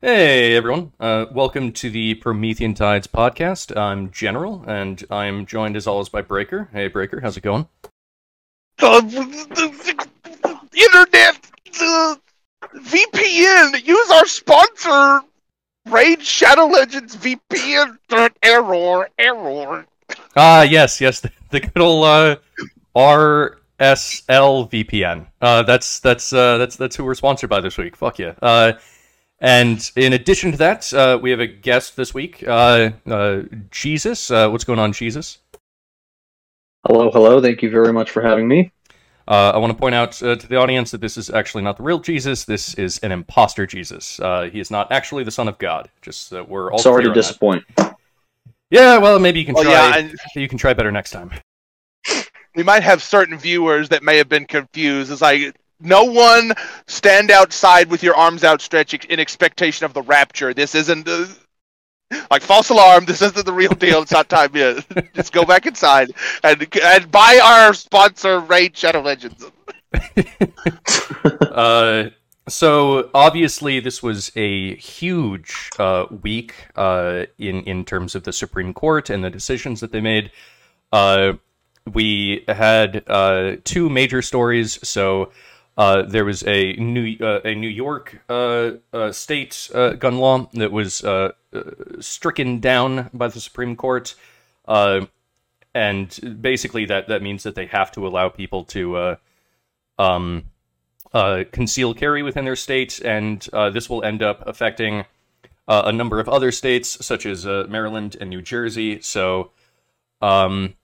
Hey everyone, uh, welcome to the Promethean Tides podcast. I'm General, and I'm joined as always by Breaker. Hey Breaker, how's it going? Internet uh, VPN. Use our sponsor, Raid Shadow Legends VPN. Error, error. Ah, yes, yes, the, the good old uh, RSL VPN. Uh, that's that's uh, that's that's who we're sponsored by this week. Fuck yeah. Uh, and in addition to that, uh, we have a guest this week, uh, uh, Jesus. Uh, what's going on, Jesus? Hello, hello. Thank you very much for having me. Uh, I want to point out uh, to the audience that this is actually not the real Jesus. This is an imposter Jesus. Uh, he is not actually the Son of God. Just uh, we're all Sorry to on that. disappoint. Yeah, well, maybe you can Oh, try. yeah, and- You can try better next time. We might have certain viewers that may have been confused. It's like no one stand outside with your arms outstretched in expectation of the rapture. This isn't uh, like false alarm. This isn't the real deal. It's not time yet. Just go back inside and and buy our sponsor, Raid Shadow Legends. uh, so obviously, this was a huge uh, week uh, in in terms of the Supreme Court and the decisions that they made. Uh, we had uh, two major stories. So uh, there was a New uh, a New York uh, uh, state uh, gun law that was stricken down by the Supreme Court. And basically, that, that means that they have to allow people to um, conceal carry within their state, and this will end up affecting a number of other states, such as Maryland and New Jersey. So um,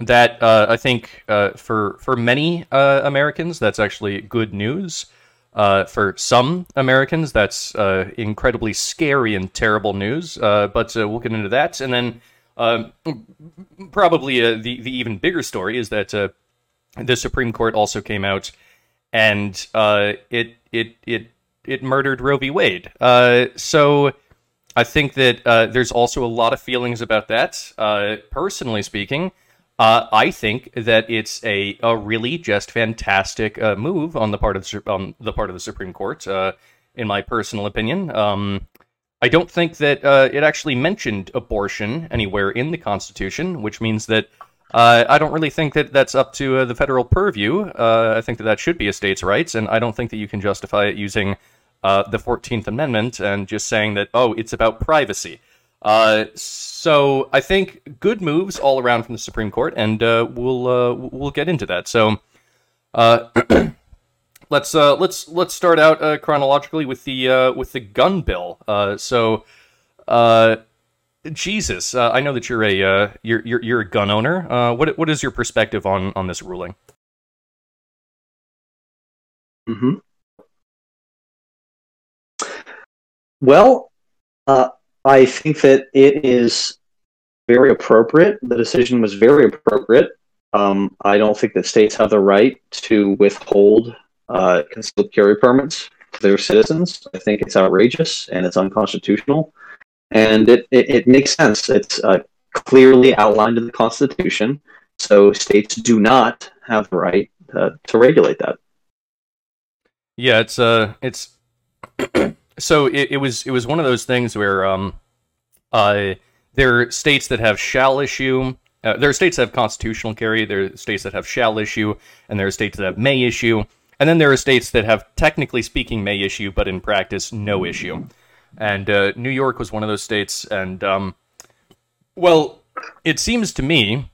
that uh, I think uh, for for many uh, Americans, that's actually good news. Uh, for some Americans, that's uh, incredibly scary and terrible news. Uh, but we'll get into that, and then um, probably the the even bigger story is that the Supreme Court also came out and it it it it murdered Roe v. Wade. So I think that there's also a lot of feelings about that. Personally speaking, uh, I think that it's a, a really just fantastic uh, move on the part of the, the part of the Supreme Court. Uh, in my personal opinion, um, I don't think that uh, it actually mentioned abortion anywhere in the Constitution, which means that uh, I don't really think that that's up to uh, the federal purview. I think that that should be a state's rights, and I don't think that you can justify it using the Fourteenth Amendment and just saying that oh, it's about privacy. Uh, so I think good moves all around from the Supreme Court, and uh, we'll uh, we'll get into that. So. Uh, let's uh, let's let's start out uh, chronologically with the uh, with the gun bill. Uh, so, uh, Jesus, I know that you're a you're, you're you're a gun owner. Uh, what what is your perspective on on this ruling? hmm Well, uh, I think that it is very appropriate. The decision was very appropriate. Um, I don't think that states have the right to withhold uh, concealed carry permits to their citizens. I think it's outrageous and it's unconstitutional. And it, it, it makes sense. It's uh, clearly outlined in the Constitution. So states do not have the right uh, to regulate that. Yeah, it's uh, it's so it, it was it was one of those things where um, uh, there are states that have shall issue. Uh, there are states that have constitutional carry. There are states that have shall issue, and there are states that have may issue. And then there are states that have, technically speaking, may issue, but in practice, no issue. And uh, New York was one of those states. And um, well, it seems to me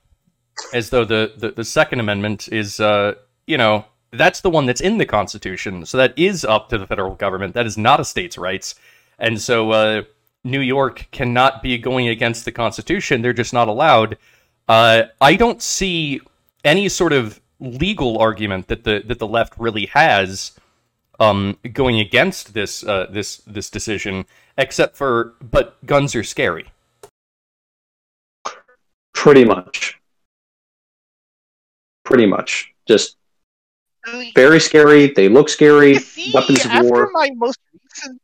as though the the, the Second Amendment is, uh, you know, that's the one that's in the Constitution. So that is up to the federal government. That is not a state's rights. And so uh, New York cannot be going against the Constitution. They're just not allowed. Uh, I don't see any sort of legal argument that the that the left really has um, going against this uh, this this decision, except for but guns are scary. Pretty much. Pretty much. Just very scary. They look scary. See, Weapons of after war. my most recent,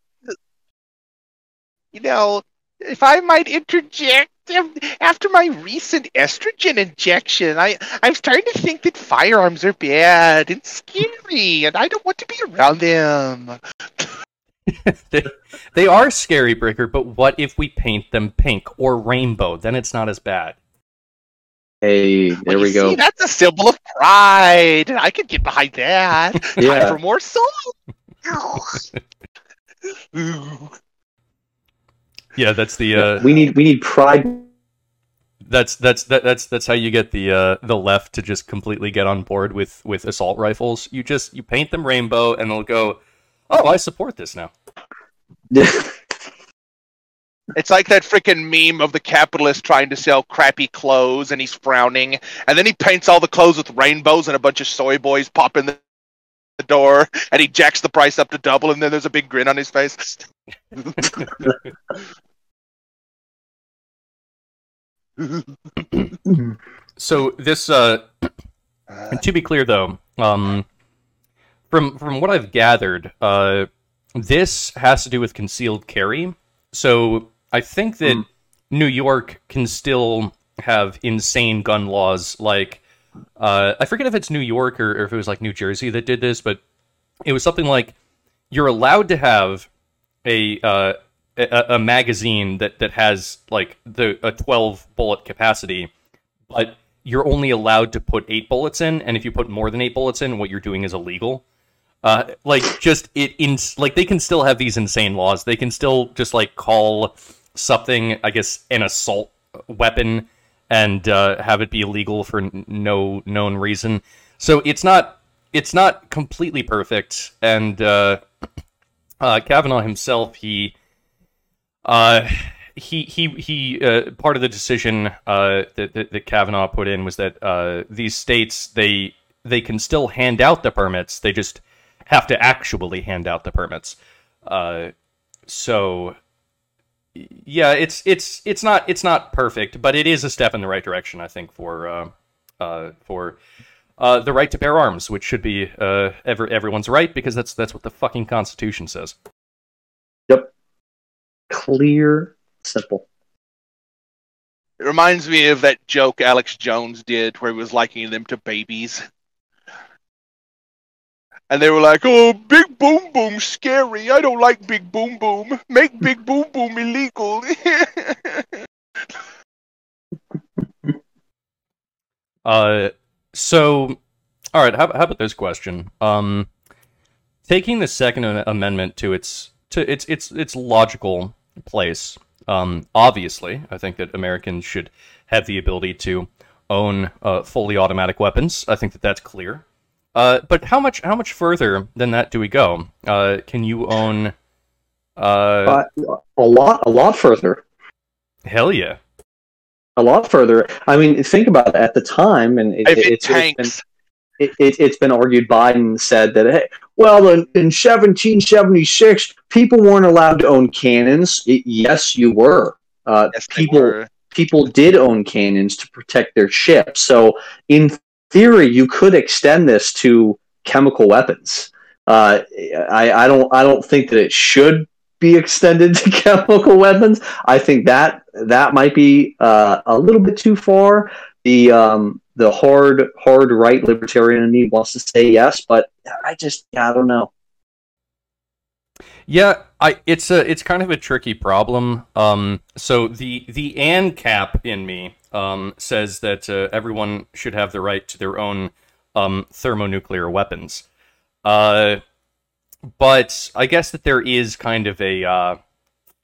you know, if I might interject, um, after my recent estrogen injection, I I'm starting to think that firearms are bad and scary, and I don't want to be around them. they, they are scary, Breaker, but what if we paint them pink or rainbow? Then it's not as bad. Hey, there Well, we you go. see, that's a symbol of pride. I could get behind that. Time Yeah. for more soul. Yeah, that's the uh, we need we need pride. that's that's that, that's that's how you get the uh, the left to just completely get on board with with assault rifles. You just you paint them rainbow, and they'll go, "Oh, I support this now." It's like that freaking meme of the capitalist trying to sell crappy clothes and he's frowning. And then he paints all the clothes with rainbows and a bunch of soy boys pop in the, door and he jacks the price up to double and then there's a big grin on his face. So this, uh, to be clear though, um, from from what I've gathered, uh, this has to do with concealed carry. So I think that Hmm. New York can still have insane gun laws. Like, uh, I forget if it's New York or, or if it was like New Jersey that did this, but it was something like you're allowed to have a uh, a, a magazine that that has like the a 12 bullet capacity, but you're only allowed to put eight bullets in, and if you put more than eight bullets in, what you're doing is illegal. Uh, like just it in like they can still have these insane laws. They can still just like call something, I guess, an assault weapon and uh, have it be illegal for n- no known reason. So it's not it's not completely perfect. And uh, uh, Kavanaugh himself, he uh, he he he uh, part of the decision uh, that, that that Kavanaugh put in was that uh, these states they they can still hand out the permits. They just have to actually hand out the permits. Uh, so yeah, it's it's it's not it's not perfect, but it is a step in the right direction, I think, for uh, uh, for uh, the right to bear arms, which should be uh, ever everyone's right because that's that's what the fucking Constitution says. Yep, clear, simple. It reminds me of that joke Alex Jones did where he was likening them to babies. And they were like, oh, Big Boom Boom scary. I don't like Big Boom Boom. Make Big Boom Boom illegal. Uh, so, all right. How, how about this question? Um, taking the Second Amendment to its to its its its logical place. Um, obviously, I think that Americans should have the ability to own uh, fully automatic weapons. I think that that's clear. Uh, but how much how much further than that do we go? Uh, can you own? Uh, Uh, a lot, a lot further. hell yeah. A lot further. I mean, think about it. At the time, and it, if it it's, it's been tanks, it, it, it's been argued. Biden said that, hey, well, in, in 1776, people weren't allowed to own cannons. Y- yes, you were. Uh, yes, people were. people did own cannons to protect their ships. So, in theory, you could extend this to chemical weapons. Uh, I, I don't I don't think that it should be extended to chemical weapons. I think that that might be uh, a little bit too far. The um, the hard hard right libertarian in me wants to say yes, but I just I don't know. Yeah, I it's a it's kind of a tricky problem. Um, so the the ANCAP in me um, says that uh, everyone should have the right to their own um, thermonuclear weapons. Uh, but I guess that there is kind of a uh,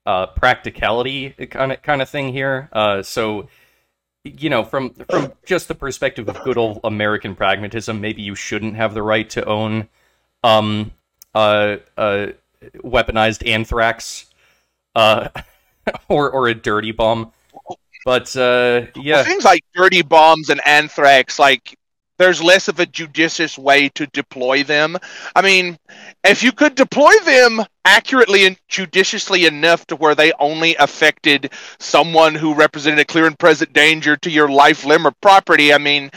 uh, practicality kind of kind of thing here. Uh, so you know, from from just the perspective of good old American pragmatism, maybe you shouldn't have the right to own um, uh, uh, weaponized anthrax uh, or or a dirty bomb. But uh, Well, yeah, things like dirty bombs and anthrax, like there's less of a judicious way to deploy them. I mean, if you could deploy them accurately and judiciously enough to where they only affected someone who represented a clear and present danger to your life, limb, or property, I mean,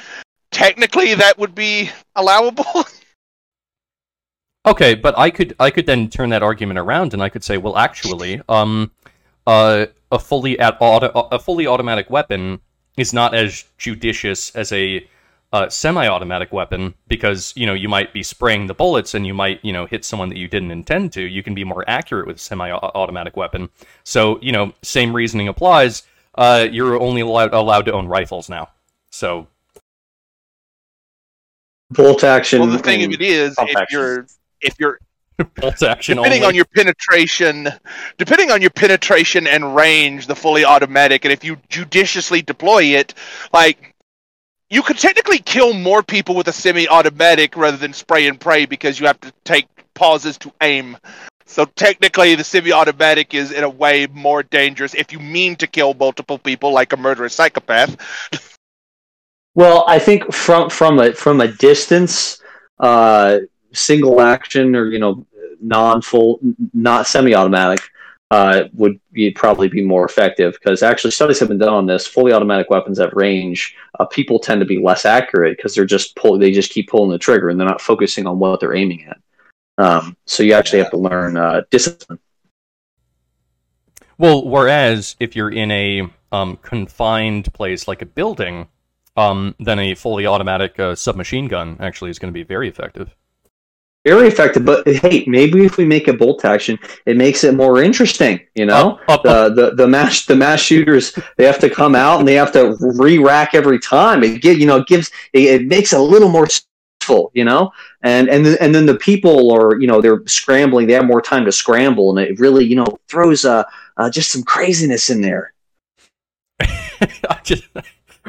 technically that would be allowable. Okay, but I could I could then turn that argument around and I could say, well, actually, um, uh, a fully at auto, a fully automatic weapon is not as judicious as a uh, semi-automatic weapon because you know you might be spraying the bullets and you might you know hit someone that you didn't intend to. You can be more accurate with a semi-automatic weapon. So you know, same reasoning applies. Uh, you're only allowed, allowed to own rifles now. So bolt action. Well, the thing of it is, if action. you're if you're bolt action depending only. on your penetration, depending on your penetration and range, the fully automatic, and if you judiciously deploy it, like you could technically kill more people with a semi-automatic rather than spray and pray because you have to take pauses to aim. So technically, the semi-automatic is in a way more dangerous if you mean to kill multiple people, like a murderous psychopath. Well, I think from from a from a distance, uh, single action or you know non full, not semi-automatic, uh, would be, probably be more effective because actually studies have been done on this. Fully automatic weapons at range, uh, people tend to be less accurate because they're just pull they just keep pulling the trigger and they're not focusing on what they're aiming at. Um, so you actually have to learn uh, discipline. Well, whereas if you're in a um, confined place like a building, um, then a fully automatic uh, submachine gun actually is going to be very effective. Very effective, but hey, maybe if we make a bolt action, it makes it more interesting. You know, up, up. the, the the mass the mass shooters they have to come out and they have to re-rack every time. It give you know it gives it, it makes it a little more stressful. You know, and and then, and then the people are you know they're scrambling. They have more time to scramble, and it really you know throws uh, uh just some craziness in there. I just,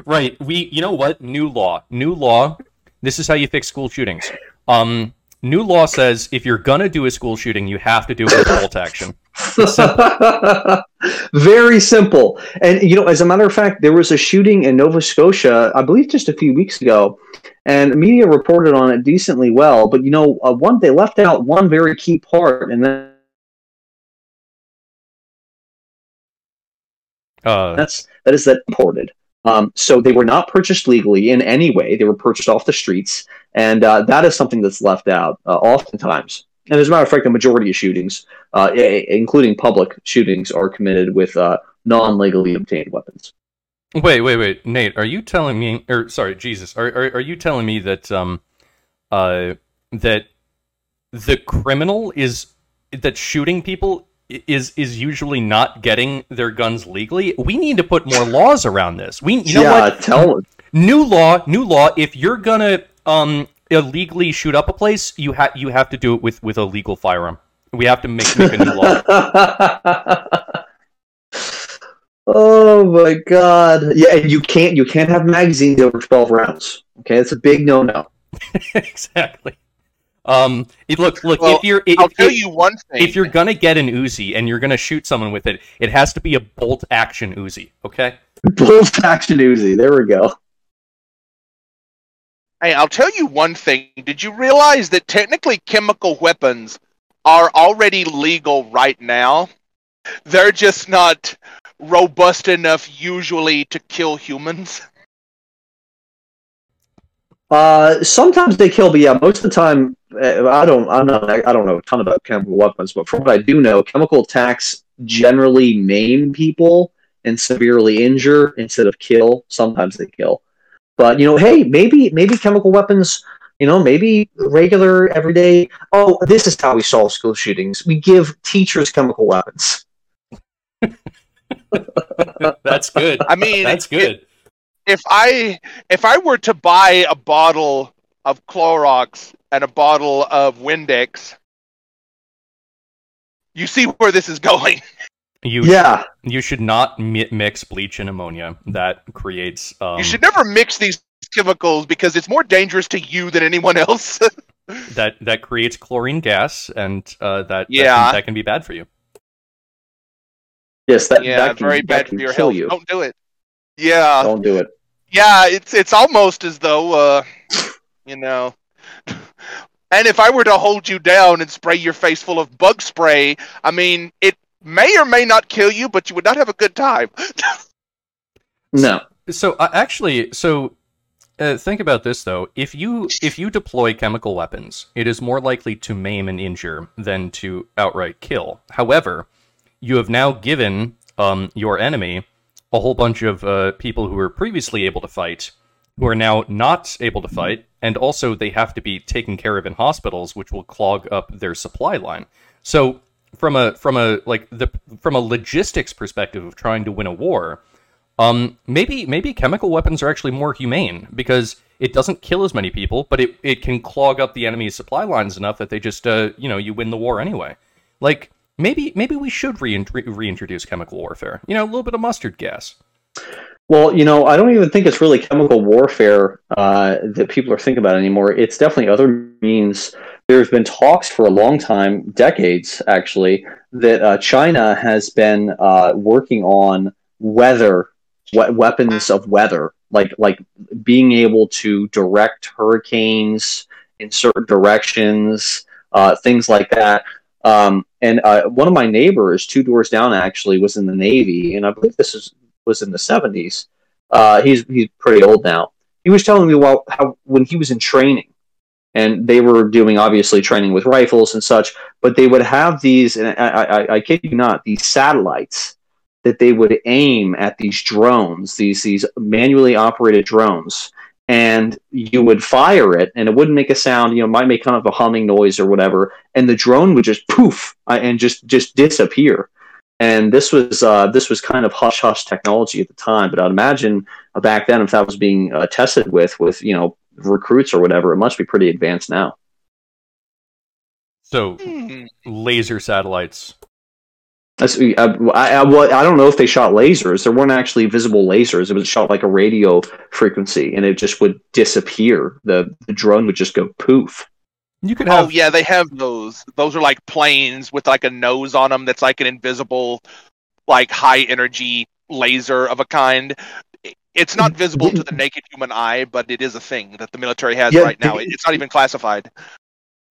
right. We, you know what? New law. New law. This is how you fix school shootings. Um, new law says if you're gonna do a school shooting, you have to do it with bolt action. Very simple. And, you know, as a matter of fact, there was a shooting in Nova Scotia, I believe just a few weeks ago, and media reported on it decently well. But, you know, uh, one they left out one very key part, and then Uh, that's that is that imported. Um, so they were not purchased legally in any way. They were purchased off the streets, and uh, that is something that's left out uh, oftentimes. And as a matter of fact, the majority of shootings, uh, i- including public shootings, are committed with uh, non-legally obtained weapons. wait, wait, wait, Nate. Are you telling me, or sorry, Jesus, are are, are you telling me that um, uh, that the criminal is that shooting people is is usually not getting their guns legally? We need to put more laws around this. We, you know yeah, what? tell new law new law if you're gonna um illegally shoot up a place you have you have to do it with with a legal firearm we have to make, make a new law oh my god! Yeah, and you can't you can't have magazines over twelve rounds. Okay, that's a big no-no. exactly um it, look look Well, if you're if, I'll tell if, you one thing. if you're gonna get an Uzi and you're gonna shoot someone with it it has to be a bolt action Uzi okay Bolt action Uzi. There we go. Hey, I'll tell you one thing. Did you realize that technically chemical weapons are already legal right now? They're just not robust enough usually to kill humans. Uh, sometimes they kill, but yeah, most of the time, Uh, I don't, I'm not, I don't know a ton about chemical weapons, but from what I do know, chemical attacks generally maim people and severely injure instead of kill. Sometimes they kill, but you know, hey, maybe, maybe chemical weapons, you know, maybe regular everyday. Oh, this is how we solve school shootings: we give teachers chemical weapons. that's good I mean, that's good If I if I were to buy a bottle of Clorox and a bottle of Windex, you see where this is going. you Yeah, you should not mi- mix bleach and ammonia that creates um, you should never mix these chemicals because it's more dangerous to you than anyone else. that that creates chlorine gas and uh, that that Yeah. can, that can be bad for you. yes, that, yeah, that can, very that bad can for your kill health. you. Don't do it. Yeah, Don't do it. yeah, it's it's almost as though uh, you know. And if I were to hold you down and spray your face full of bug spray, I mean, it may or may not kill you, but you would not have a good time. No. So uh, actually, so uh, think about this though. If you if you deploy chemical weapons, it is more likely to maim and injure than to outright kill. However, you have now given um, your enemy a whole bunch of uh, people who were previously able to fight who are now not able to fight, and also they have to be taken care of in hospitals, which will clog up their supply line. So from a from a like the from a logistics perspective of trying to win a war, um, maybe maybe chemical weapons are actually more humane because it doesn't kill as many people, but it, it can clog up the enemy's supply lines enough that they just uh, you know you win the war anyway. Like maybe maybe we should re- reintroduce chemical warfare. You know, a little bit of mustard gas. Well, you know, I don't even think it's really chemical warfare uh, that people are thinking about anymore. It's definitely other means. There's been talks for a long time, decades actually, that uh, China has been uh, working on weather we- weapons of weather, like like being able to direct hurricanes in certain directions, uh, things like that. Um, and uh, one of my neighbors, two doors down, actually was in the Navy, and I believe this is was in the 70s. Uh, he's he's pretty old now. He was telling me well how when he was in training, and they were doing obviously training with rifles and such, but they would have these, and I, I, I kid you not, these satellites that they would aim at these drones, these these manually operated drones, and you would fire it, and it wouldn't make a sound. You know, might make kind of a humming noise or whatever, and the drone would just poof uh, and just just disappear and this was uh, this was kind of hush hush technology at the time. But I'd imagine uh, back then, if that was being uh, tested with with you know recruits or whatever, it must be pretty advanced now. So, hmm. laser satellites. That's, uh, I, I, I don't know if they shot lasers. There weren't actually visible lasers. It was shot like a radio frequency, and it just would disappear. The the drone would just go poof. You could oh, have. Oh yeah, they have those. Those are like planes with like a nose on them. That's like an invisible, like high energy laser of a kind. It's not visible to the naked human eye, but it is a thing that the military has yeah, right now. It's not even classified.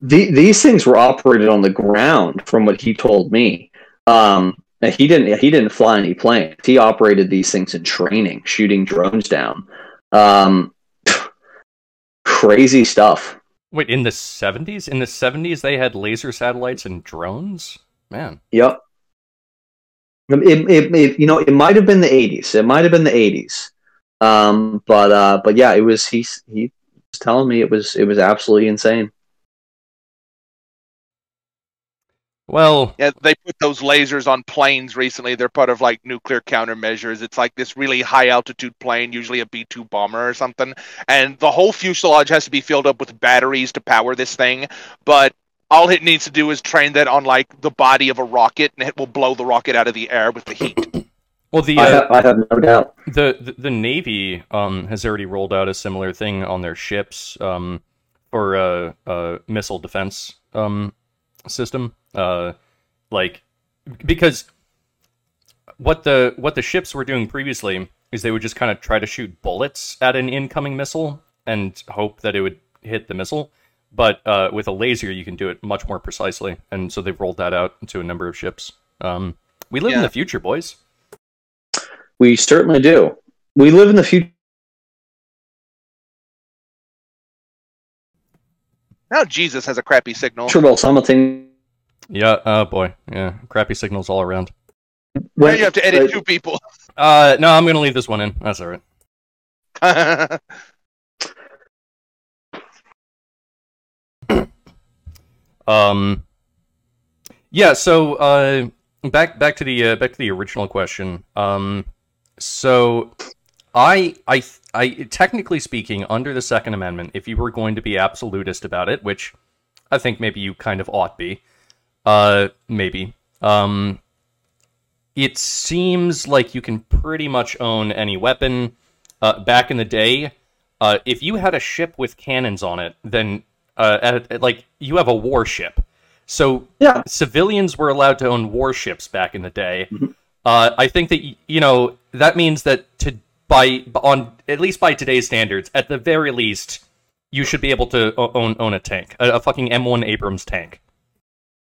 The, these things were operated on the ground, from what he told me. Um, he didn't. He didn't fly any planes. He operated these things in training, shooting drones down. Um, crazy stuff. Wait, in the 70s? In the 70s, they had laser satellites and drones? Man. Yep. It, it, it, you know, it might have been the 80s. It might have been the 80s. Um, but uh, but yeah, it was. He he was telling me it was it was absolutely insane. Well, yeah, they put those lasers on planes recently. They're part of like nuclear countermeasures. It's like this really high altitude plane, usually a B 2 bomber or something. And the whole fuselage has to be filled up with batteries to power this thing. But all it needs to do is train that on like the body of a rocket, and it will blow the rocket out of the air with the heat. Well, the uh, I, have, I, have, no doubt the the, the Navy um, has already rolled out a similar thing on their ships um, for uh, uh, missile defense um, system. Uh, like because what the what the ships were doing previously is they would just kind of try to shoot bullets at an incoming missile and hope that it would hit the missile. But uh, with a laser, you can do it much more precisely, and so they've rolled that out to a number of ships. Um, we live yeah. in the future, boys. We certainly do. We live in the future. Now Jesus has a crappy signal. Sure, well, simultaneously yeah, oh boy. Yeah, crappy signals all around. When, you have to edit uh, two people. Uh, no, I'm gonna leave this one in. That's all right. um, yeah. So, uh, back back to the uh, back to the original question. Um, so, I I I technically speaking, under the Second Amendment, if you were going to be absolutist about it, which I think maybe you kind of ought be. Uh, maybe. Um, it seems like you can pretty much own any weapon. Uh, back in the day, uh, if you had a ship with cannons on it, then uh, at, at, like you have a warship. So yeah. civilians were allowed to own warships back in the day. Mm-hmm. Uh, I think that you know that means that to by on at least by today's standards, at the very least, you should be able to own own a tank, a, a fucking M1 Abrams tank.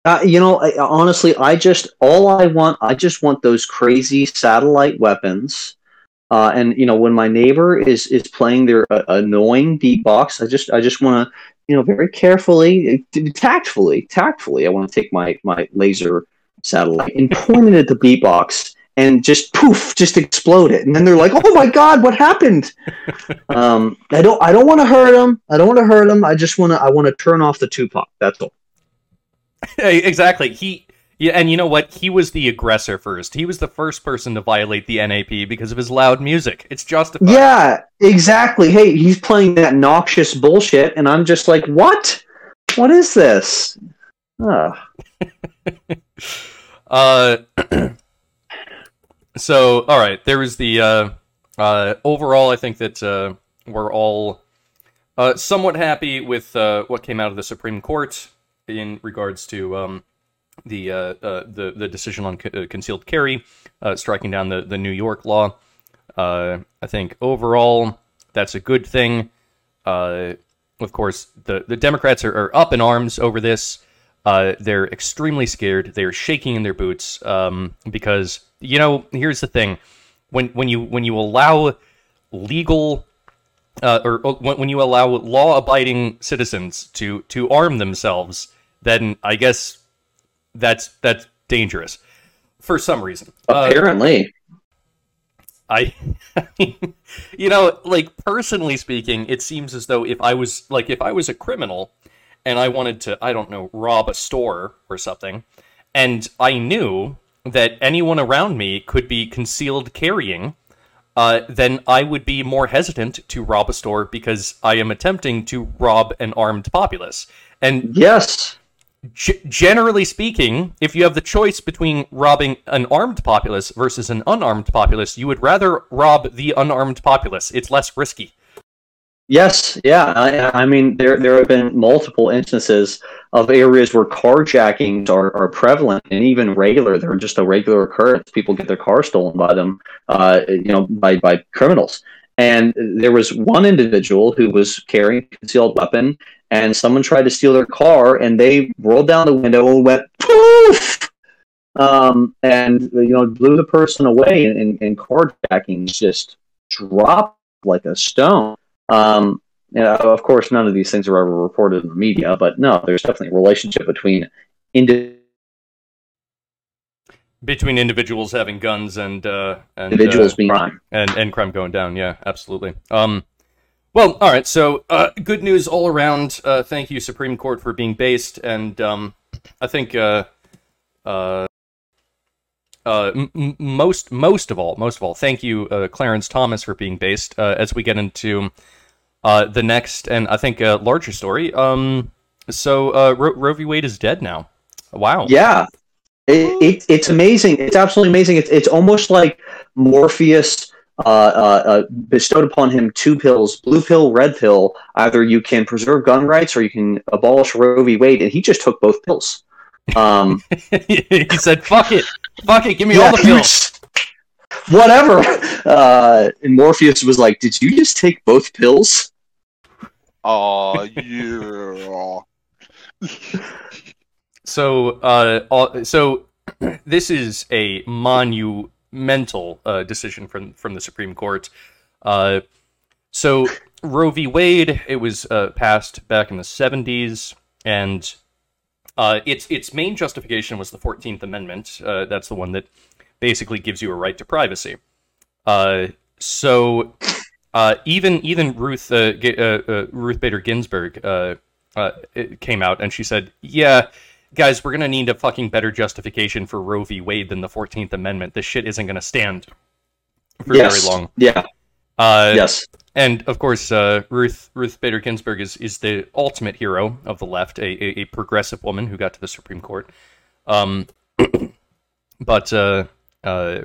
Uh, you know, I, honestly, I just all I want, I just want those crazy satellite weapons. Uh, and you know, when my neighbor is is playing their uh, annoying beatbox, I just I just want to, you know, very carefully, tactfully, tactfully, I want to take my my laser satellite and point it at the beatbox and just poof, just explode it. And then they're like, "Oh my god, what happened?" um, I don't, I don't want to hurt him. I don't want to hurt him. I just want to, I want to turn off the Tupac. That's all. exactly. He yeah, and you know what? He was the aggressor first. He was the first person to violate the NAP because of his loud music. It's justified. Yeah, exactly. Hey, he's playing that noxious bullshit, and I'm just like, what? What is this? Ugh. uh so all right there was the uh uh overall i think that uh we're all uh somewhat happy with uh what came out of the supreme court in regards to um the uh, the the decision on co- concealed carry striking down the the new york law. I think overall that's a good thing. Of course the the democrats are, are up in arms over this. They're extremely scared. They're shaking in their boots um, because you know. Here's the thing: when when you when you allow legal uh, or or when, when you allow law-abiding citizens to to arm themselves, then I guess that's that's dangerous for some reason. Uh, Apparently, I, you know, like personally speaking, it seems as though if I was like if I was a criminal and I wanted to, I don't know, rob a store or something, and I knew that anyone around me could be concealed carrying, uh, then I would be more hesitant to rob a store because I am attempting to rob an armed populace. And yes. G- generally speaking, if you have the choice between robbing an armed populace versus an unarmed populace, you would rather rob the unarmed populace. It's less risky. Yes, yeah. I, I, mean, there there have been multiple instances of areas where carjackings are, are prevalent and even regular. They're just a regular occurrence. People get their car stolen by them, uh, you know, by by criminals. And there was one individual who was carrying a concealed weapon, and someone tried to steal their car, and they rolled down the window and went poof, um, and you know blew the person away. And, and carjackings just dropped like a stone. Um, you know, of course, none of these things are ever reported in the media, but no, there's definitely a relationship between indi- between individuals having guns and uh, and individuals uh, being crime and and crime going down. Yeah, absolutely. Um, well, all right. So, uh, good news all around. Uh, thank you, Supreme Court, for being based, and um, I think uh, uh, uh, m- most most of all, most of all, thank you, uh, Clarence Thomas, for being based. Uh, as we get into uh, the next and I think a larger story. Um, so uh, Ro-, Roe v. Wade is dead now. Wow. Yeah, it, it, it's amazing. It's absolutely amazing. It's it's almost like Morpheus. Uh, uh, uh, bestowed upon him two pills, blue pill, red pill. Either you can preserve gun rights or you can abolish Roe v. Wade, and he just took both pills. Um, he said, "Fuck it, fuck it, give me yeah, all the pills." Whatever. Uh, and Morpheus was like, "Did you just take both pills?" Oh yeah. so, uh, so this is a monumental uh, decision from from the Supreme Court. Uh, so Roe v. Wade, it was uh, passed back in the '70s, and uh, its its main justification was the Fourteenth Amendment. Uh, that's the one that basically gives you a right to privacy. Uh, so uh, even even Ruth uh, uh, Ruth Bader Ginsburg came out and she said, "Yeah, guys, we're gonna need a fucking better justification for Roe v. Wade than the Fourteenth Amendment. This shit isn't gonna stand for yes. very long." Yeah. yes. And of course, uh, Ruth Ruth Bader Ginsburg is, is the ultimate hero of the left, a, a, a progressive woman who got to the Supreme Court. Um, but uh, uh,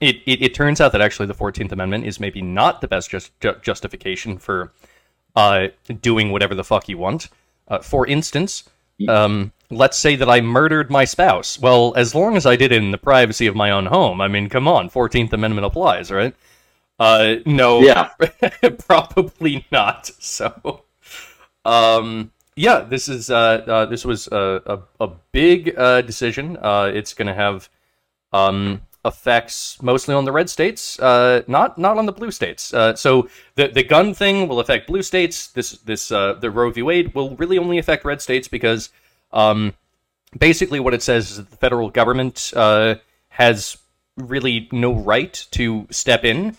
it, it, it turns out that actually the Fourteenth Amendment is maybe not the best just, ju- justification for uh, doing whatever the fuck you want. Uh, for instance, um, let's say that I murdered my spouse. Well, as long as I did it in the privacy of my own home, I mean, come on, Fourteenth Amendment applies, right? Uh, no, yeah, probably not. So, um, yeah, this is uh, uh this was a a, a big uh, decision. Uh, it's going to have um effects mostly on the red states, uh, not not on the blue states. Uh, so the the gun thing will affect blue states. This this uh, the Roe v. Wade will really only affect red states because um, basically what it says is that the federal government uh, has really no right to step in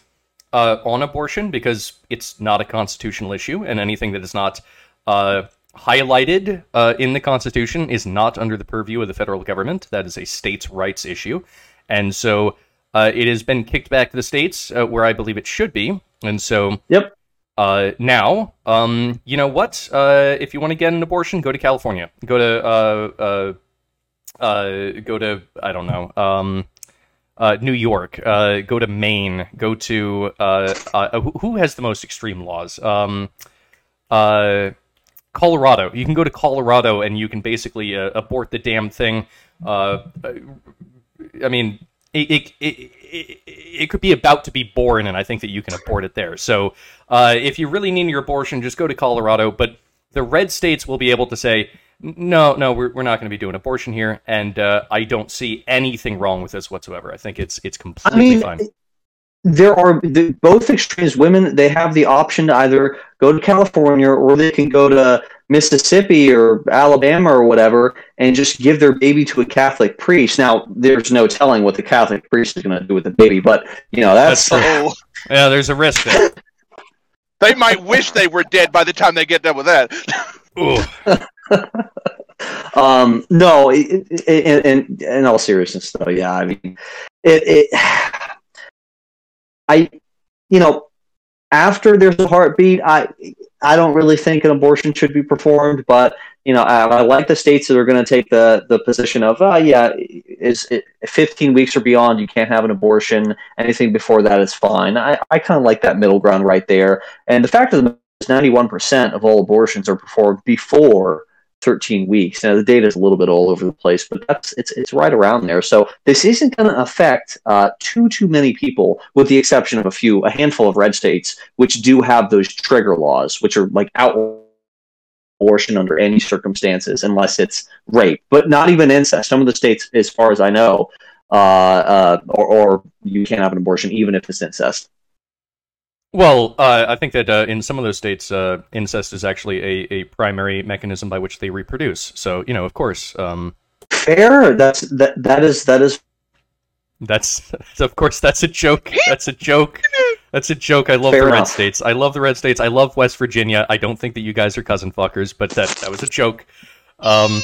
uh, on abortion because it's not a constitutional issue, and anything that is not uh, highlighted in the Constitution is not under the purview of the federal government. That is a states' rights issue, and so uh, it has been kicked back to the states uh, where I believe it should be. And so, Yep. uh, now, um, you know what? Uh, if you want to get an abortion, go to California. Go to uh, uh, uh, go to I don't know. Um, uh, New York, uh, go to Maine, go to uh, uh, who- has the most extreme laws? Um, uh, Colorado. You can go to Colorado and you can basically uh, abort the damn thing. I mean, it, it, it, it, could be about to be born, and I think that you can abort it there. So, uh, if you really need your abortion, just go to Colorado. But the red states will be able to say, no, no, we're, we're not going to be doing abortion here, and uh, I don't see anything wrong with this whatsoever. I think it's it's I completely mean, fine. There are the, both extremes. Women they have the option to either go to California or they can go to Mississippi or Alabama or whatever and just give their baby to a Catholic priest. Now, there's no telling what the Catholic priest is going to do with the baby, but you know that's, That's Oh, Yeah, there's a risk there. they might wish they were dead by the time they get done with that. Um no it, it, it, in, in all seriousness though yeah i mean it, it i you know after there's a heartbeat i i don't really think an abortion should be performed but you know i, I like the states that are going to take the the position of uh, yeah is it 15 weeks or beyond you can't have an abortion. Anything before that is fine. I, I kind of like that middle ground right there. And the fact of the matter is 91% of all abortions are performed before 13 weeks. Now the data is a little bit all over the place, but that's it's it's right around there. So this isn't going to affect uh, too too many people, with the exception of a few, a handful of red states which do have those trigger laws, which are like out abortion under any circumstances unless it's rape, but not even incest. Some of the states, as far as I know, uh, uh, or, or you can't have an abortion even if it's incest. Well, uh, I think that uh, in some of those states, uh, incest is actually a, a primary mechanism by which they reproduce. So, you know, of course, um, Fair. That's that. That is that is that's of course that's a joke. That's a joke. That's a joke. I love Fair the red states. I love the red states. I love West Virginia. I don't think that you guys are cousin fuckers, but that that was a joke. Um,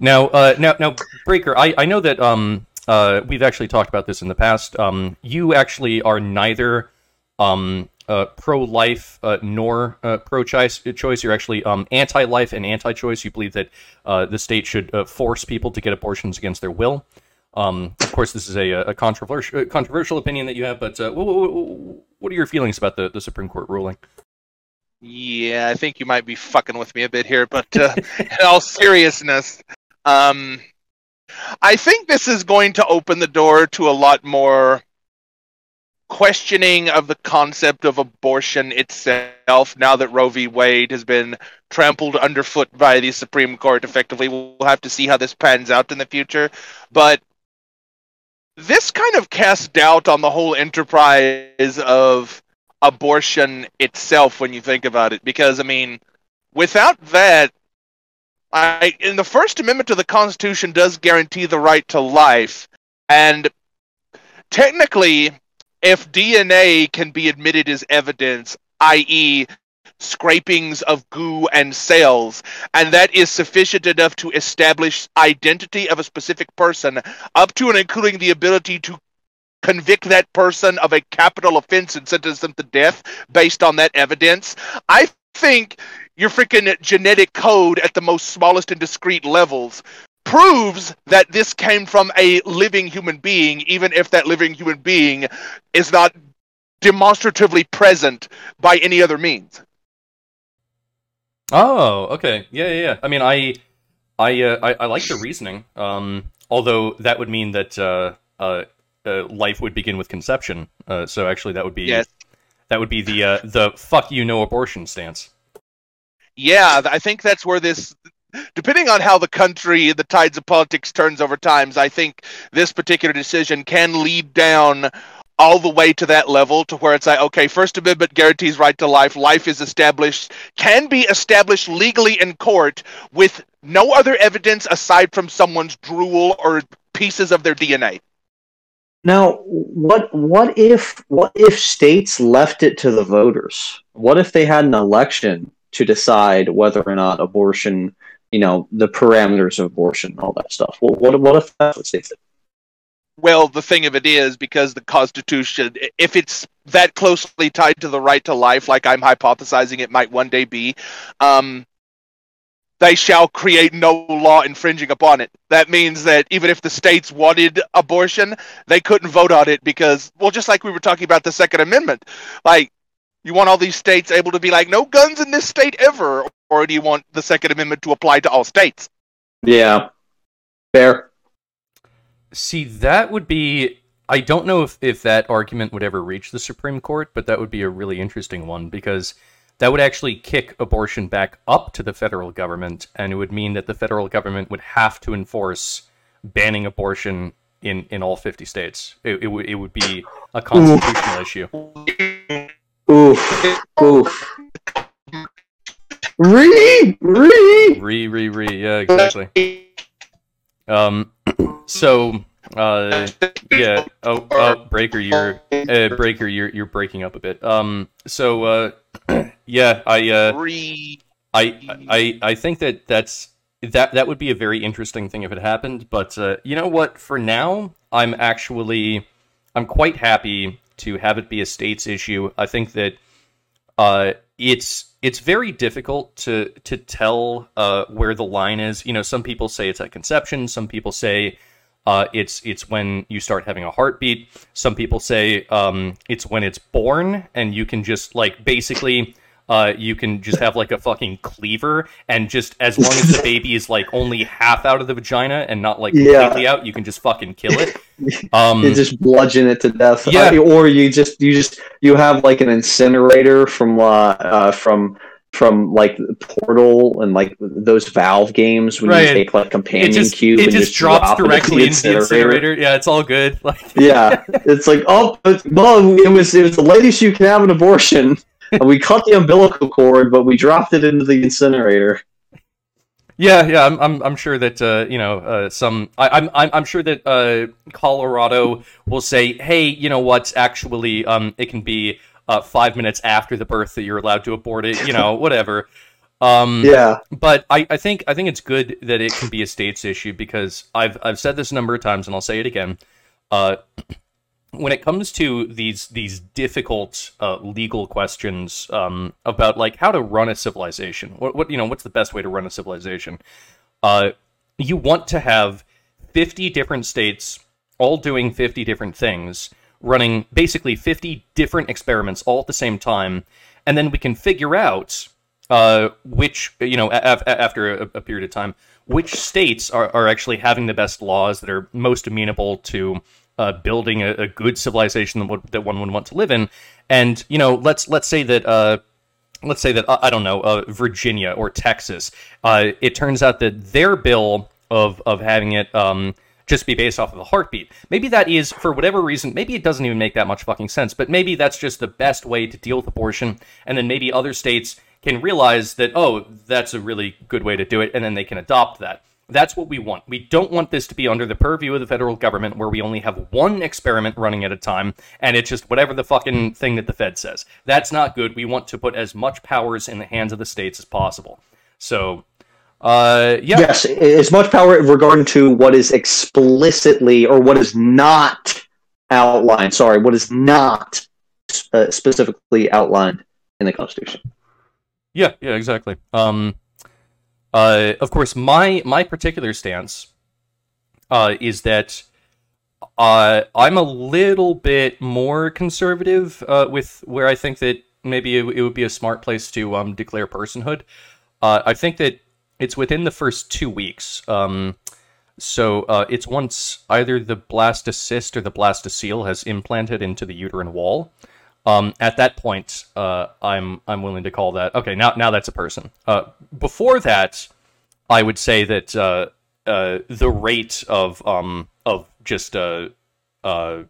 now, uh, now, now, Breaker. I I know that um uh we've actually talked about this in the past. Um, you actually are neither um uh, pro-life uh, nor uh, pro-choice. Choice. You're actually um, anti-life and anti-choice. You believe that uh, the state should uh, force people to get abortions against their will. Um, of course, this is a, a controversial controversial opinion that you have, but uh, what, are your feelings about the, the Supreme Court ruling? Yeah, I think you might be fucking with me a bit here, but uh, in all seriousness, um, I think this is going to open the door to a lot more questioning of the concept of abortion itself now that Roe v. Wade has been trampled underfoot by the Supreme Court effectively. We'll have to see how this pans out in the future. But this kind of casts doubt on the whole enterprise of abortion itself when you think about it because i mean without that i in the first amendment to the constitution does guarantee the right to life and technically if dna can be admitted as evidence i.e scrapings of goo and cells and that is sufficient enough to establish identity of a specific person up to and including the ability to convict that person of a capital offense and sentence them to death based on that evidence. I think your freaking genetic code at the most smallest and discrete levels proves that this came from a living human being, even if that living human being is not demonstratively present by any other means. Oh, okay, yeah, yeah. yeah. I mean, I, I, uh, I, I like the reasoning. Um, although that would mean that uh, uh, uh, life would begin with conception. Uh, so actually, that would be Yes. that would be the uh, the fuck you no abortion stance. Yeah, I think that's where this depending on how the country the tides of politics turns over times, I think this particular decision can lead down all the way to that level to where it's like, okay, First Amendment guarantees right to life. Life is established, can be established legally in court with no other evidence aside from someone's drool or pieces of their DNA. Now, what what if what if states left it to the voters? What if they had an election to decide whether or not abortion, you know, the parameters of abortion, all that stuff? Well, what what if that's what states did? Well, the thing of it is, because the Constitution, if it's that closely tied to the right to life, like I'm hypothesizing it might one day be, um, they shall create no law infringing upon it. That means that even if the states wanted abortion, they couldn't vote on it because, well, just like we were talking about the Second Amendment, like you want all these states able to be like, no guns in this state ever, or do you want the Second Amendment to apply to all states? Yeah, fair. See, that would be. I don't know if, if that argument would ever reach the Supreme Court, but that would be a really interesting one because that would actually kick abortion back up to the federal government, and it would mean that the federal government would have to enforce banning abortion in, in all 50 states. It, it, would, it would be a constitutional issue. Oof, oof. Re, re. Re, re, re. Yeah, exactly. Um, so, uh, yeah. Oh, oh, Breaker, you're uh, Breaker, you're you're breaking up a bit. Um, so, uh, yeah, I, uh, I, I, I think that that's that that would be a very interesting thing if it happened. But uh, you know what? For now, I'm actually I'm quite happy to have it be a states issue. I think that uh, it's it's very difficult to to tell uh, where the line is. You know, some people say it's at conception. Some people say uh, it's it's when you start having a heartbeat. Some people say um, it's when it's born, and you can just like basically. Uh, you can just have like a fucking cleaver, and just as long as the baby is like only half out of the vagina and not like Yeah. completely out, you can just fucking kill it. Um, You just bludgeon it to death. Yeah. Or you just you just you have like an incinerator from uh, uh from from like Portal and like those Valve games when Right. you take like it companion just cube it and just drops drop directly into the incinerator. Yeah, it's all good. Like yeah, it's like oh, it's, well, it was it was the latest you can have an abortion. We cut the umbilical cord, but we dropped it into the incinerator. Yeah, yeah, I'm, I'm, I'm sure that uh, you know uh, some. I, I'm, I'm, I'm sure that uh, Colorado will say, hey, you know what? Actually, um, it can be uh, five minutes after the birth that you're allowed to abort it. You know, whatever. Um, Yeah, but I, I think I think it's good that it can be a states issue because I've I've said this a number of times and I'll say it again. When it comes to these these difficult uh, legal questions um, about like how to run a civilization, what, what you know, what's the best way to run a civilization? Uh, you want to have fifty different states all doing fifty different things, running basically fifty different experiments all at the same time, and then we can figure out uh, which you know af- after a, a period of time which states are, are actually having the best laws that are most amenable to uh, building a, a good civilization that, that one would want to live in and you know let's let's say that uh, let's say that uh, I don't know uh, Virginia or Texas uh, it turns out that their bill of of having it um, just be based off of the heartbeat. Maybe that is, for whatever reason, maybe it doesn't even make that much fucking sense, but maybe that's just the best way to deal with abortion, and then maybe other states can realize that, oh, that's a really good way to do it, and then they can adopt that. That's what we want. We don't want this to be under the purview of the federal government where we only have one experiment running at a time and it's just whatever the fucking thing that the Fed says. That's not good. We want to put as much powers in the hands of the states as possible. So, uh, yeah. yes, as much power regarding to what is explicitly or what is not outlined. Sorry, what is not uh, specifically outlined in the Constitution. Yeah, yeah, exactly. Um, uh, of course, my my particular stance uh, is that uh, I'm a little bit more conservative uh, with where I think that maybe it, it would be a smart place to um, declare personhood. Uh, I think that it's within the first two weeks. Um, so uh, it's once either the blastocyst or the blastocele has implanted into the uterine wall. Um, at that point, uh, I'm I'm willing to call that okay. Now now that's a person. Uh, before that, I would say that uh, uh, the rate of um, of just uh, uh,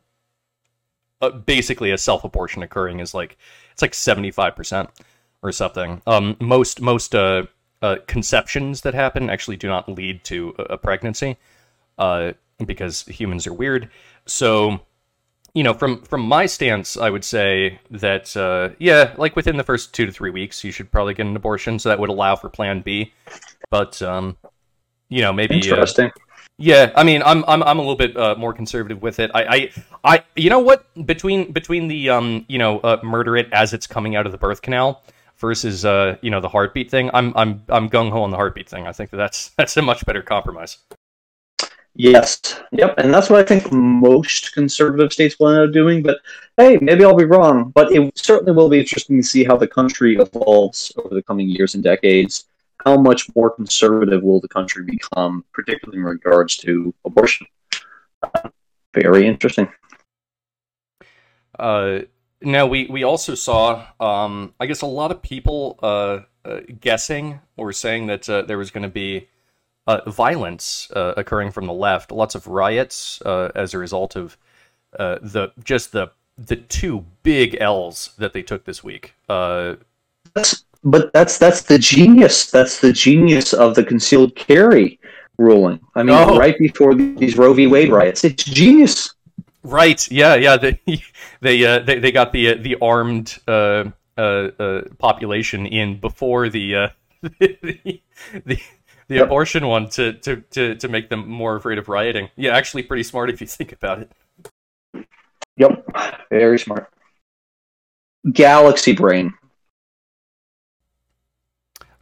basically a self abortion occurring is like it's like seventy five percent or something. Um, most most conceptions that happen actually do not lead to a, pregnancy because humans are weird. So you know, from from my stance, I would say that uh, yeah, like within the first two to three weeks, you should probably get an abortion, so that would allow for Plan B. But um, you know, maybe uh, Interesting. yeah, I mean, I'm I'm I'm a little bit uh, more conservative with it. I, I I you know what between between the um you know uh, murder it as it's coming out of the birth canal versus uh you know the heartbeat thing. I'm I'm I'm gung ho on the heartbeat thing. I think that that's that's a much better compromise. Yes. Yep. And that's what I think most conservative states will end up doing. But hey, maybe I'll be wrong. But it certainly will be interesting to see how the country evolves over the coming years and decades. How much more conservative will the country become, particularly in regards to abortion? Uh, very interesting. Uh, now we we also saw um I guess a lot of people uh, uh guessing or saying that uh, there was going to be uh, violence uh, occurring from the left, lots of riots uh, as a result of uh, the just the the two big L's that they took this week. Uh, That's, but that's that's the genius. That's the genius of the concealed carry ruling. I mean, Oh. right before these Roe v. Wade riots, it's genius. right? Yeah, yeah. They they uh, they, they got the uh, the armed uh, uh, uh, population in before the uh, the the, the Yep. abortion one to, to, to, to make them more afraid of rioting. Yeah, actually, pretty smart if you think about it. Yep, very smart. Galaxy brain.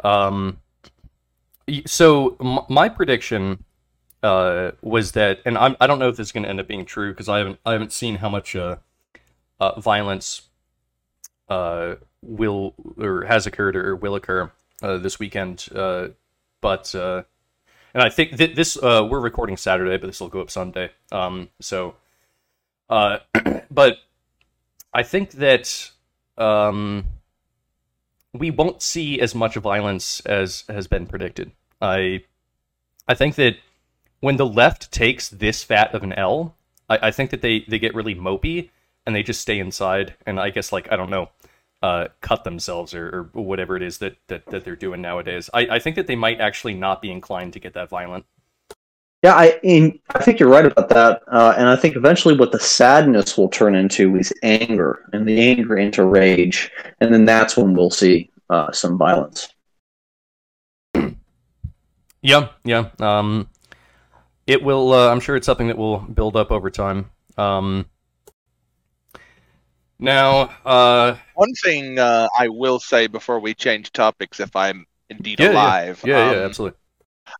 Um, so m- my prediction uh, was that, and I'm, I don't know if this is going to end up being true because I haven't I haven't seen how much uh, uh, violence uh, will or has occurred or will occur uh, this weekend. But uh, and I think that this uh, we're recording Saturday, but this will go up Sunday. Um, so, uh, but I think that um, we won't see as much violence as has been predicted. I I think that when the left takes this fat of an L, I, I think that they, they get really mopey and they just stay inside and I guess like I don't know, uh, cut themselves or, or whatever it is that, that, that they're doing nowadays. I, I think that they might actually not be inclined to get that violent. Yeah, I in, I think you're right about that, uh, and I think eventually what the sadness will turn into is anger, and the anger into rage, and then that's when we'll see uh, some violence. Yeah, yeah. Um, it will. Uh, I'm sure it's something that will build up over time. Um, now, uh, One thing uh, I will say before we change topics, if I'm indeed yeah, yeah, alive, yeah, yeah, um, absolutely.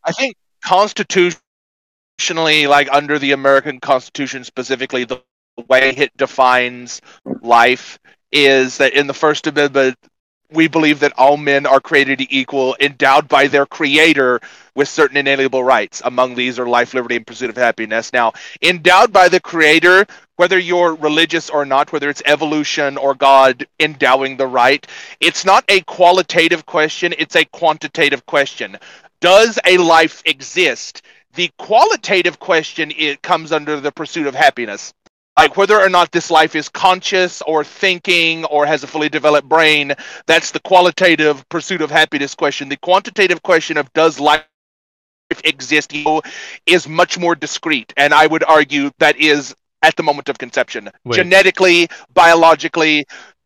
I think constitutionally, like under the American Constitution specifically, the way it defines life is that in the First Amendment, we believe that all men are created equal, endowed by their creator with certain inalienable rights. Among these are life, liberty, and pursuit of happiness. Now, endowed by the creator, whether you're religious or not, whether it's evolution or God endowing the right, it's not a qualitative question, it's a quantitative question. Does a life exist? The qualitative question it comes under the pursuit of happiness like whether or not this life is conscious or thinking or has a fully developed brain that's the qualitative pursuit of happiness question the quantitative question of does life exist is much more discrete and i would argue that is at the moment of conception Wait. genetically biologically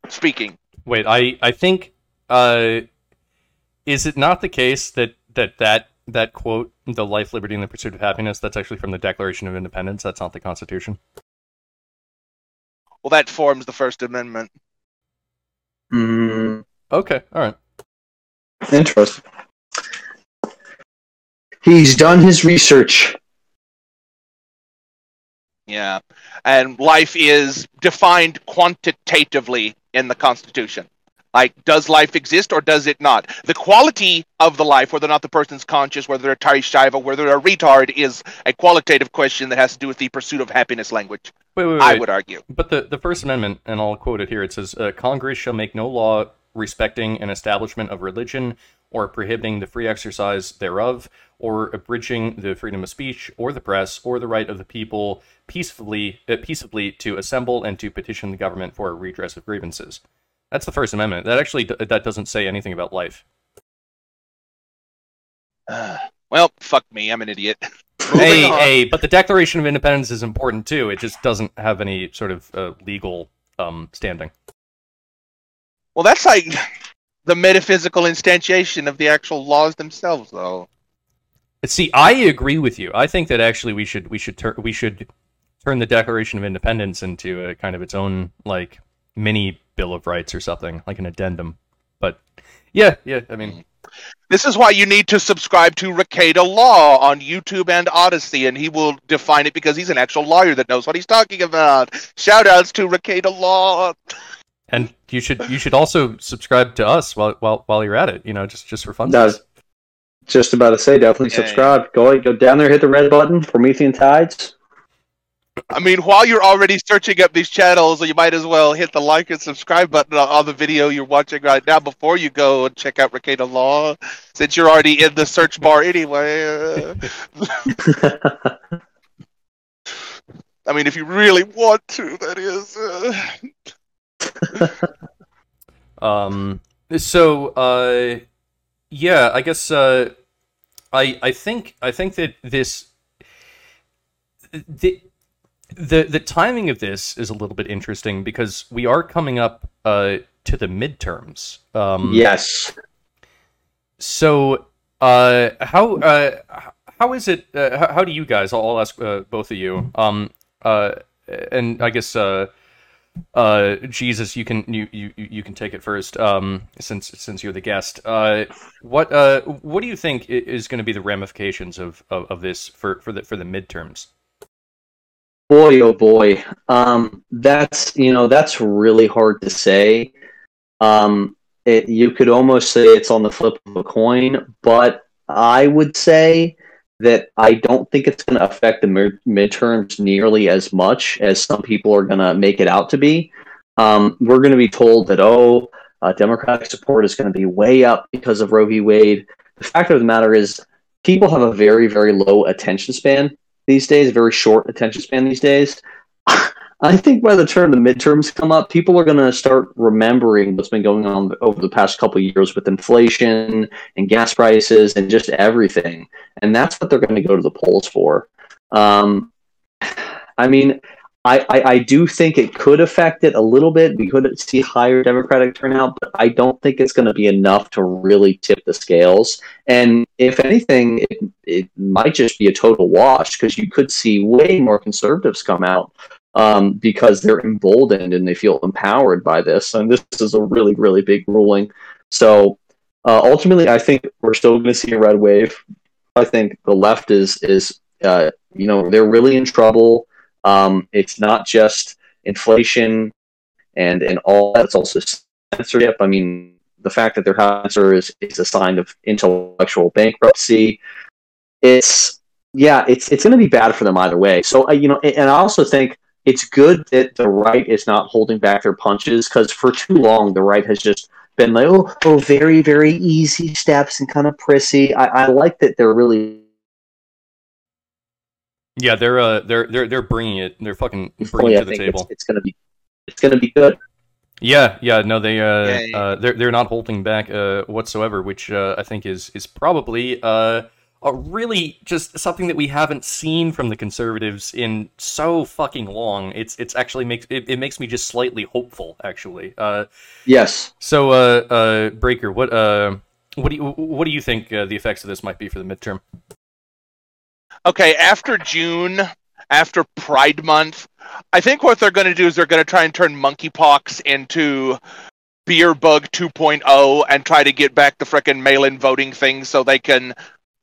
speaking Wait, I I think uh, is it not the case that that that that quote, "the life, liberty, and the pursuit of happiness," that's actually from the Declaration of Independence. That's not the Constitution. well that forms the first amendment Mm, Okay, all right. interesting. He's done his research. yeah and life is defined quantitatively in the constitution like does life exist or does it not the quality of the life whether or not the person's conscious whether they're a Terri Schiavo whether they're a retard is a qualitative question that has to do with the pursuit of happiness language Wait, wait, wait. i would argue But the, the First Amendment, and I'll quote it here, it says uh, Congress shall make no law respecting an establishment of religion or prohibiting the free exercise thereof or abridging the freedom of speech or the press or the right of the people peacefully uh, peaceably to assemble and to petition the government for a redress of grievances. That's the First Amendment. That actually d- that doesn't say anything about life. well fuck me i'm an idiot hey, hey, but the Declaration of Independence is important too. It just doesn't have any sort of uh, legal um, standing. Well, that's like the metaphysical instantiation of the actual laws themselves, though. See, I agree with you. I think that actually we should we should turn we should turn the Declaration of Independence into a kind of its own like mini Bill of Rights or something, like an addendum. But yeah, yeah, I mean, mm-hmm. This is why you need to subscribe to Rekieta Law on YouTube and Odysee, and he will define it because he's an actual lawyer that knows what he's talking about. Shout outs to Rekieta Law. and you should you should also subscribe to us while while while you're at it. You know, just just for fun. Does just about to say, definitely Yeah, subscribe. Go go down there, hit the red button. Promethean Tides. I mean, while you're already searching up these channels, you might as well hit the like and subscribe button on, on the video you're watching right now before you go and check out Rekieta Law, since you're already in the search bar anyway. I mean, if you really want to, that is. Uh... Um. So, uh, yeah, I guess uh, I I think I think that this the the the timing of this is a little bit interesting because we are coming up uh to the midterms. Um, yes. So, uh, how uh, how is it? Uh, how, how do you guys? I'll, I'll ask uh, both of you. Um, uh, and I guess uh, uh, Jesus, you can you, you you can take it first. Um, since since you're the guest. Uh, what uh what do you think is going to be the ramifications of, of, of this for for the for the midterms? Boy, oh boy. Um, that's you know that's really hard to say. Um, it, you could almost say it's on the flip of a coin, but I would say that I don't think it's going to affect the mid- midterms nearly as much as some people are going to make it out to be. Um, we're going to be told that oh, uh, Democratic support is going to be way up because of Roe v. Wade. The fact of the matter is, people have a very very low attention span these days, very short attention span these days. I think by the time the midterms come up, people are going to start remembering what's been going on over the past couple years with inflation and gas prices and just everything, and that's what they're going to go to the polls for. Um, I mean, I, I, I do think it could affect it a little bit. We could see higher Democratic turnout, but I don't think it's going to be enough to really tip the scales. And if anything, it, it might just be a total wash because you could see way more conservatives come out um, because they're emboldened and they feel empowered by this. And this is a really, really big ruling. So uh, ultimately, I think we're still going to see a red wave. I think the left is is uh, you know they're really in trouble. Um, it's not just inflation and and all that's also censorship. I mean, the fact that their cancer is is a sign of intellectual bankruptcy. It's yeah, it's it's going to be bad for them either way. So uh, you know, and I also think it's good that the right is not holding back their punches because for too long the right has just been like, oh, oh, very, very easy steps and kind of prissy. I, I like that they're really Yeah, they're uh they're they're they're bringing it. They're fucking oh, bringing yeah, it I to the think table. it's, it's gonna be it's gonna be good. Yeah, yeah, no, they uh, Yeah, yeah. uh they're they're not holding back uh whatsoever, which uh, I think is is probably uh a really just something that we haven't seen from the conservatives in so fucking long. It's it's actually makes it, it makes me just slightly hopeful actually. Uh Yes. so uh uh Breaker, what uh what do you what do you think uh, the effects of this might be for the midterm? Okay, after June, after Pride Month, I think what they're going to do is they're going to try and turn monkeypox into beer bug 2.0 and try to get back the frickin' mail-in voting thing so they can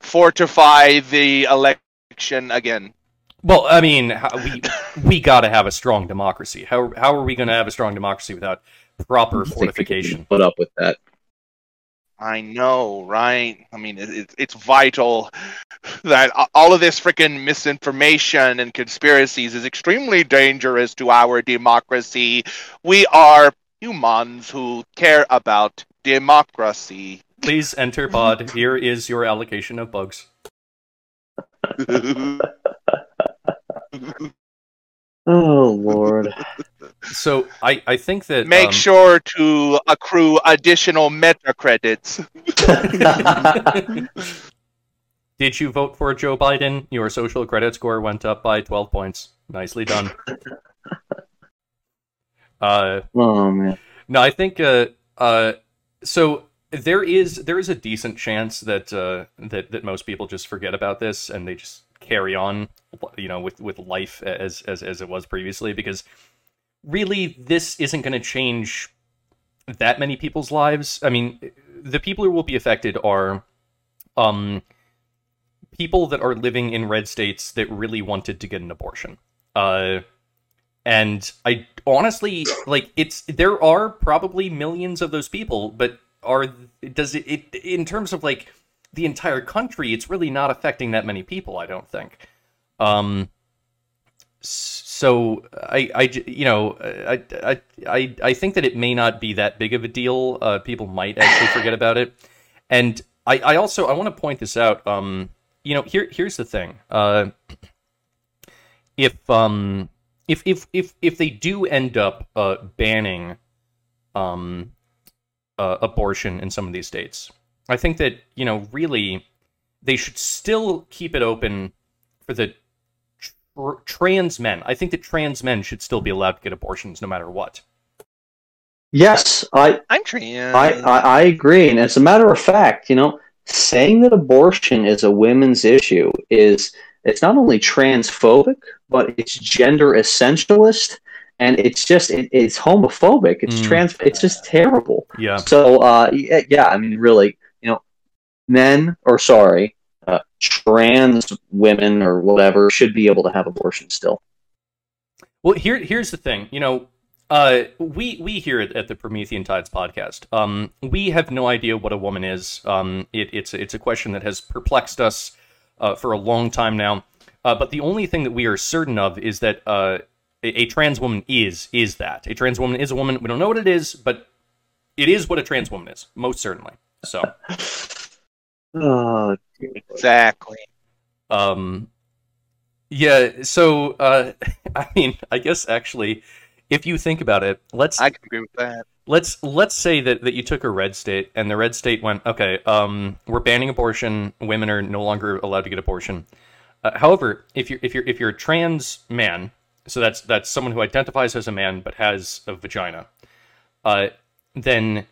fortify the election again. Well, I mean, we we got to have a strong democracy. How how are we going to have a strong democracy without proper I think people fortification? can Put up with that. I know, right? I mean, it, it, it's vital that all of this freaking misinformation and conspiracies is extremely dangerous to our democracy. We are humans who care about democracy. Please enter pod. Here is your allocation of bugs. Oh Lord. So I, I think that Make um, sure to accrue additional meta credits. Did you vote for Joe Biden? Your social credit score went up by 12 points. Nicely done. uh, Oh man. no, I think uh, uh, so. There is there is a decent chance that uh, that that most people just forget about this and they just carry on, you know, with with life as as as it was previously because really this isn't going to change that many people's lives. I mean, the people who will be affected are um people that are living in red states that really wanted to get an abortion. Uh and I honestly like it's there are probably millions of those people, but are does it, it in terms of like the entire country, it's really not affecting that many people, I don't think. Um so I, you know I, I I I think that it may not be that big of a deal. Uh, people might actually forget about it, and I, I also I want to point this out. Um, you know, here here's the thing. Uh, if um if if if if they do end up uh banning um uh, abortion in some of these states, I think that you know really they should still keep it open for the tr- trans men. I think that trans men should still be allowed to get abortions no matter what. Yes, I, I'm trans. I, I, I agree. And as a matter of fact, you know, saying that abortion is a women's issue is it's not only transphobic, but it's gender essentialist, and it's just it, it's homophobic. It's Mm. trans. It's just terrible. Yeah. So, uh, yeah, I mean, really, you know, men or sorry, uh, trans women or whatever should be able to have abortion still. Well, here here's the thing. You know, uh, we we here at, at the Promethean Tides podcast, um, we have no idea what a woman is. Um, it, it's it's a question that has perplexed us uh, for a long time now. Uh, but the only thing that we are certain of is that uh, a, a trans woman is is that a trans woman is a woman. We don't know what it is, but it is what a trans woman is, most certainly. So, Oh, exactly. um, yeah. So, uh, I mean, I guess actually, if you think about it, let's I can agree with that. let's let's say that, that you took a red state and the red state went okay um, we're banning abortion women are no longer allowed to get abortion uh, however if you're if you're if you're a trans man so that's that's someone who identifies as a man but has a vagina. Uh, then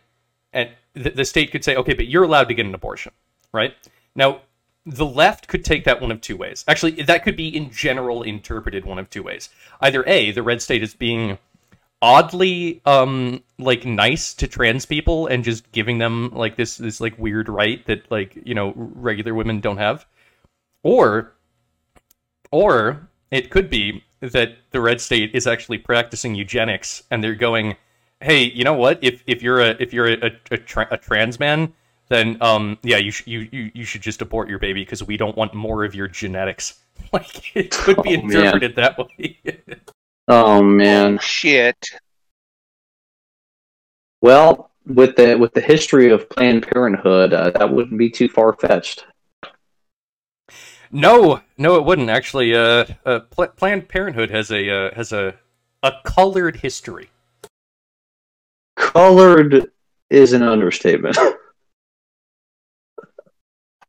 and the, the state could say okay but you're allowed to get an abortion right? Now the left could take that one of two ways. Actually that could be in general interpreted one of two ways. Either a the red state is being oddly um like nice to trans people and just giving them like this this like weird right that like you know regular women don't have. Or or it could be that the red state is actually practicing eugenics and they're going hey you know what if if you're a if you're a, a, a, tra- a trans man then um yeah you, sh- you you you should just abort your baby because we don't want more of your genetics like it could be Oh, man. interpreted that way oh man. Shit. Well, with the with the history of Planned Parenthood, uh, that wouldn't be too far fetched. No, no, it wouldn't actually. Uh, uh Pl- Planned Parenthood has a uh, has a a colored history. Colored is an understatement.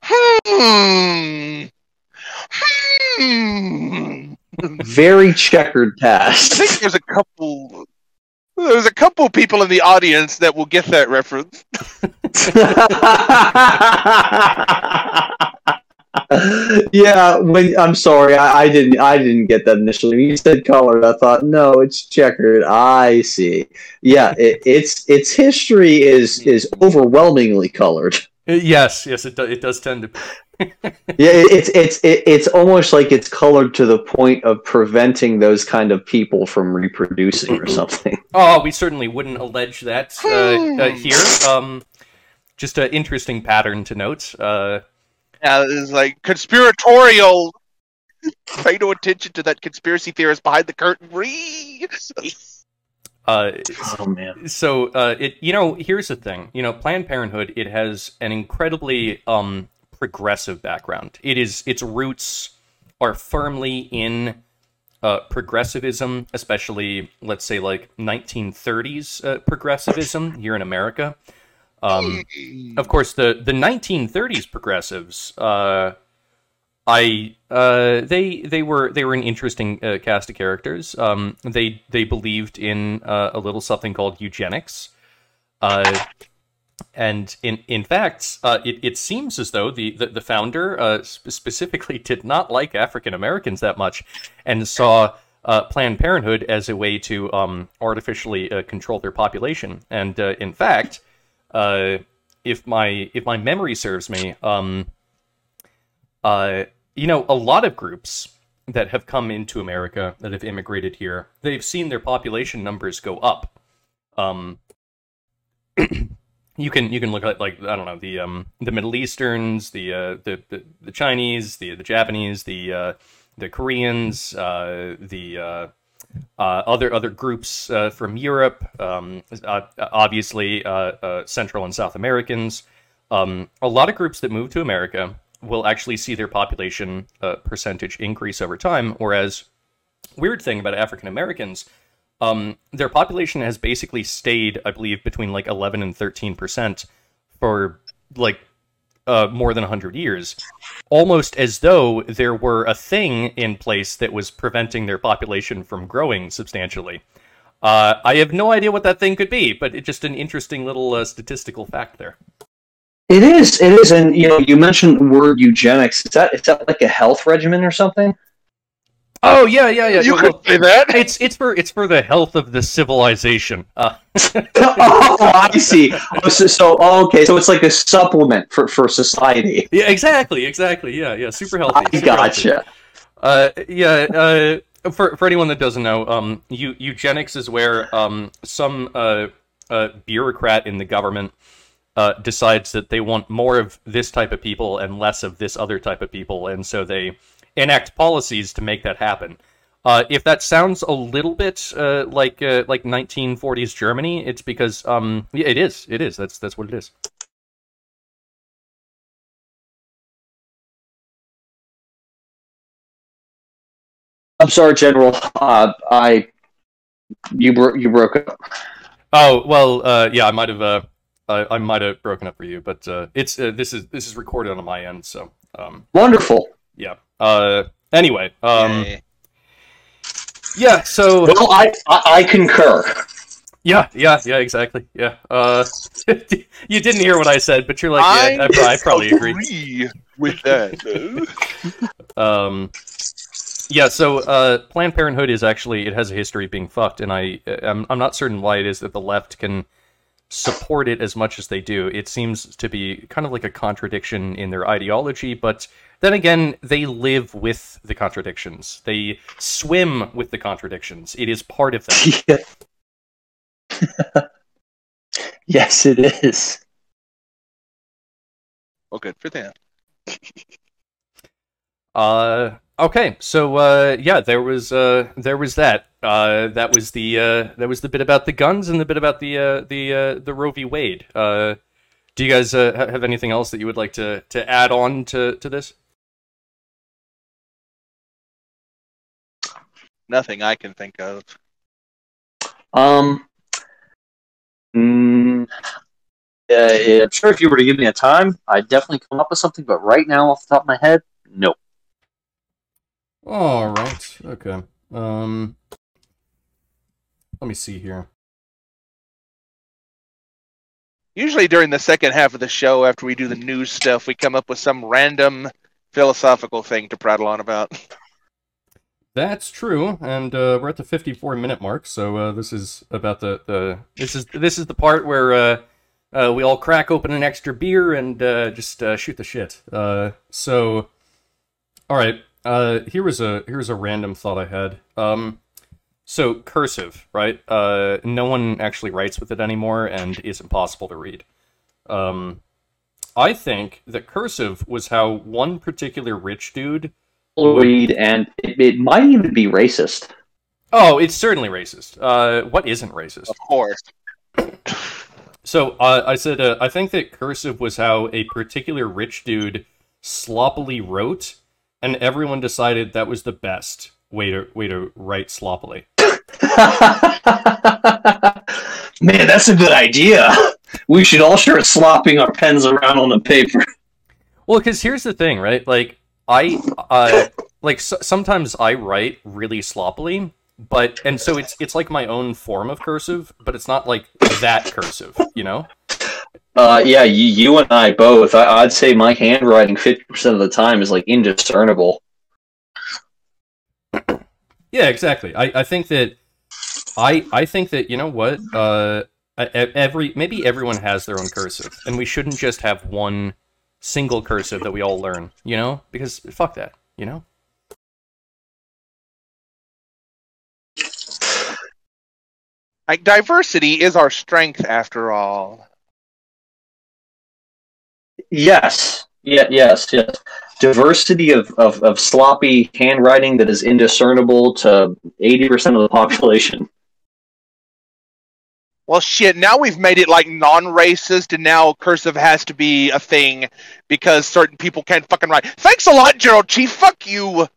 Hmm. Hmm. Very checkered past. I think past. there's a couple. There's a couple people in the audience that will get that reference. yeah, when I'm sorry, I, I didn't I didn't get that initially. When you said colored, I thought no, it's checkered. I see. Yeah, it, it's its history is is overwhelmingly colored. Uh, Yes, yes, it do- it does tend to. Yeah, it, it's it's it, it's almost like it's colored to the point of preventing those kind of people from reproducing or something. Oh, we certainly wouldn't allege that uh, uh, here. Um, just an interesting pattern to note. Uh, Yeah, it's like conspiratorial. Pay no attention to that conspiracy theorist behind the curtain. Ree. uh, Oh man. so uh, it you know here's the thing you know Planned Parenthood it has an incredibly um progressive background. It is its roots are firmly in uh, progressivism, especially let's say like 1930s uh, progressivism here in America. Um, of course, the the 1930s progressives uh, I uh, they they were they were an interesting uh, cast of characters. Um, they they believed in uh, a little something called eugenics, uh, and in in fact, uh, it it seems as though the the, the founder sp- specifically did not like African Americans that much, and saw. Planned Parenthood as a way to um, artificially control their population, and in fact, uh, if my if my memory serves me, um, uh, you know, a lot of groups that have come into America that have immigrated here, they've seen their population numbers go up. Um, you can you can look at like I don't know the um the Middle Easterns, the uh, the, the the Chinese, the the Japanese, the uh, the Koreans, uh, the uh, other other groups uh, from Europe, um, uh, obviously uh, uh, Central and South Americans. Um, a lot of groups that move to America will actually see their population uh, percentage increase over time. Whereas, weird thing about African Americans, um, their population has basically stayed, I believe, between like 11 and 13 percent for like uh, more than 100 years, almost as though there were a thing in place that was preventing their population from growing substantially. Uh, I have no idea what that thing could be, but it's just an interesting little uh, statistical fact there. It is. It is. And you know, you mentioned word eugenics. Is that is that like a health regimen or something? Oh yeah, yeah, yeah. you Well, could say that. it's it's for it's for the health of the civilization. Uh, oh, I see. Oh, So, so oh, okay, so it's like a supplement for, for society. yeah, exactly, exactly. Yeah, yeah. Super healthy. I super healthy. gotcha. Uh, yeah. Uh, for for anyone that doesn't know, um, eu- eugenics is where um some uh, uh bureaucrat in the government uh decides that they want more of this type of people and less of this other type of people, and so they enact policies to make that happen. Uh, if that sounds a little bit uh, like uh, like 1940s Germany, it's because um, yeah, it is. It is. That's that's what it is. I'm sorry, General. Uh, I you bro- you broke up. Oh well, uh, yeah, I might have uh, I, I might have broken up for you, but uh, it's uh, this is this is recorded on my end, so um, Wonderful. yeah. Uh, anyway, um, Yay. yeah. So Well, I, I I concur. yeah, yeah, yeah, exactly. Yeah. Uh, you didn't hear what I said, but you're like, yeah, I, I, I probably agree. agree with that. Um, yeah, so uh, Planned Parenthood is actually it has a history of being fucked, and I I'm, I'm not certain why it is that the left can support it as much as they do. It seems to be kind of like a contradiction in their ideology, but then again, they live with the contradictions. They swim with the contradictions. It is part of them. yes, it is. well, good for them. Uh, okay, so uh, yeah, there was uh, there was that. Uh, that was the uh, that was the bit about the guns and the bit about the uh, the uh, the Roe v. Wade. Uh, do you guys uh, have anything else that you would like to to add on to to this? Nothing I can think of. Um. mm, uh, I'm sure if you were to give me a time, I'd definitely come up with something. But right now, off the top of my head, no. All right. Okay. Um. Let me see here. Usually during the second half of the show, after we do the news stuff, we come up with some random philosophical thing to prattle on about. That's true, and uh, we're at the 54 minute mark, so uh, this is about the, the this is this is the part where uh, uh, we all crack open an extra beer and uh, just uh, shoot the shit. Uh, so, all right, uh, here was a here's a random thought I had. Um, so cursive, right? Uh, no one actually writes with it anymore, and it's impossible to read. Um, I think that cursive was how one particular rich dude Read, and it, it might even be racist. Oh, it's certainly racist. Uh, what isn't racist? Of course. So uh, I said uh, I think that cursive was how a particular rich dude sloppily wrote, and everyone decided that was the best way to way to write sloppily. Man, that's a good idea. We should all start slopping our pens around on the paper. Well, because here's the thing, right? Like I uh, like s- sometimes I write really sloppily, but and so it's it's like my own form of cursive, but it's not like that cursive, you know. Uh, yeah, you, you and I both. I, I'd say my handwriting fifty percent of the time is like indiscernible. Yeah, exactly. I, I think that I I think that you know what uh every maybe everyone has their own cursive, and we shouldn't just have one single cursive that we all learn, you know? Because fuck that, you know. Like diversity is our strength after all. Yes. Yeah. Yes. Yes. Diversity of, of, of sloppy handwriting that is indiscernible to eighty percent of the population. Well, shit. Now we've made it like non-racist, and now cursive has to be a thing because certain people can't fucking write. Thanks a lot, Gerald Chief. Fuck you.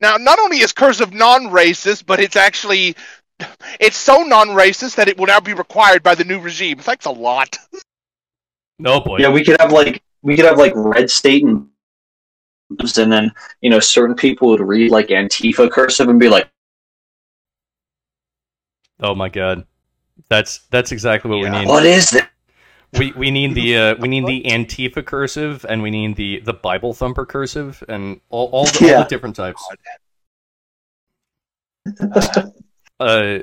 now, not only is cursive non-racist, but it's actually it's so non-racist that it will now be required by the new regime. Thanks a lot. No boy. Yeah, we could have like we could have like red state and and then you know certain people would read like Antifa cursive and be like, Oh my god. That's that's exactly what Yeah. we need. "What is that?" We we need the uh, we need the Antifa cursive and we need the the Bible thumper cursive and all all the, all the different types. Uh,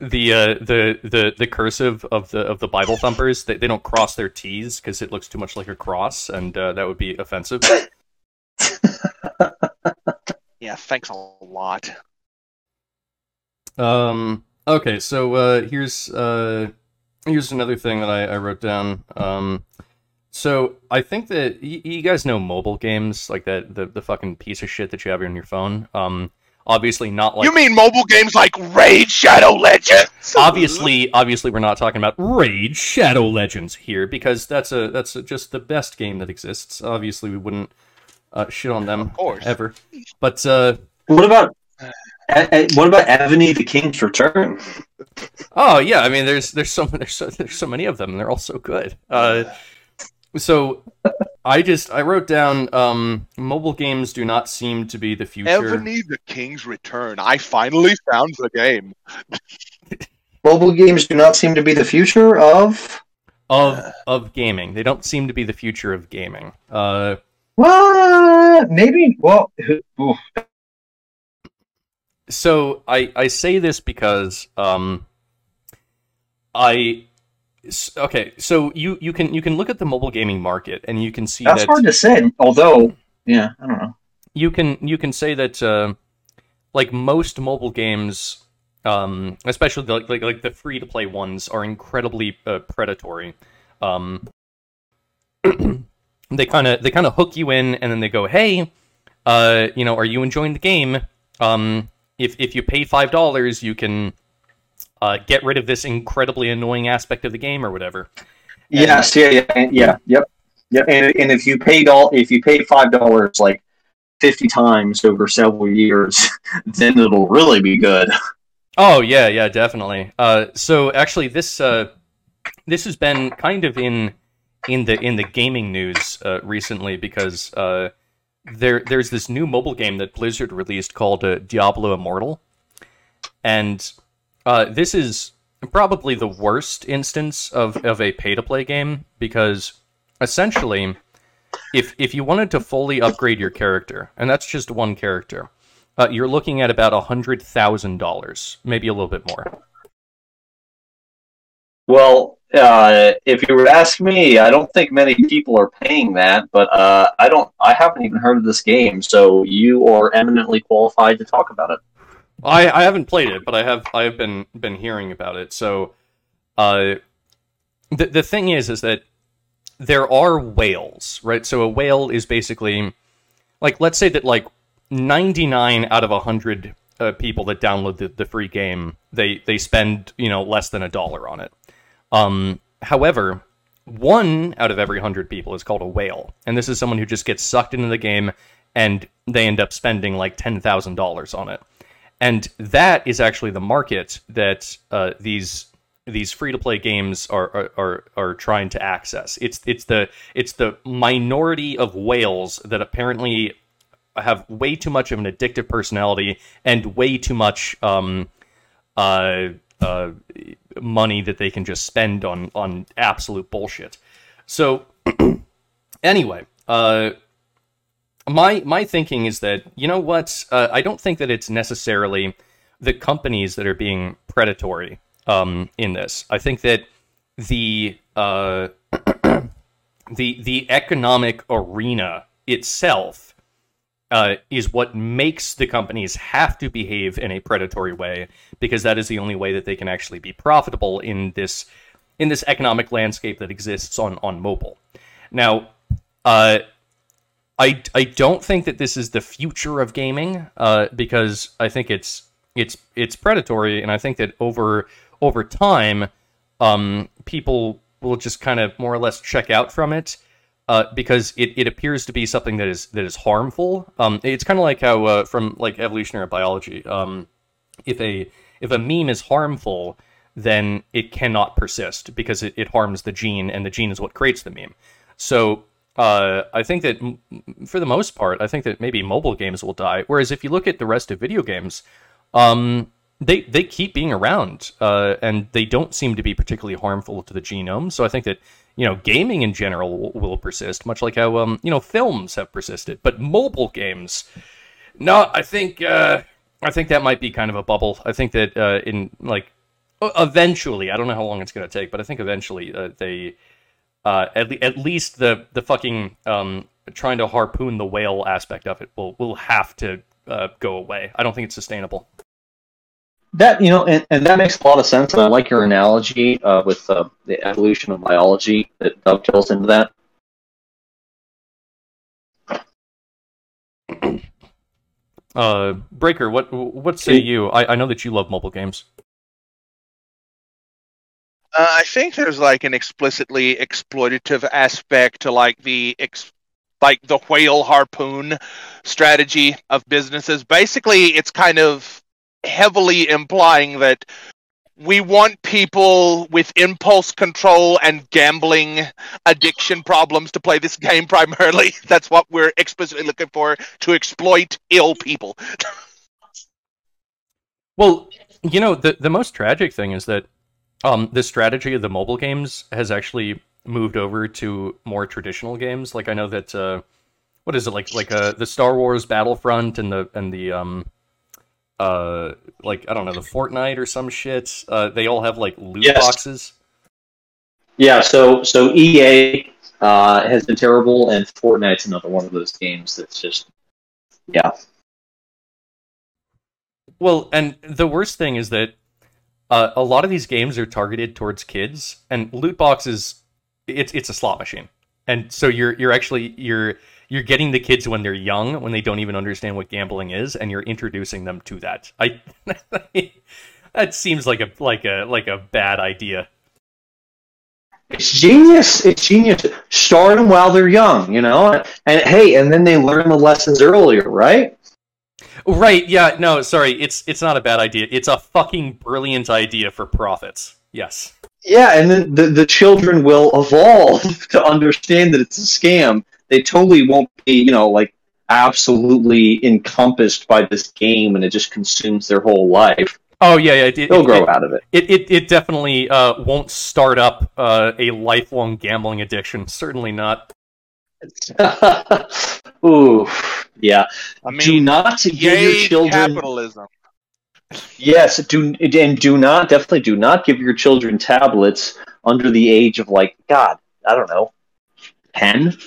the uh the the the cursive of the of the Bible thumpers they, they don't cross their T's because it looks too much like a cross and uh, that would be offensive. Yeah, thanks a lot. Um. Okay. So uh, here's uh, here's another thing that I, I wrote down. Um. So I think that y- you guys know mobile games like that the the fucking piece of shit that you have on your phone. Um. Obviously not like you mean mobile games like Raid Shadow Legends? obviously obviously we're not talking about Raid Shadow Legends here because that's a that's a, just the best game that exists. Obviously we wouldn't uh, shit on them Of course. ever. But uh, What about what about Evony the King's Return? Oh yeah, I mean, there's there's so there's so, there's so many of them, and they're all so good. Uh, so I just I wrote down um, mobile games do not seem to be the future. Evony the King's Return. I finally found the game. Mobile games do not seem to be the future of. of of gaming. They don't seem to be the future of gaming. Uh, Well, maybe. Well, oof. So I I say this because um, I okay. So you you can you can look at the mobile gaming market and you can see that's that hard to say. Although, yeah, I don't know. you can you can say that uh, like most mobile games um, especially the, like like the free to play ones are incredibly uh, predatory um, they kind of they kind of hook you in and then they go hey uh, you know are you enjoying the game um, if if you pay five dollars you can uh, get rid of this incredibly annoying aspect of the game or whatever Yes, yeah, yeah, and- yeah, yep, yep. And, and if you paid all, if you paid five dollars like fifty times over several years, then it'll really be good. Oh yeah, yeah, definitely. Uh, so actually, this uh, this has been kind of in in the in the gaming news uh, recently because uh, there there's this new mobile game that Blizzard released called uh, Diablo Immortal, and uh, this is probably the worst instance of, of a pay to play game because essentially, if if you wanted to fully upgrade your character, and that's just one character, uh, you're looking at about hundred thousand dollars, maybe a little bit more. Well, uh, if you were to ask me, I don't think many people are paying that, but uh, I don't. I haven't even heard of this game, so you are eminently qualified to talk about it. I, I haven't played it, but I have I have been been hearing about it. So, uh, the the thing is, is that there are whales, right? So a whale is basically like let's say that like ninety nine out of hundred uh, people that download the, the free game, they they spend you know less than a dollar on it. Um, however, one out of every hundred people is called a whale, and this is someone who just gets sucked into the game and they end up spending like ten thousand dollars on it. And that is actually the market that uh, these these free to play games are, are are are trying to access. It's it's the it's the minority of whales that apparently have way too much of an addictive personality and way too much um, uh, uh, money that they can just spend on on absolute bullshit. So anyway, uh, my my thinking is that you know what uh, I don't think that it's necessarily the companies that are being predatory um, in this. I think that the uh, the the economic arena itself uh, is what makes the companies have to behave in a predatory way because that is the only way that they can actually be profitable in this in this economic landscape that exists on on mobile. Now, uh, I I don't think that this is the future of gaming uh, because I think it's it's it's predatory, and I think that over over time, um, people will just kind of more or less check out from it. Uh, because it, it appears to be something that is that is harmful. Um, it's kind of like how uh, from like evolutionary biology, um, if a if a meme is harmful, then it cannot persist because it, it harms the gene, and the gene is what creates the meme. So uh, I think that m- for the most part, I think that maybe mobile games will die. Whereas if you look at the rest of video games, um, they they keep being around, uh, and they don't seem to be particularly harmful to the genome. So I think that you know gaming in general will, will persist, much like how um, you know films have persisted. But mobile games, no, I think uh, I think that might be kind of a bubble. I think that uh, in like eventually, I don't know how long it's going to take, but I think eventually uh, they uh, at, le- at least the the fucking um, trying to harpoon the whale aspect of it will will have to uh, go away. I don't think it's sustainable. That you know, and, and that makes a lot of sense. And I like your analogy uh, with uh, the evolution of biology that dovetails into that. Uh, Breaker, what what say you? I, I know that you love mobile games. Uh, I think there's like an explicitly exploitative aspect to like the ex- like the whale harpoon strategy of businesses. Basically, it's kind of heavily implying that we want people with impulse control and gambling addiction problems to play this game primarily. That's what we're explicitly looking for to exploit ill people. well, you know, the the most tragic thing is that um, the strategy of the mobile games has actually moved over to more traditional games. Like I know that uh, what is it like like uh, the Star Wars Battlefront and the and the um uh like I don't know the Fortnite or some shit. Uh, they all have like loot yes. boxes. Yeah, so so EA uh, has been terrible, and Fortnite's another one of those games that's just yeah. Well, and the worst thing is that uh, a lot of these games are targeted towards kids, and loot boxes it's it's a slot machine, and so you're you're actually you're you're getting the kids when they're young, when they don't even understand what gambling is, and you're introducing them to that. I that seems like a like a like a bad idea. It's genius. It's genius. Start them while they're young, you know. And hey, and then they learn the lessons earlier, right? Right, yeah, no, sorry, it's it's not a bad idea. It's a fucking brilliant idea for profits. Yes. Yeah, and then the, the children will evolve to understand that it's a scam. They totally won't be, you know, like absolutely encompassed by this game and it just consumes their whole life. Oh yeah, yeah. It, They'll it, grow it, out of it. It it, it definitely uh, won't start up uh, a lifelong gambling addiction. Certainly not. Ooh, yeah. I mean, do not give your children capitalism. Yes, do and do not definitely do not give your children tablets under the age of like God. I don't know, ten.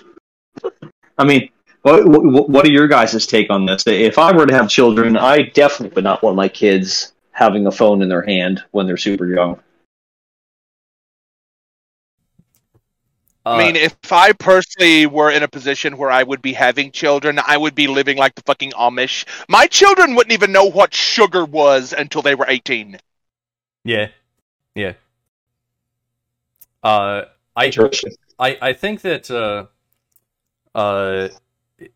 I mean, what what are your guys' take on this? If I were to have children, I definitely would not want my kids having a phone in their hand when they're super young. I mean, if I personally were in a position where I would be having children, I would be living like the fucking Amish. My children wouldn't even know what sugar was until they were 18. Yeah. Yeah. Uh, I, I, I think that, uh, uh,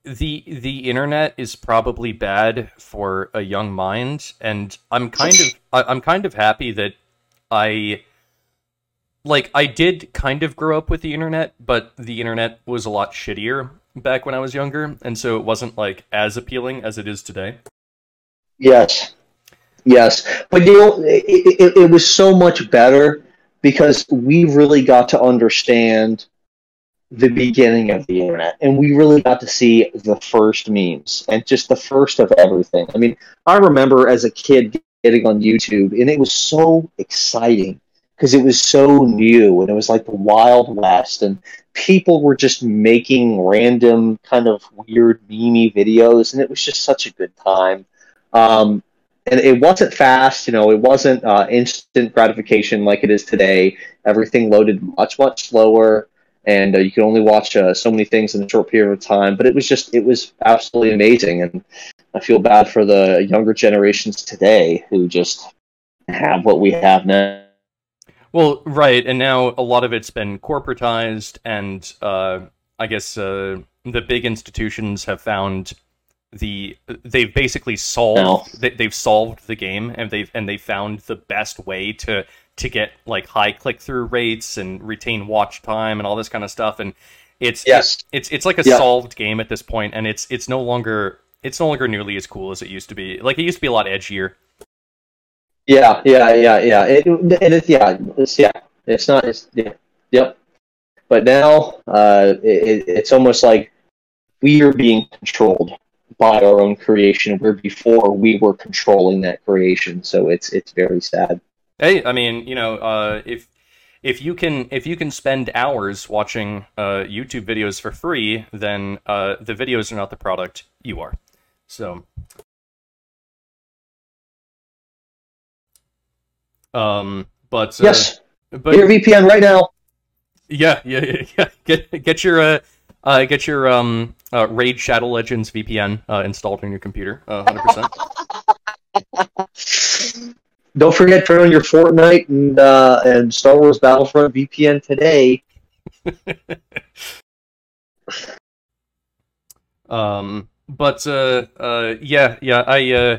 the the internet is probably bad for a young mind, and I'm kind of I'm kind of happy that I like I did kind of grow up with the internet, but the internet was a lot shittier back when I was younger, and so it wasn't like as appealing as it is today. Yes, yes, but you know, it, it, it was so much better because we really got to understand the beginning of the internet and we really got to see the first memes and just the first of everything. I mean, I remember as a kid getting on YouTube and it was so exciting because it was so new and it was like the Wild West and people were just making random kind of weird memey videos and it was just such a good time. Um, and it wasn't fast, you know, it wasn't uh, instant gratification like it is today. Everything loaded much, much slower and uh, you could only watch uh, so many things in a short period of time. But it was just it was absolutely amazing, and I feel bad for the younger generations today who just have what we have now. Well, right, and now a lot of it's been corporatized, and uh, I guess uh, the big institutions have found the they've basically solved No. they, they've solved the game and they've and they found the best way to to get like high click through rates and retain watch time and all this kind of stuff and it's Yes. it's it's like a Yeah. solved game at this point and it's it's no longer it's no longer nearly as cool as it used to be like it used to be a lot edgier Yeah, yeah, yeah, yeah. It, it's yeah, it's yeah, it's not. It's yeah, yep. But now, uh, it, it's almost like we are being controlled by our own creation, where before we were controlling that creation. So it's it's very sad. Hey, I mean, you know, uh, if if you can if you can spend hours watching uh, YouTube videos for free, then uh, the videos are not the product. You are. So, um, but uh, yes, but your VPN right now. yeah, yeah, yeah, yeah. Get get your uh, uh get your um uh, Raid Shadow Legends VPN uh, installed on your computer, uh, hundred percent. Don't forget turn on your Fortnite and uh, and Star Wars Battlefront VPN today. Um, but uh, uh, yeah, yeah, I uh,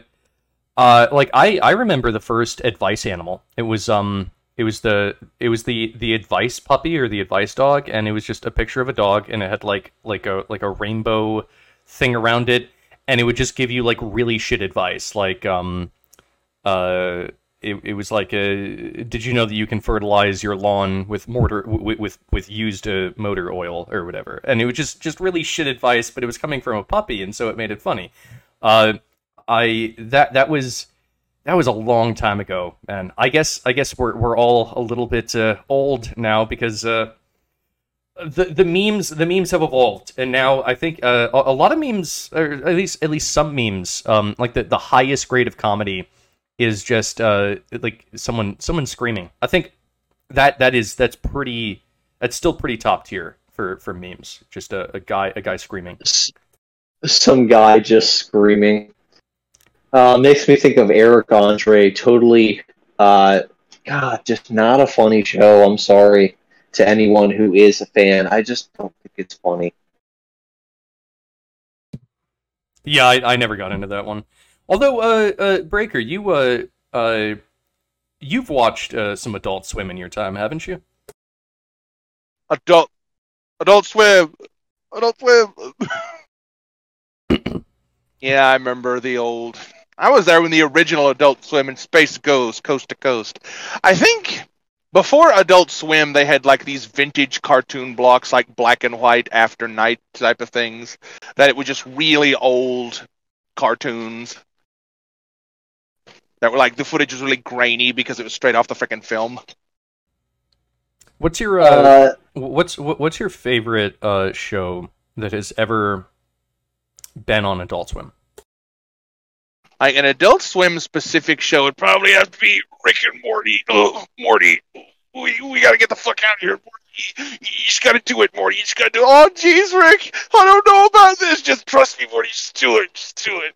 uh, like I I remember the first advice animal. It was um, it was the it was the the advice puppy or the advice dog, and it was just a picture of a dog, and it had like like a like a rainbow thing around it, and it would just give you like really shit advice, like um, uh. It, it was like a, did you know that you can fertilize your lawn with mortar with with, with used uh, motor oil or whatever and it was just just really shit advice but it was coming from a puppy and so it made it funny uh i that that was that was a long time ago and i guess i guess we're we're all a little bit uh, old now because uh the the memes the memes have evolved and now I think uh, a, a lot of memes or at least at least some memes um like the the highest grade of comedy is just uh like someone someone screaming. I think that that is that's pretty that's still pretty top tier for for memes. Just a, a guy a guy screaming. Some guy just screaming. Uh, makes me think of Eric Andre. Totally, uh, God, just not a funny show. I'm sorry to anyone who is a fan. I just don't think it's funny. Yeah, I, I never got into that one. Although uh uh Breaker, you uh uh you've watched uh, some Adult Swim in your time, haven't you? Adult, Adult Swim, Adult Swim. yeah, I remember the old. I was there when the original Adult Swim and Space Ghost Coast to Coast. I think before Adult Swim, they had like these vintage cartoon blocks, like black and white after night type of things. That it was just really old cartoons. That were like the footage was really grainy because it was straight off the freaking film. What's your uh, Uh, what's what's your favorite uh show that has ever been on Adult Swim? Like an Adult Swim specific show would probably have to be Rick and Morty. Oh, Morty, we we gotta get the fuck out of here, Morty. You just gotta do it, Morty. You just gotta do. It. Oh, jeez, Rick, I don't know about this. Just trust me, Morty. Just do it. Just do it.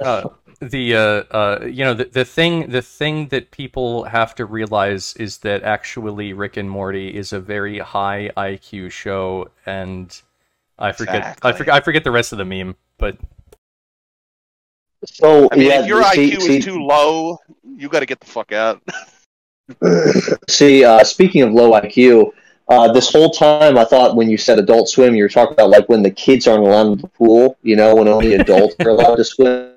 Uh, the uh, uh, you know the, the thing the thing that people have to realize is that actually Rick and Morty is a very high IQ show, and I forget I forget I forget the rest of the meme, but so I mean, yeah, if your see- IQ see- is too low, you gotta get the fuck out. See, uh, speaking of low IQ, uh, this whole time I thought when you said Adult Swim, you were talking about like when the kids aren't allowed in the pool. You know, when only adults are allowed to swim.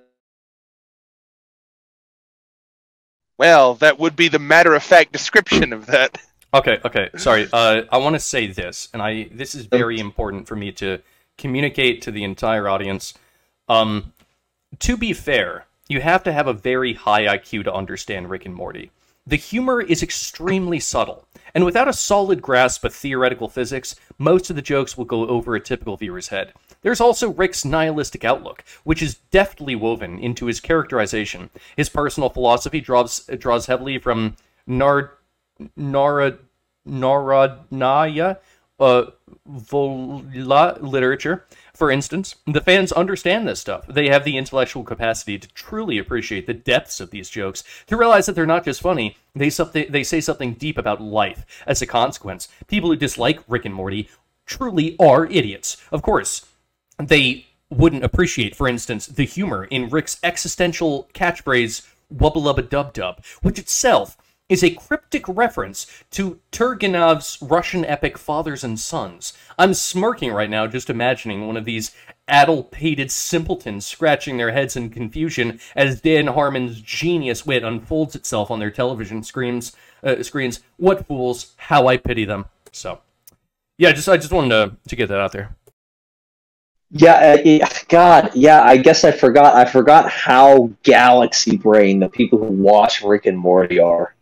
Well, that would be the matter of fact description of that. Okay, okay. Sorry. Uh, I want to say this, and I this is very important for me to communicate to the entire audience. Um, to be fair, you have to have a very high IQ to understand Rick and Morty. The humor is extremely subtle, and without a solid grasp of theoretical physics, most of the jokes will go over a typical viewer's head. There's also Rick's nihilistic outlook, which is deftly woven into his characterization. His personal philosophy draws draws heavily from Nard Nara Narodnaya uh, Volya literature. For instance, the fans understand this stuff. They have the intellectual capacity to truly appreciate the depths of these jokes, to realize that they're not just funny, they, something, they say something deep about life. As a consequence, people who dislike Rick and Morty truly are idiots. Of course, they wouldn't appreciate, for instance, the humor in Rick's existential catchphrase, wubba lubba dub dub, which itself is a cryptic reference to Turgenev's Russian epic Fathers and Sons. I'm smirking right now just imagining one of these addle-pated simpletons scratching their heads in confusion as Dan Harmon's genius wit unfolds itself on their television screens. Uh, screens. What fools! How I pity them. So, yeah, just I just wanted to, to get that out there. Yeah, uh, God, yeah. I guess I forgot. I forgot how galaxy brain the people who watch Rick and Morty are.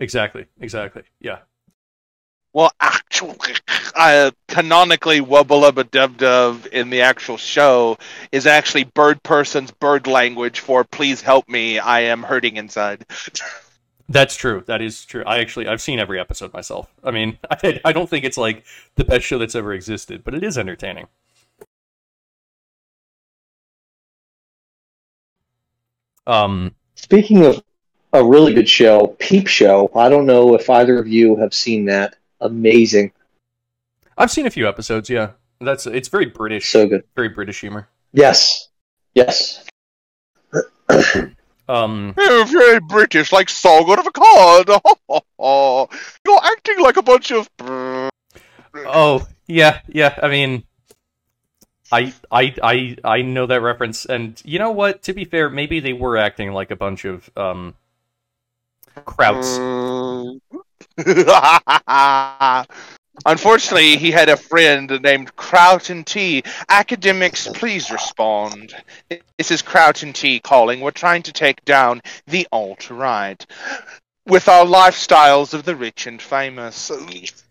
Exactly. Exactly. Yeah. Well, actually, uh, canonically, Wubba Lubba Dub Dub in the actual show is actually bird person's bird language for "Please help me, I am hurting inside." That's true. That is true. I actually I've seen every episode myself. I mean, I, I don't think it's like the best show that's ever existed, but it is entertaining. Um, Speaking of a really good show, Peep Show. I don't know if either of you have seen that. Amazing, I've seen a few episodes. Yeah, that's it's very British. so good. very British humor. Yes, yes. Um, You're very British, like song out of a card. You're acting like a bunch of. oh yeah, yeah. I mean, I I I I know that reference, and you know what? To be fair, maybe they were acting like a bunch of um krauts. Unfortunately, he had a friend named Kraut and Tea. Academics, please respond. This is Kraut and Tea calling. We're trying to take down the alt right with our lifestyles of the rich and famous.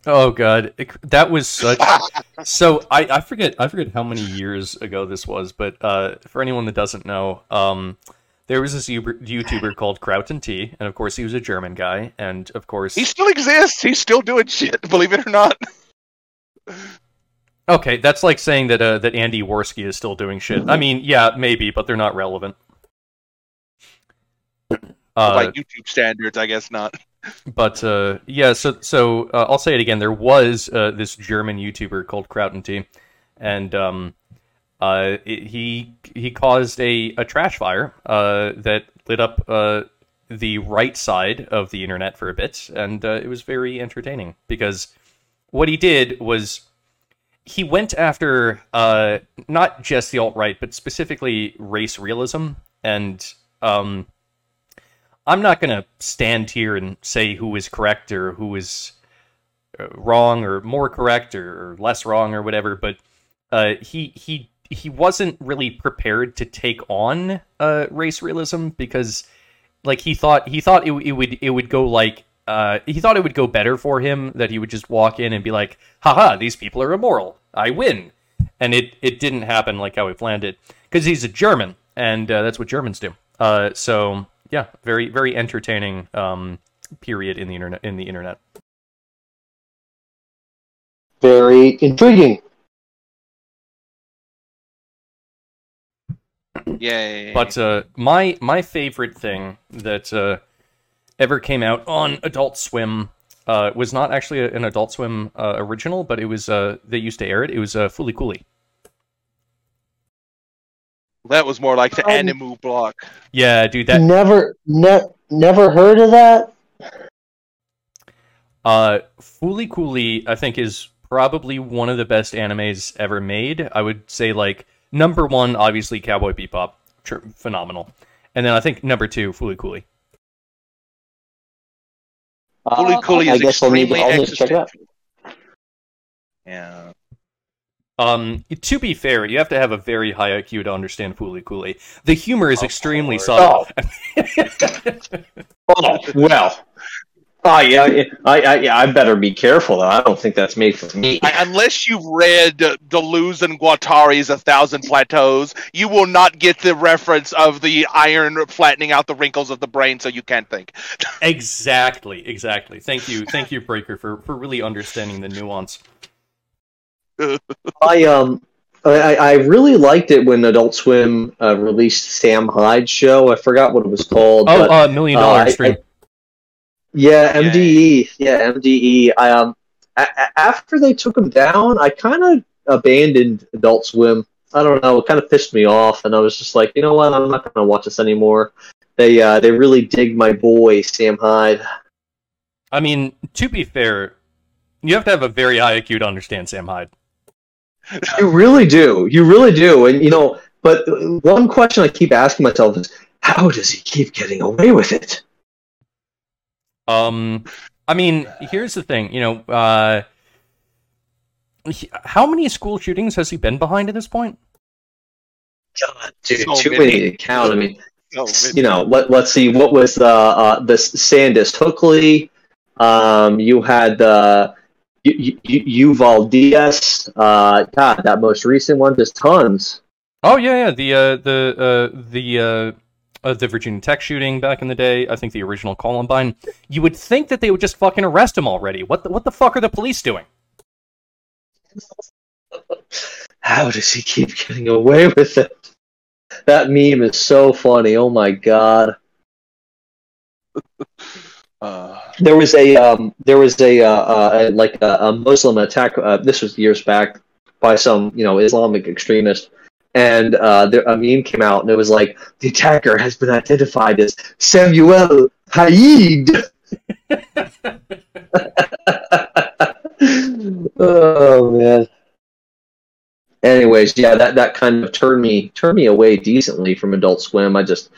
Oh god, that was such. so I I forget I forget how many years ago this was, but uh, for anyone that doesn't know, um, there was this YouTuber called Kraut and Tea, and of course he was a German guy, and of course He still exists. He's still doing shit, believe it or not. okay, that's like saying that uh, that Andy Warski is still doing shit. I mean, yeah, maybe, but they're not relevant. Uh, By YouTube standards, I guess not. but uh, yeah, so so uh, I'll say it again. There was uh, this German YouTuber called Kraut and Tea, and um, uh, it, he he caused a, a trash fire uh, that lit up uh, the right side of the internet for a bit, and uh, it was very entertaining because what he did was he went after uh, not just the alt right, but specifically race realism. And um, I'm not going to stand here and say who is correct or who is uh, wrong or more correct or, less wrong or whatever. But uh, he he he wasn't really prepared to take on uh, race realism because like he thought he thought it, it would it would go like uh, he thought it would go better for him that he would just walk in and be like, haha, these people are immoral. I win. And it, it didn't happen like how he planned it because he's a German and uh, that's what Germans do. Uh, so yeah, very, very entertaining um, period in the internet. In the internet. Very intriguing. Yay. But uh, my my favorite thing that uh, ever came out on Adult Swim uh, was not actually a- an Adult Swim uh, original, but it was uh, they used to air it. It was uh, Fooly Cooly. That was more like the Um, Animu block. Yeah, dude, that never, ne- never heard of that. Uh, Fooly Cooly, I think, is probably one of the best animes ever made. I would say like number one, obviously Cowboy Bebop, tr- phenomenal, and then I think number two, Fooly Cooly. Fooly Cooly Uh, I is guess I'll need, extremely I'll need to check it out. Yeah. Um, to be fair, you have to have a very high IQ to understand Fooly Cooly. The humor is Of extremely course. subtle. Oh well. Oh yeah, I, I yeah, I better be careful. Though. I don't think that's made for me. Unless you've read uh, Deleuze and Guattari's A Thousand Plateaus, you will not get the reference of the iron flattening out the wrinkles of the brain so you can't think. exactly, exactly. Thank you, thank you, Breaker, for for really understanding the nuance. I um, I, I really liked it when Adult Swim uh, released Sam Hyde show. I forgot what it was called. Oh, but, uh, million dollar uh, I- stream. yeah, MDE. Yeah, MDE. I, um, a- a- after they took him down, I kind of abandoned Adult Swim. I don't know. It kind of pissed me off, and I was just like, you know what? I'm not going to watch this anymore. They uh, they really dig my boy Sam Hyde. I mean, to be fair, you have to have a very high IQ to understand Sam Hyde. You really do. You really do. And you know, but one question I keep asking myself is, how does he keep getting away with it? Um, I mean, here's the thing. You know, uh, he- how many school shootings has he been behind at this point? God, dude, So too many. many to count. I mean, No, you know, let, let's see. What was the uh, the Sandus Hookley? Um, you had the U- U- Uval Diaz. Uh, God, that most recent one. There's tons. Oh yeah, yeah. The uh, the uh, the uh, uh, the Virginia Tech shooting back in the day. I think the original Columbine. You would think that they would just fucking arrest him already. What the, what the fuck are the police doing? How does he keep getting away with it? That meme is so funny. Oh my god. There was a um, there was a, uh, uh, like a, a Muslim attack. Uh, this was years back by some you know Islamic extremist, and uh, there, a meme came out and it was like the attacker has been identified as Samuel Hyde. oh man. Anyways, yeah, that, that kind of turned me turned me away decently from Adult Swim. I just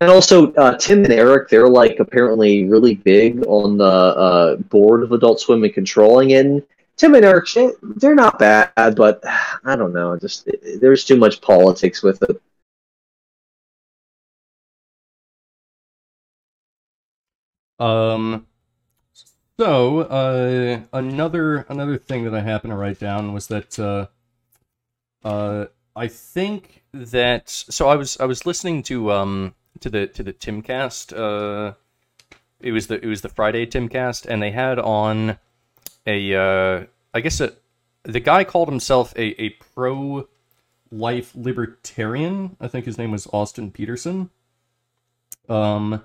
and also, uh, Tim and Eric, they're like apparently really big on the uh, board of Adult Swim and controlling it. Tim and Eric, they're not bad, but I don't know. Just there's too much politics with it. Um. So, uh, another another thing that I happened to write down was that uh, uh, I think that so I was I was listening to um to the to the Timcast. Uh, it was the it was the Friday Timcast, and they had on a uh, I guess a the guy called himself a a pro life libertarian. I think his name was Austin Petersen. Um.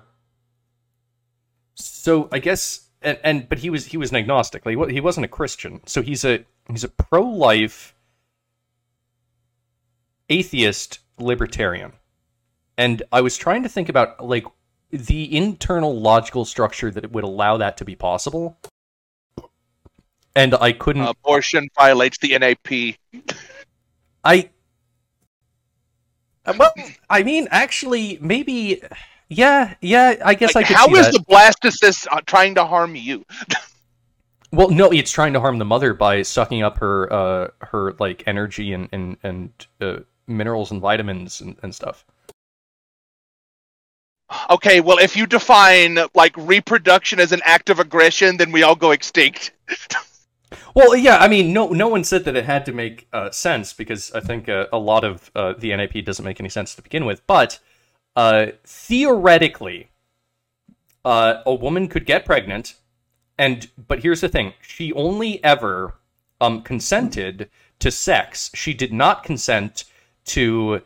So I guess, and, and but he was he was an agnostic. Like he wa- he wasn't a Christian. So he's a he's a pro life atheist libertarian. And I was trying to think about like the internal logical structure that would allow that to be possible. And I couldn't. abortion violates the NAP. I. Uh, Well, I mean, actually, maybe. Yeah, yeah. I guess Like, I could how is that. the blastocyst uh, trying to harm you? Well, no, it's trying to harm the mother by sucking up her uh her like energy and and and uh, minerals and vitamins and, and stuff. Okay, well, if you define like reproduction as an act of aggression, then we all go extinct. Well, yeah, I mean, no no one said that it had to make uh, sense because I think uh, a lot of uh, the NAP doesn't make any sense to begin with. But uh, theoretically, uh, a woman could get pregnant, and but here's the thing: she only ever um, consented to sex. She did not consent to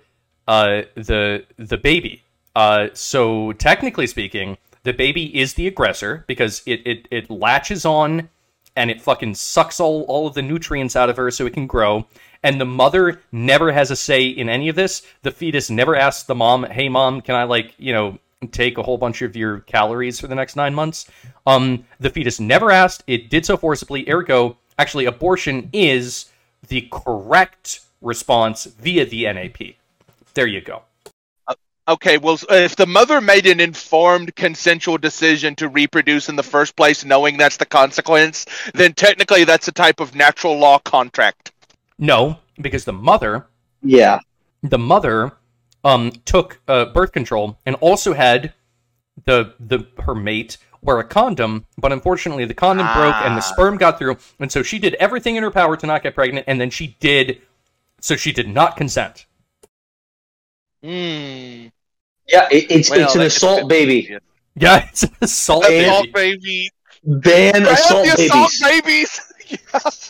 uh, the the baby. Uh, so technically speaking, the baby is the aggressor because it it, it latches on and it fucking sucks all, all of the nutrients out of her so it can grow. And the mother never has a say in any of this. The fetus never asks the mom, "Hey, mom, can I like you know take a whole bunch of your calories for the next nine months. Um, the fetus never asked. It did so forcibly. Ergo, actually, abortion is the correct response via the NAP. There you go. Okay, well, if the mother made an informed, consensual decision to reproduce in the first place, knowing that's the consequence, then technically that's a type of natural law contract. No, because the mother, Yeah. the mother, um, took uh, birth control and also had the the her mate wear a condom, but unfortunately the condom broke and the Ah. sperm got through, and so she did everything in her power to not get pregnant, and then she did, so she did not consent. Hmm. Yeah, it, it's Well, it's an assault baby. Yeah, it's an assault Hey, baby. Assault baby. Ban Grab assault the babies. assault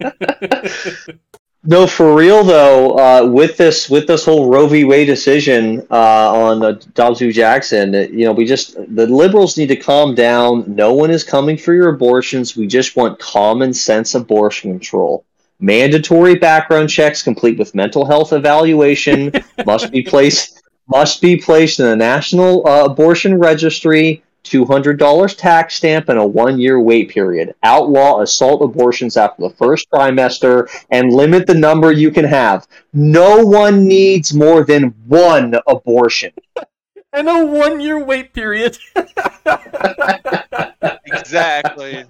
babies. No, for real though. Uh, with this with this whole Roe v. Wade decision uh, on uh, Dobbs v. Jackson, uh, you know, we just the liberals need to calm down. No one is coming for your abortions. We just want common sense abortion control. Mandatory background checks, complete with mental health evaluation, must be placed must be placed in the National uh, Abortion Registry. $200 tax stamp and a one year wait period. Outlaw assault abortions after the first trimester and limit the number you can have. No one needs more than one abortion. and a one year wait period. exactly.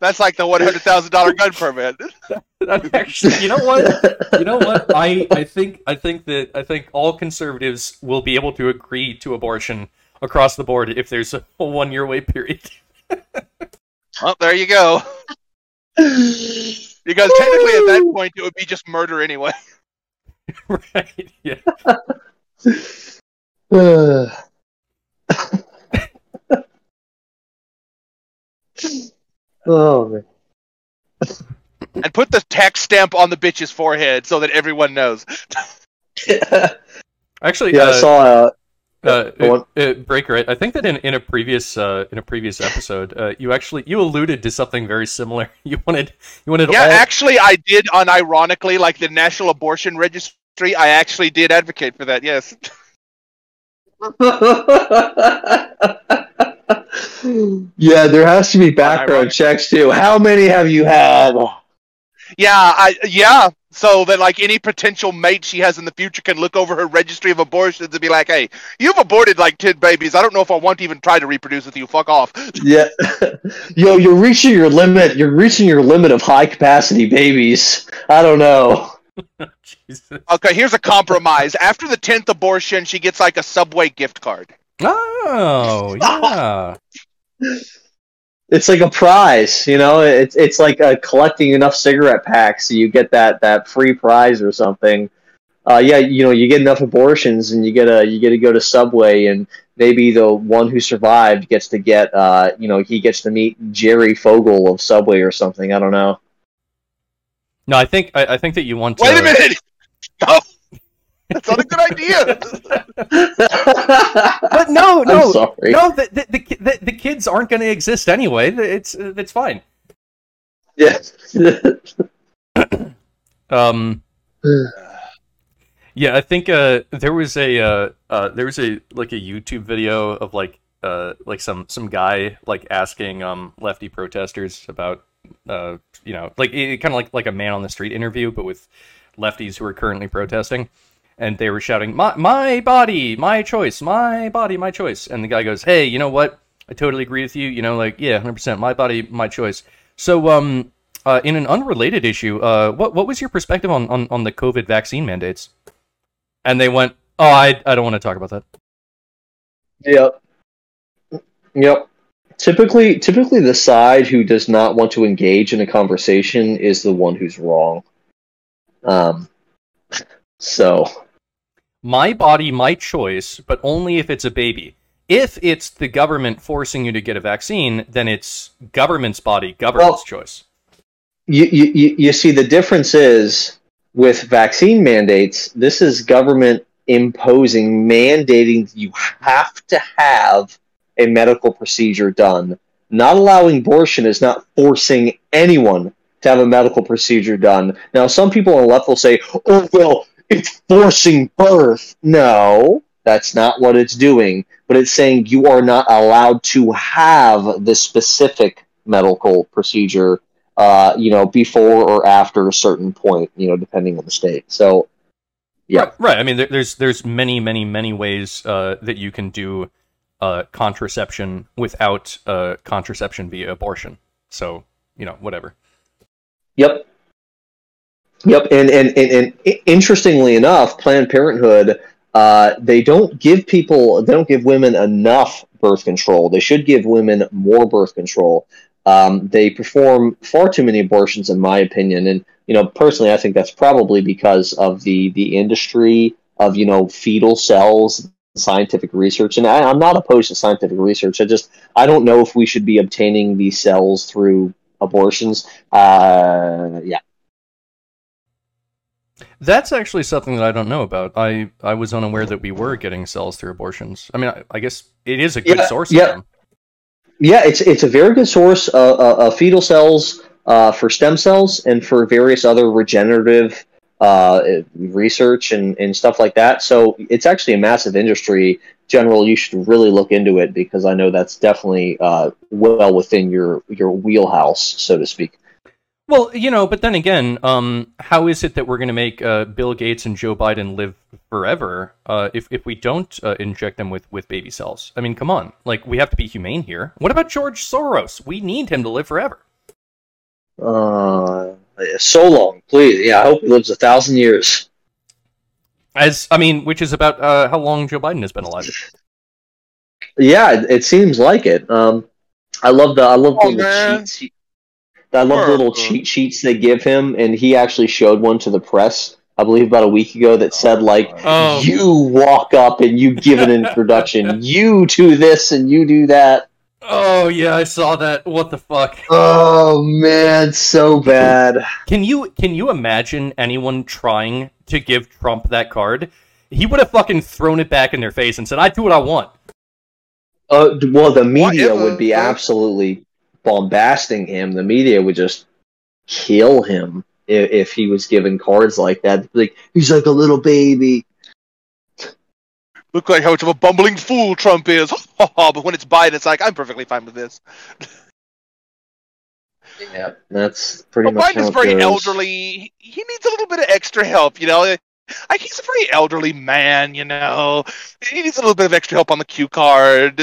That's like the one hundred thousand dollar gun permit. Actually, you know what? You know what? I, I think I think that I think all conservatives will be able to agree to abortion across the board if there's a one year wait period. Well, there you go. Because technically, at that point, it would be just murder anyway. right? Yeah. Uh. oh man. And put the tax stamp on the bitch's forehead so that everyone knows. Actually, yeah, uh, I saw. Uh, uh, go on. uh, Breaker. I I think that in, in a previous uh, in a previous episode, uh, you actually you alluded to something very similar. You wanted you wanted Yeah, all actually, I did unironically, like the National Abortion Registry. I actually did advocate for that. Yes. yeah, there has to be background checks too. How many have you had? Yeah, I yeah. So that like any potential mate she has in the future can look over her registry of abortions and be like, "Hey, you've aborted like ten babies. I don't know if I want to even try to reproduce with you. Fuck off." Yeah, yo, you're reaching your limit. You're reaching your limit of high capacity babies. I don't know. Jesus. Okay, here's a compromise. After the tenth abortion, she gets like a Subway gift card. Oh yeah. It's like a prize, you know. It's it's like uh, collecting enough cigarette packs, so you get that that free prize or something. Uh, yeah, you know, you get enough abortions, and you get a you get to go to Subway, and maybe the one who survived gets to get, uh, you know, he gets to meet Jerry Fogle of Subway or something. I don't know. No, I think I, I think that you want to. Wait a minute. No, that's not a good idea. But no, no, I'm sorry. no. The the, the, the, the kids aren't going to exist anyway. It's it's fine. Yeah. Um. Yeah, I think uh, there was a uh, uh, there was a like a YouTube video of like uh, like some some guy like asking um lefty protesters about uh you know like kind of like like a man on the street interview but with lefties who are currently protesting and they were shouting my my body my choice my body my choice and the guy goes hey you know what I totally agree with you you know like yeah 100% my body my choice so um uh, in an unrelated issue uh what what was your perspective on on, on the covid vaccine mandates and they went oh I I don't want to talk about that Yep. Yep. Typically, typically, the side who does not want to engage in a conversation is the one who's wrong. Um. So. My body, my choice, but only if it's a baby. If it's the government forcing you to get a vaccine, then it's government's body, government's Well- choice. You, you, you- you see, the difference is with vaccine mandates, this is government imposing, mandating you have to have a medical procedure done. Not allowing abortion is not forcing anyone to have a medical procedure done. Now, some people on the left will say, oh, well, it's forcing birth. No, That's not what it's doing, but it's saying you are not allowed to have this specific medical procedure, uh, you know, before or after a certain point, you know, depending on the state. So, yeah, Right, right. I mean, there, there's there's many, many, many ways uh, that you can do uh, contraception without uh, contraception via abortion. So you know, whatever. Yep. Yep, and and, and, and interestingly enough, Planned Parenthood uh, they don't give people they don't give women enough birth control. They should give women more birth control. Um, they perform far too many abortions, in my opinion, and you know personally, I think that's probably because of the the industry of you know fetal cells, scientific research, and I, I'm not opposed to scientific research. I just I don't know if we should be obtaining these cells through abortions. Uh, yeah. That's actually something that I don't know about. I I was unaware that we were getting cells through abortions. I mean, I, I guess it is a good Yeah, source yeah. of them. Yeah, it's it's a very good source uh, uh, of fetal cells uh, for stem cells and for various other regenerative uh, research and, and stuff like that. So it's actually a massive industry. General, you should really look into it because I know that's definitely uh, well within your your wheelhouse, so to speak. Well, you know, but then again, um, how is it that we're going to make uh, Bill Gates and Joe Biden live forever uh, if if we don't uh, inject them with with baby cells? I mean, come on, like we have to be humane here. What about George Soros? We need him to live forever. Uh, so long, please. Yeah, I hope he lives a thousand years. As I mean, which is about uh, how long Joe Biden has been alive. Yeah, it, it seems like it. Um, I love the I love the Oh, little man. cheats. he- I love the little cheat sheets they give him, and he actually showed one to the press. I believe about a week ago that said like, Oh. "You walk up and you give an introduction. you do this and you do that." Oh yeah, I saw that. What the fuck? Oh man, so bad. Can you can you imagine anyone trying to give Trump that card? He would have fucking thrown it back in their face and said, "I do what I want." Uh, well, the media Whatever. would be absolutely bombasting him. The media would just kill him if, if he was given cards like that. Like he's like a little baby. Look like how much of a bumbling fool Trump is. but when it's Biden, it's like I'm perfectly fine with this. Yeah, that's pretty Well, much Biden's very goes. elderly. He needs a little bit of extra help, you know. Like he's a very elderly man, you know. He needs a little bit of extra help on the cue card.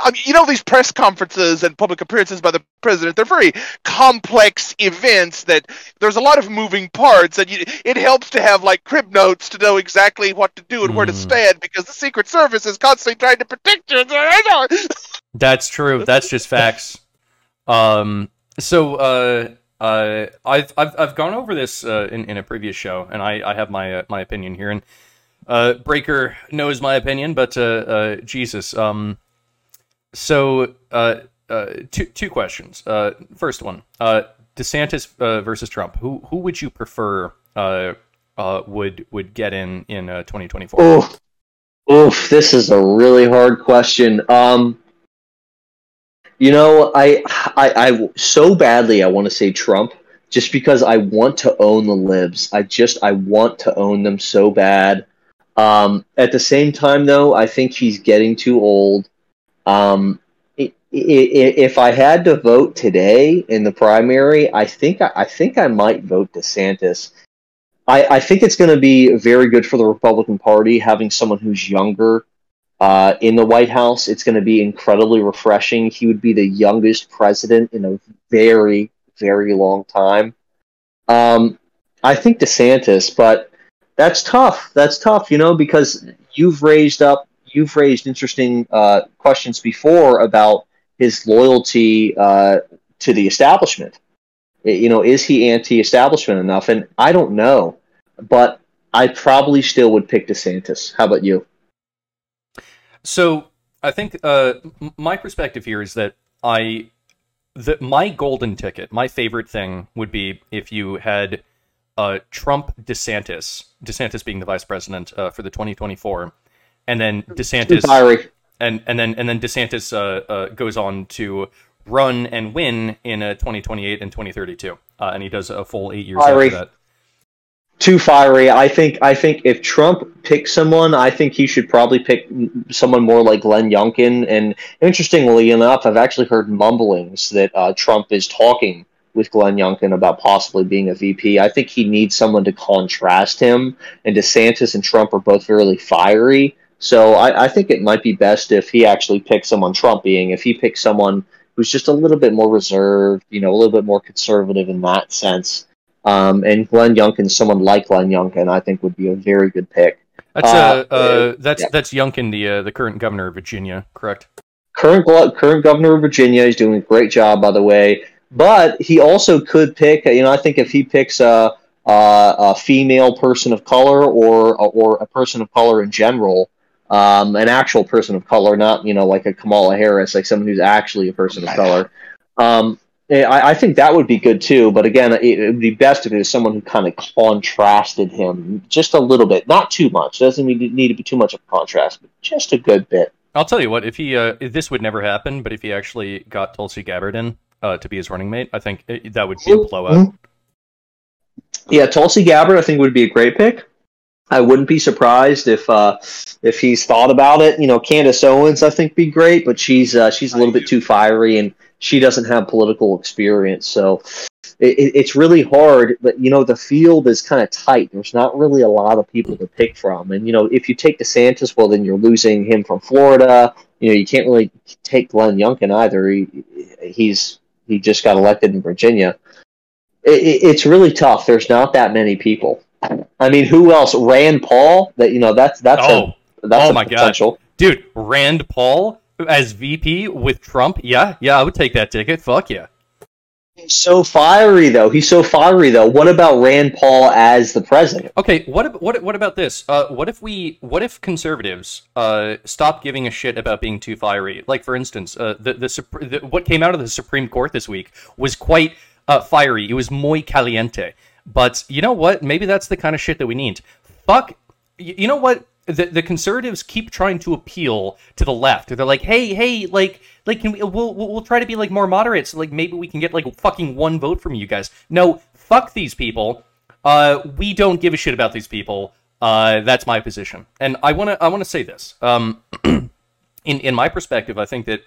I mean, you know, these press conferences and public appearances by the president, they're very complex events that there's a lot of moving parts, and you, it helps to have like crib notes to know exactly what to do and where to Hmm. stand because the Secret Service is constantly trying to protect you. That's true. That's just facts. Um, so uh, uh, I've, I've I've gone over this uh, in in a previous show, and I, I have my uh, my opinion here, and uh, Breaker knows my opinion, but uh, Jesus. Um, so two two questions. First one, DeSantis versus Trump. Who who would you prefer? Would would get in in uh, 2024? Oof, oof, this is a really hard question. Um, you know, I, I, I so badly I want to say Trump, just because I want to own the libs. I just I want to own them so bad. Um, at the same time, though, I think he's getting too old. Um, if I had to vote today in the primary, I think I, I think I might vote DeSantis. I, I think it's going to be very good for the Republican Party having someone who's younger uh, in the White House. It's going to be incredibly refreshing. He would be the youngest president in a very, very long time. Um, I think DeSantis, but that's tough. That's tough, you know, because you've raised up, you've raised interesting uh, questions before about his loyalty uh, to the establishment. You know, is he anti-establishment enough? And I don't know, but I probably still would pick DeSantis. How about you? So I think uh, my perspective here is that I, the, my golden ticket, my favorite thing would be if you had uh, Trump DeSantis, DeSantis being the vice president uh, for the 2024, and then DeSantis and and then and then DeSantis uh, uh, goes on to run and win in uh, 2028 and 2032, uh, and he does a full eight years Fiery. after that. Too fiery. I think I think if Trump picks someone, I think he should probably pick someone more like Glenn Youngkin. And interestingly enough, I've actually heard mumblings that uh, Trump is talking with Glenn Youngkin about possibly being a VP. I think he needs someone to contrast him. And DeSantis and Trump are both fairly fiery. So I, I think it might be best if he actually picks someone Trump being. If he picks someone who's just a little bit more reserved, you know, a little bit more conservative in that sense um, and Glenn Youngkin, someone like Glenn Youngkin, I think would be a very good pick. That's uh, uh, uh that's yeah. that's Youngkin, the uh, the current governor of Virginia, correct? Current current governor of Virginia is doing a great job, by the way. But he also could pick. You know, I think if he picks a, a, a female person of color or or a person of color in general, um, an actual person of color, not you know like a Kamala Harris, like someone who's actually a person of color. Um, I, I, think that would be good too, but again, it, it would be best if it was someone who kind of contrasted him just a little bit, not too much. Doesn't need, need to be too much of a contrast, but just a good bit. I'll tell you what, if he, uh, this would never happen, but if he actually got Tulsi Gabbard in uh, to be his running mate, I think it, that would be a blowout. Yeah, Tulsi Gabbard, I think would be a great pick. I wouldn't be surprised if uh, if he's thought about it. You know, Candace Owens, I think, be great, but she's uh, she's a little bit too fiery and she doesn't have political experience. So it, it's really hard. But you know, the field is kind of tight. There's not really a lot of people to pick from. And you know, if you take DeSantis, well, then you're losing him from Florida. You know, you can't really take Glenn Youngkin either. He, he's he just got elected in Virginia. It, it's really tough. There's not that many people. I mean, who else? Rand Paul. That you know, that's that's oh, a, that's oh a my potential. god, dude, Rand Paul as VP with Trump, yeah, yeah, I would take that ticket. Fuck yeah. He's so fiery though. He's so fiery though. What about Rand Paul as the president? Okay, what what what about this? Uh, what if we what if conservatives uh, stop giving a shit about being too fiery? Like for instance, uh, the, the, the what came out of the Supreme Court this week was quite uh, fiery. It was muy caliente. But you know what? Maybe that's the kind of shit that we need. Fuck. You know what? The, the conservatives keep trying to appeal to the left. They're like, hey, hey, like, like, can we, we'll, we'll, try to be like more moderate, so like maybe we can get like fucking one vote from you guys. No, fuck these people. Uh, we don't give a shit about these people. Uh, that's my position, and I want to I want to say this. Um, in in my perspective, I think that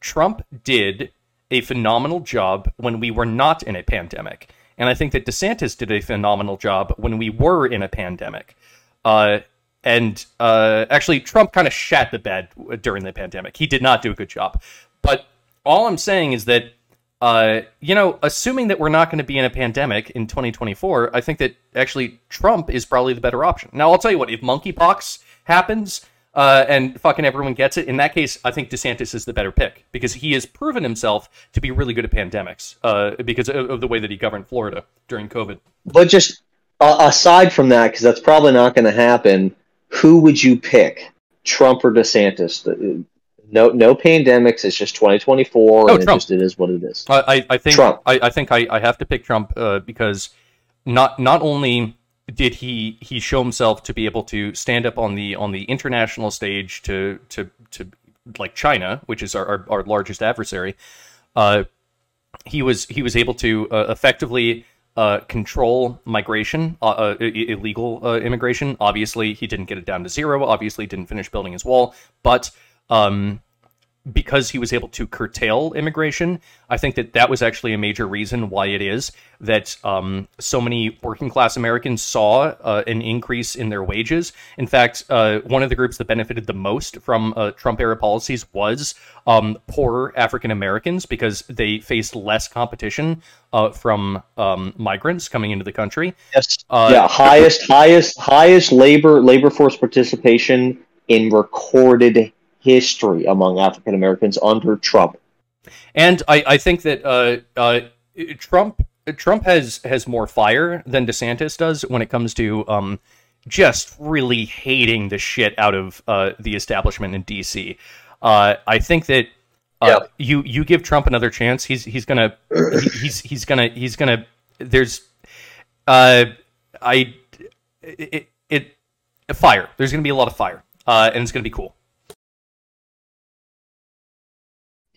Trump did a phenomenal job when we were not in a pandemic, and I think that DeSantis did a phenomenal job when we were in a pandemic. Uh, and uh, actually, Trump kind of shat the bed during the pandemic. He did not do a good job. But all I'm saying is that, uh, you know, assuming that we're not going to be in a pandemic in 2024, I think that actually Trump is probably the better option. Now, I'll tell you what, if monkeypox happens uh, and fucking everyone gets it, in that case, I think DeSantis is the better pick because he has proven himself to be really good at pandemics uh, because of, of the way that he governed Florida during COVID. But just uh, aside from that, because that's probably not going to happen who would you pick, Trump or DeSantis? No, no pandemics. It's just 2024, oh, and Trump. it just it is what it is. I, I think Trump. I, I think I, I have to pick Trump uh, because not not only did he he show himself to be able to stand up on the on the international stage to to to like China, which is our, our, our largest adversary. Uh, he was he was able to uh, effectively uh, control migration, uh, uh, illegal uh, immigration. Obviously, he didn't get it down to zero. Obviously, didn't finish building his wall. But um, because he was able to curtail immigration, I think that that was actually a major reason why it is that um, so many working class Americans saw uh, an increase in their wages. In fact, uh, one of the groups that benefited the most from uh, Trump era policies was um, poor African Americans because they faced less competition uh, from um, migrants coming into the country. Yes. Uh, yeah. Highest, highest, highest labor labor force participation in recorded history among African Americans under Trump. And I, I think that uh, uh, Trump Trump has has more fire than DeSantis does when it comes to um, just really hating the shit out of uh, the establishment in D.C. Uh, I think that uh, yeah. you you give Trump another chance, he's he's gonna he, he's he's gonna he's gonna there's uh I it, it fire. There's gonna be a lot of fire, uh, and it's gonna be cool.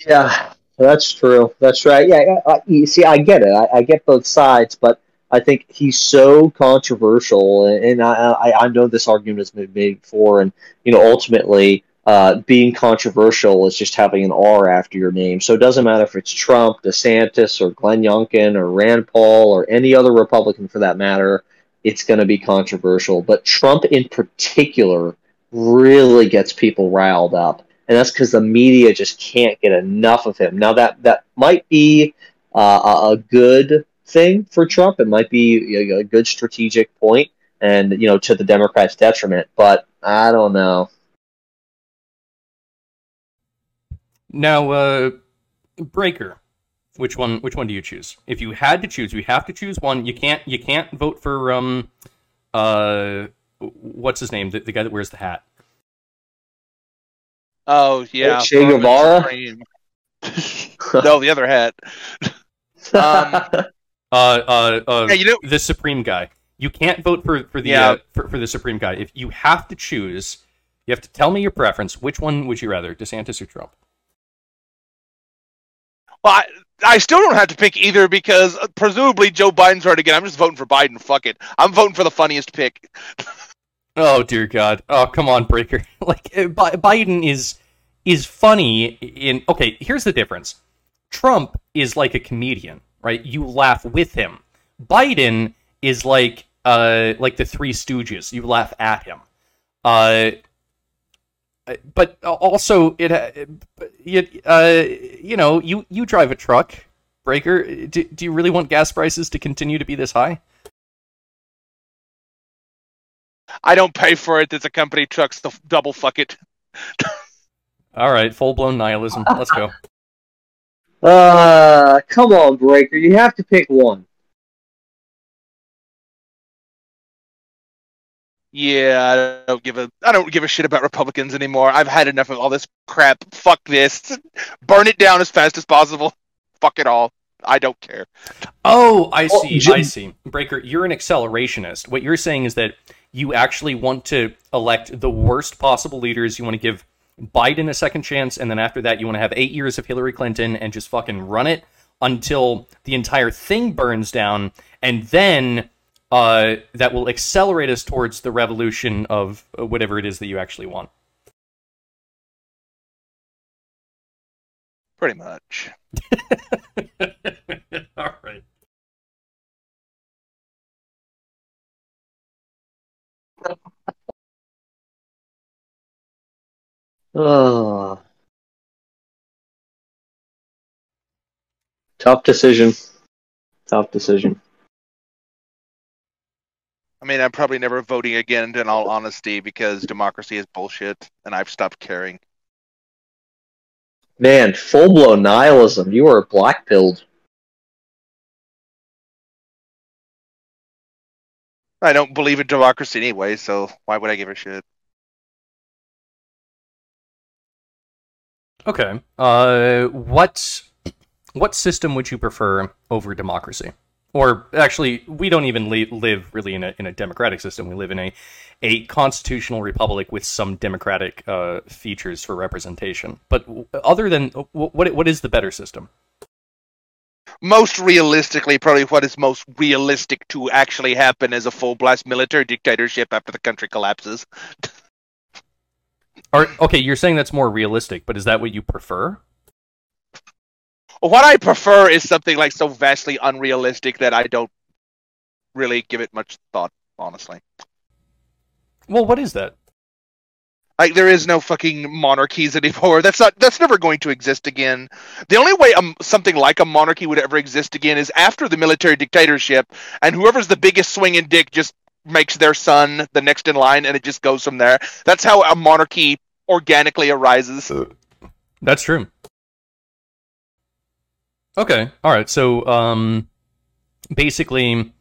Yeah, that's true. That's right. Yeah, you see, I get it. I, I get both sides, but I think he's so controversial, and I, I, I know this argument has been made before, and you know ultimately uh, being controversial is just having an R after your name. So it doesn't matter if it's Trump, DeSantis, or Glenn Youngkin, or Rand Paul, or any other Republican for that matter. It's going to be controversial, but Trump in particular really gets people riled up, and that's because the media just can't get enough of him. Now that that might be uh, a good thing for Trump. It might be a, a good strategic point, and you know to the Democrats' detriment. But I don't know. Now, uh, Breaker, which one? Which one do you choose? If you had to choose, you have to choose one. You can't. You can't vote for um, uh, what's his name? The, the guy that wears the hat. Oh yeah, Che Guevara. no, the other hat. um, uh, uh, uh, yeah, you know, the Supreme guy. You can't vote for for the Yeah. uh, for, for the Supreme guy. If you have to choose, you have to tell me your preference. Which one would you rather, DeSantis or Trump? well, I, I still don't have to pick either because uh, presumably Joe Biden's right again. I'm just voting for Biden. Fuck it. I'm voting for the funniest pick. Oh dear God! Oh come on, Breaker. like uh, Biden is is funny in. Okay, here's the difference. Trump is like a comedian, right? You laugh with him. Biden is like uh like the Three Stooges. You laugh at him. Uh, but also it uh, you, uh you know you you drive a truck breaker do, do you really want gas prices to continue to be this high I don't pay for it. It's a company truck. So double fuck it. all right full-blown nihilism let's go Uh, come on, Breaker. You have to pick one. Yeah, I don't give a I don't give a shit about Republicans anymore. I've had enough of all this crap. Fuck this. Burn it down as fast as possible. Fuck it all. I don't care. oh i Well, see Jim- i see breaker you're an accelerationist what you're saying is that you actually want to elect the worst possible leaders you want to give biden a second chance and then after that you want to have eight years of hillary clinton and just fucking run it until the entire thing burns down and then uh, that will accelerate us towards the revolution of uh, whatever it is that you actually want Pretty much. Oh. Tough decision. Tough decision. I mean, I'm probably never voting again, in all honesty, because democracy is bullshit, and I've stopped caring. Man, full blown nihilism. You are black pilled. I don't believe in democracy anyway, so why would I give a shit? Okay. Uh, what what system would you prefer over democracy? Or actually, we don't even li- live really in a in a democratic system. We live in a a constitutional republic with some democratic uh, features for representation. But other than what what is the better system? Most realistically, probably what is most realistic to actually happen is a full blast military dictatorship after the country collapses. Or okay, you're saying that's more realistic, but is that what you prefer? What I prefer is something like so vastly unrealistic that I don't really give it much thought, honestly. Well, what is that? Like there is no fucking monarchies anymore. That's not. That's never going to exist again. The only way um, something like a monarchy would ever exist again is after the military dictatorship, and whoever's the biggest swinging dick just makes their son the next in line, and it just goes from there. That's how a monarchy organically arises. That's true. Okay. All right. So, um, basically,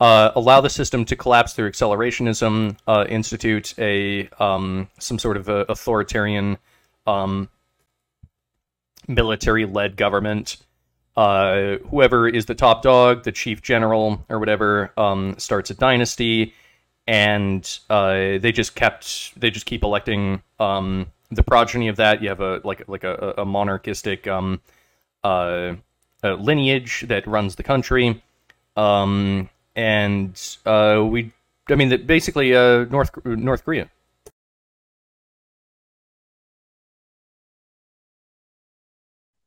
uh, allow the system to collapse through accelerationism. Uh, institute a um, some sort of a authoritarian, um, military-led government. Uh, whoever is the top dog, the chief general or whatever, um, starts a dynasty, and uh, they just kept they just keep electing um, the progeny of that. You have a like like a, a monarchistic um, uh, uh, lineage that runs the country. um, and uh, we, I mean, that basically uh, North North Korea.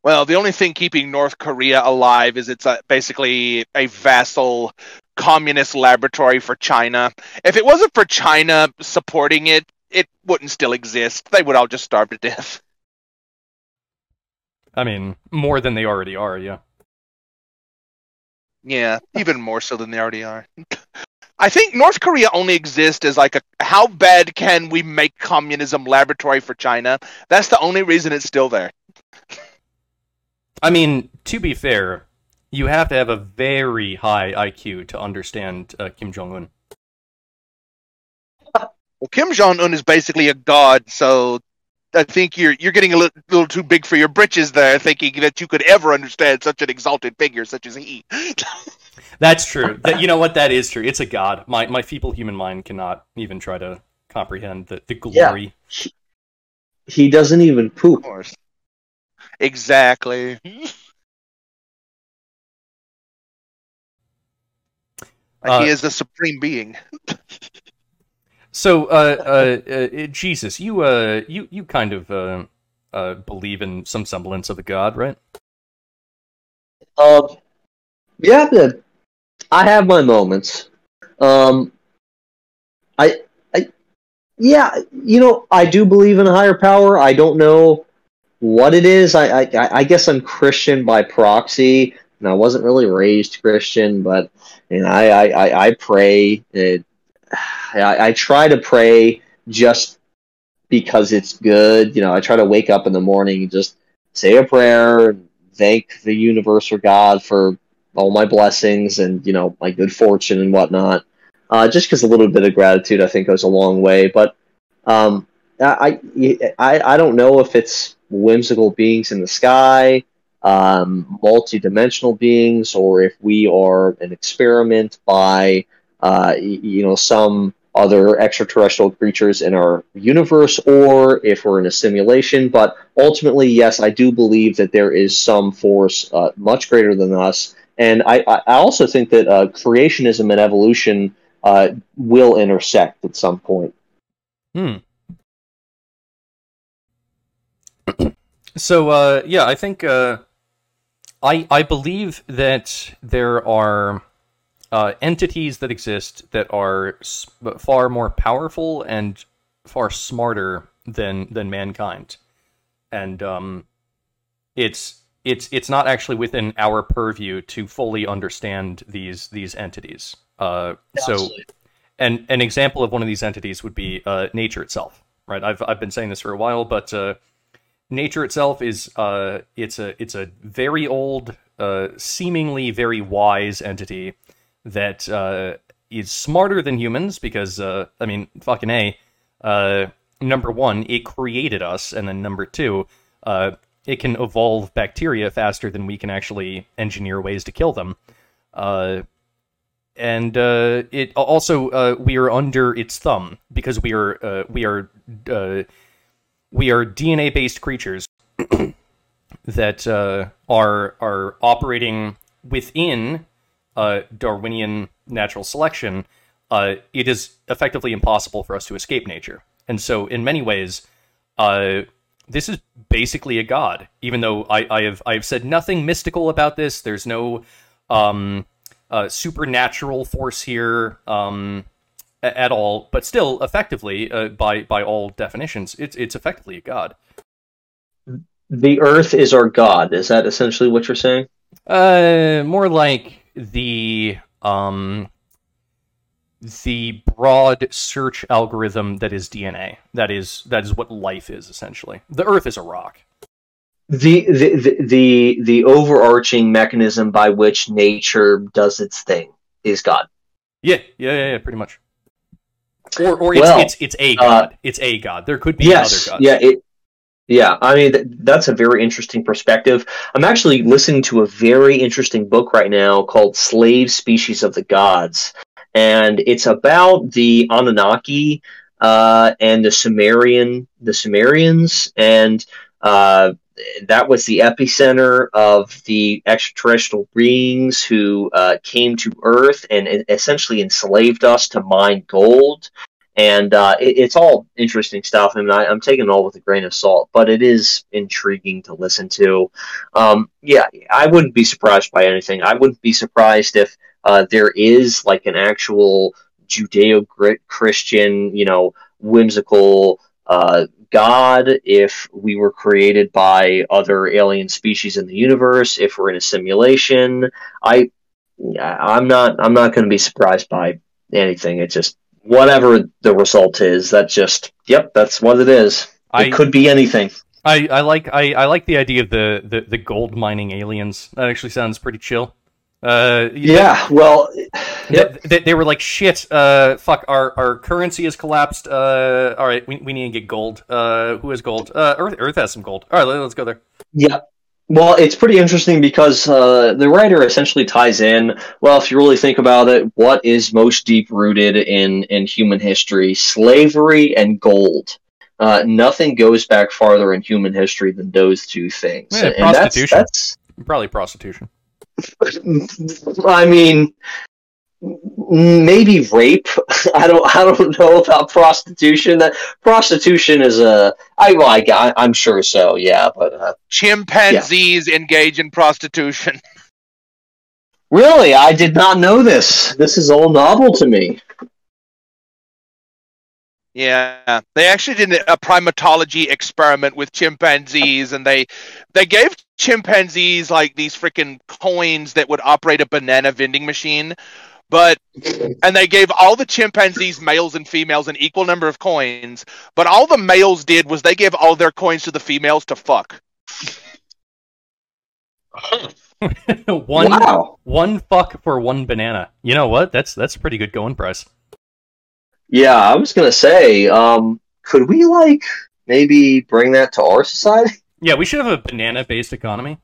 Well, the only thing keeping North Korea alive is it's a, basically a vassal communist laboratory for China. If it wasn't for China supporting it, it wouldn't still exist. They would all just starve to death. I mean, more than they already are, yeah. Yeah, even more so than they already are. I think North Korea only exists as like a how bad can we make communism laboratory for China? That's the only reason it's still there. I mean, to be fair, you have to have a very high IQ to understand uh, Kim Jong Un. Well, Kim Jong Un is basically a god, so I think you're you're getting a little, little too big for your britches there, thinking that you could ever understand such an exalted figure such as he. That's true. That, you know what? That is true. It's a god. My my feeble human mind cannot even try to comprehend the, the glory. Yeah. He, he doesn't even poop. Of course. Exactly. Like Uh, he is the supreme being. So, uh, uh, uh, Jesus, you, uh, you, you kind of, uh, uh, believe in some semblance of a god, right? Um, yeah, the- I have my moments. Um, I, I, yeah, you know, I do believe in a higher power. I don't know what it is. I, I, I guess I'm Christian by proxy, and I wasn't really raised Christian, but and I, I, I, I pray. It, I, I try to pray just because it's good. You know, I try to wake up in the morning and just say a prayer and thank the universe or God for all my blessings and you know my good fortune and whatnot. Uh, just because a little bit of gratitude I think goes a long way. But um, I, I I don't know if it's whimsical beings in the sky, um, multi-dimensional beings, or if we are an experiment by uh, you know some other extraterrestrial creatures in our universe, or if we're in a simulation. But ultimately, yes, I do believe that there is some force uh, much greater than us, and I, I also think that uh, creationism and evolution uh, will intersect at some point. Hmm. So, uh, yeah, I think, uh, I, I believe that there are, uh, entities that exist that are s- far more powerful and far smarter than, than mankind. And, um, it's, it's, it's not actually within our purview to fully understand these, these entities. Uh, so, and an example of one of these entities would be uh, nature itself, right? I've I've been saying this for a while, but uh, nature itself is uh, it's a it's a very old, uh, seemingly very wise entity that uh, is smarter than humans because uh, I mean, fucking a. Uh, number one, it created us, and then number two, uh, it can evolve bacteria faster than we can actually engineer ways to kill them. And it also we are under its thumb because we are we are we are DNA based creatures that uh, are are operating within uh, Darwinian natural selection. Uh, it is effectively impossible for us to escape nature, and so in many ways, uh, this is basically a god. Even though I, I have I have said nothing mystical about this, there's no um, uh, supernatural force here um, at all, but still, effectively, uh, by by all definitions, it's it's effectively a god. The Earth is our God. Is that essentially what you're saying? Uh, more like the um, the broad search algorithm that is DNA. That is that is what life is essentially. The Earth is a rock. The, the the the the overarching mechanism by which nature does its thing is God. Yeah, yeah, yeah, yeah pretty much. Or or it's Well, it's it's a god. it's a god. There could be yes, other gods. yeah, it, yeah. I mean, th- that's a very interesting perspective. I'm actually listening to a very interesting book right now called "Slave Species of the Gods," and it's about the Anunnaki uh, and the Sumerian, the Sumerians, and uh, that was the epicenter of the extraterrestrial beings who uh, came to Earth and essentially enslaved us to mine gold. And uh, it, it's all interesting stuff. I mean, I, am taking it all with a grain of salt, but it is intriguing to listen to. Um, yeah, I wouldn't be surprised by anything. I wouldn't be surprised if uh, there is like an actual Judeo Christian, you know, whimsical uh, God, if we were created by other alien species in the universe, if we're in a simulation. I, I'm not, I'm not going to be surprised by anything. It's just whatever the result is. That's just, yep, that's what it is. It I, could be anything. I, I like I, I like the idea of the, the, the gold mining aliens. That actually sounds pretty chill. Uh, yeah, they, well, yep. they, they, were like, shit, uh, fuck, our, our currency has collapsed. Uh, all right, we, we need to get gold. Uh, who has gold? Uh, Earth, Earth has some gold. All right, let's go there. Yeah. Well, it's pretty interesting because uh, the writer essentially ties in. Well, if you really think about it, what is most deep rooted in in human history? Slavery and gold. Uh, nothing goes back farther in human history than those two things. Yeah, and prostitution. That's, that's, Probably prostitution. I mean, maybe rape. I don't. I don't know about prostitution. That prostitution is a. I well, I, I'm sure so. Yeah, but uh, chimpanzees yeah. engage in prostitution. Really, I did not know this. This is all novel to me. Yeah, they actually did a primatology experiment with chimpanzees, and they they gave chimpanzees like these freaking coins that would operate a banana vending machine, but and they gave all the chimpanzees males and females an equal number of coins, but all the males did was they gave all their coins to the females to fuck. one wow. one fuck for one banana. You know what? That's that's pretty good going price. Yeah, I was gonna say, um, could we like maybe bring that to our society? Yeah, we should have a banana-based economy.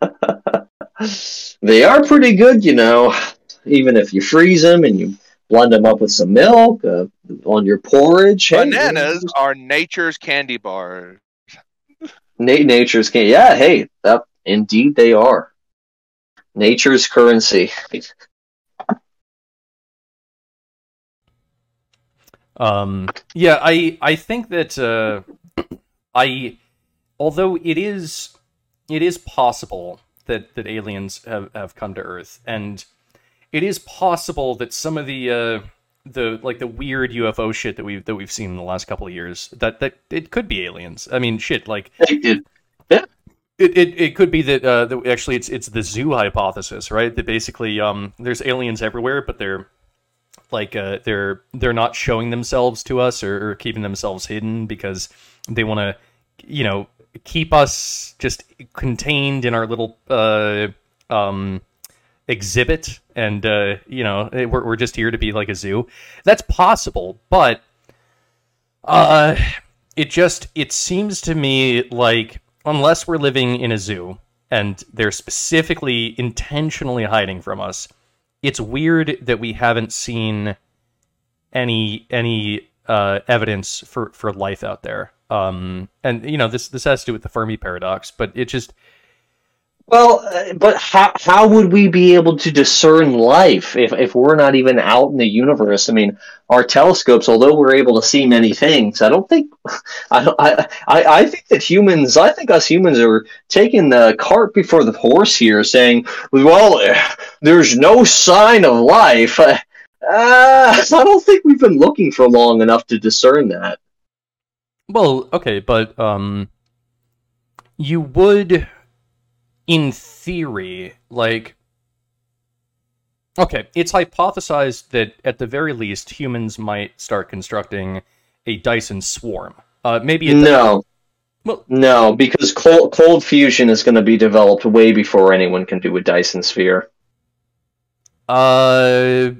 they are pretty good, you know. Even if you freeze them and you blend them up with some milk uh, on your porridge. Bananas hey, are nature's candy bars. Na- nature's candy. Yeah, hey, that, indeed they are. Nature's currency. Um, yeah, I I think that uh, I, although it is it is possible that that aliens have, have come to Earth, and it is possible that some of the uh, the like the weird UFO shit that we've that we've seen in the last couple of years that that it could be aliens. I mean, shit, like. Yeah. It, it, it could be that, uh, that actually it's it's the zoo hypothesis, right? That basically um, there's aliens everywhere, but they're like uh, they're they're not showing themselves to us or, or keeping themselves hidden because they want to you know keep us just contained in our little uh, um, exhibit and uh, you know we're, we're just here to be like a zoo that's possible but uh it just it seems to me like unless we're living in a zoo and they're specifically intentionally hiding from us it's weird that we haven't seen any any uh, evidence for, for life out there. Um, and you know this this has to do with the Fermi paradox, but it just well, uh, but how how would we be able to discern life if if we're not even out in the universe? I mean, our telescopes, although we're able to see many things, I don't think I don't, I, I I think that humans, I think us humans are taking the cart before the horse here, saying, well, there's no sign of life. Uh, I don't think we've been looking for long enough to discern that. Well, okay, but um, you would, in theory, like, okay, it's hypothesized that at the very least humans might start constructing a Dyson swarm. Uh, maybe no. Well, no, because cold, cold fusion is going to be developed way before anyone can do a Dyson sphere. Uh,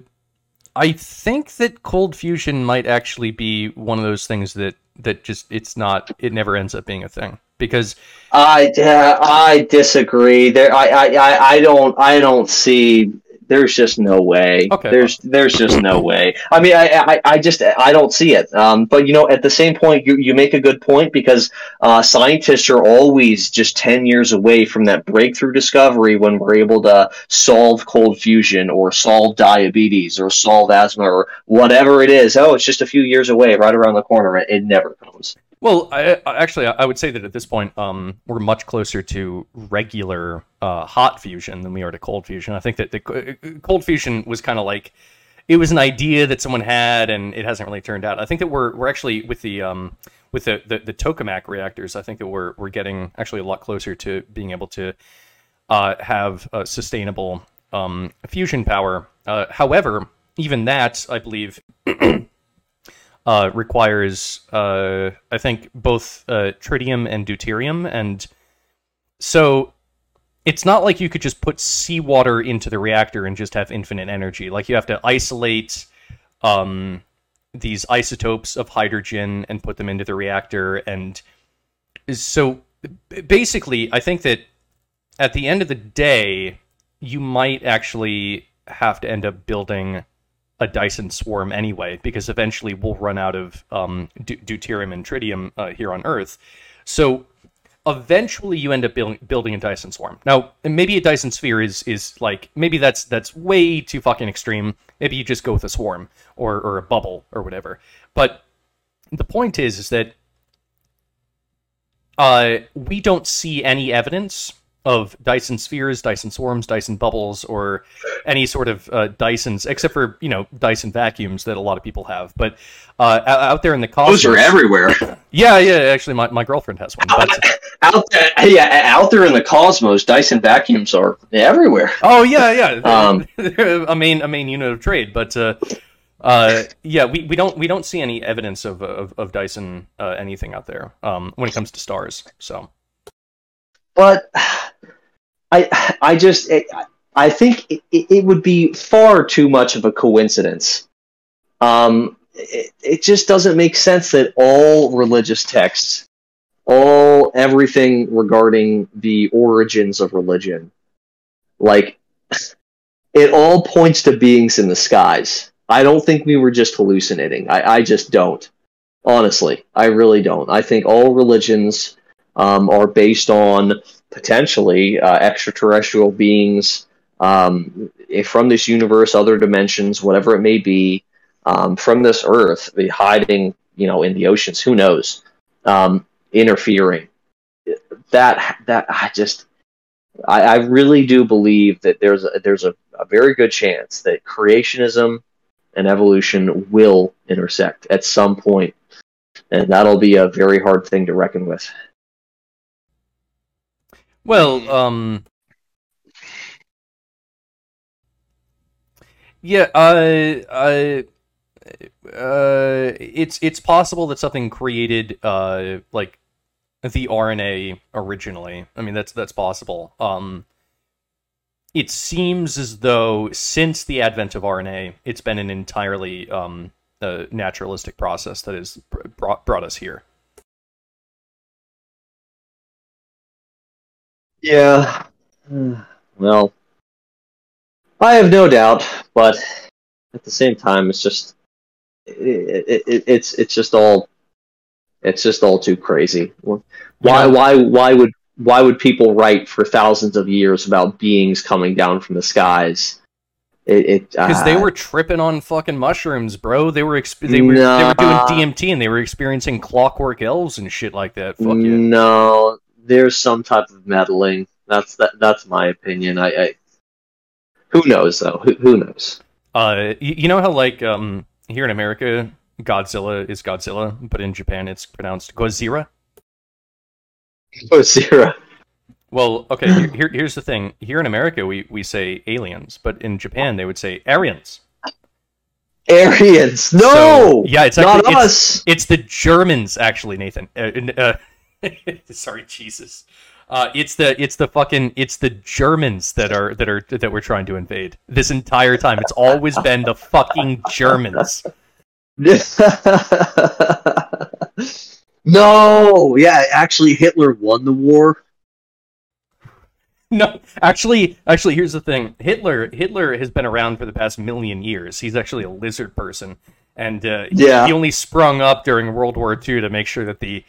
I think that cold fusion might actually be one of those things that that just it's not it never ends up being a thing because I uh, I disagree. There I, I I don't I don't see there's just no way. Okay. There's there's just no way. I mean, I, I, I just I don't see it. Um, but you know, at the same point, you, you make a good point because uh, scientists are always just ten years away from that breakthrough discovery when we're able to solve cold fusion or solve diabetes or solve asthma or whatever it is. Oh, it's just a few years away, right around the corner. It, it never comes. Well, I, actually, I would say that at this point, um, we're much closer to regular uh, hot fusion than we are to cold fusion. I think that the cold fusion was kind of like it was an idea that someone had, and it hasn't really turned out. I think that we're we're actually with the um, with the, the the tokamak reactors. I think that we're we're getting actually a lot closer to being able to uh, have uh, sustainable um, fusion power. Uh, however, even that, I believe, uh, requires, uh, I think, both uh, tritium and deuterium, and so it's not like you could just put seawater into the reactor and just have infinite energy. Like you have to isolate um, these isotopes of hydrogen and put them into the reactor, and so basically, I think that at the end of the day, you might actually have to end up building a Dyson swarm anyway, because eventually we'll run out of um, du- deuterium and tritium uh, here on Earth. So eventually you end up building, building a Dyson swarm. Now, maybe a Dyson sphere is is like maybe that's that's way too fucking extreme. Maybe you just go with a swarm or or a bubble or whatever. But the point is is that uh, we don't see any evidence of Dyson spheres, Dyson swarms, Dyson bubbles, or any sort of uh, Dysons, except for you know Dyson vacuums that a lot of people have. But uh, out out there in the cosmos, Those are everywhere. yeah, yeah. Actually, my, my girlfriend has one. But, out there, yeah, out there in the cosmos, Dyson vacuums are everywhere. oh yeah, yeah. Um, a main a main unit of trade, but. Uh, uh, yeah, we, we don't we don't see any evidence of of, of Dyson uh, anything out there um, when it comes to stars. So but I I just I think it, it would be far too much of a coincidence. Um, it, it just doesn't make sense that all religious texts, all everything regarding the origins of religion, like it all points to beings in the skies. I don't think we were just hallucinating. I, I just don't. Honestly, I really don't. I think all religions um, are based on potentially uh, extraterrestrial beings um, if from this universe, other dimensions, whatever it may be, um, from this Earth, hiding, you know, in the oceans. Who knows? Um, interfering. That that I just. I, I really do believe that there's a, there's a, a very good chance that creationism and evolution will intersect at some point, and that'll be a very hard thing to reckon with. Well, um, yeah, uh, uh, uh, it's it's possible that something created, uh, like the RNA originally. I mean, that's that's possible. Um, it seems as though since the advent of RNA, it's been an entirely um, uh, naturalistic process that has brought brought us here. Yeah. Well, I have no doubt, but at the same time, it's just it, it, it's it's just all it's just all too crazy. Why Yeah. why why would why would people write for thousands of years about beings coming down from the skies? It it Because they uh, were tripping on fucking mushrooms, bro. They were exp- they were they were doing DMT and they were experiencing clockwork elves and shit like that. Fuck yeah. No, there's some type of meddling. That's that. That's my opinion. I, I who knows though? Who, who knows? Uh, you, know how like um here in America, Godzilla is Godzilla, but in Japan it's pronounced Gojira. Zero. Well, okay. Here, here, here's the thing. Here in America, we we say aliens, but in Japan they would say Aryans. Aryans. No. So, yeah, it's not actually it's, it's the Germans actually, Nathan. Uh, uh, sorry, Jesus. Uh, it's the it's the fucking it's the Germans that are that are that we're trying to invade this entire time. It's always been the fucking Germans. no. Yeah, actually, Hitler won the war. no, actually, actually, here's the thing. Hitler, Hitler has been around for the past million years. He's actually a lizard person, and uh, Yeah. he only sprung up during World War II to make sure that the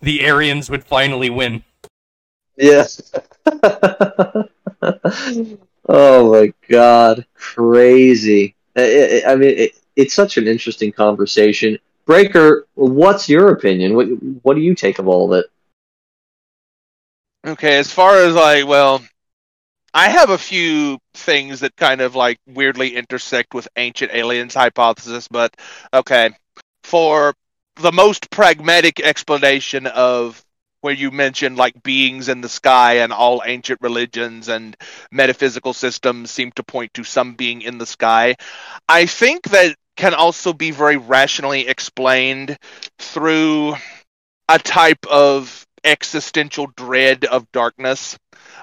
the Aryans would finally win. Yes. oh my god, crazy. I, I I mean, it, it's such an interesting conversation. Breaker, what's your opinion? What what do you take of all of it? Okay, as far as like, well, I have a few things that kind of like weirdly intersect with ancient aliens hypothesis, but okay. For the most pragmatic explanation of where you mentioned like beings in the sky and all ancient religions and metaphysical systems seem to point to some being in the sky, I think that can also be very rationally explained through a type of existential dread of darkness.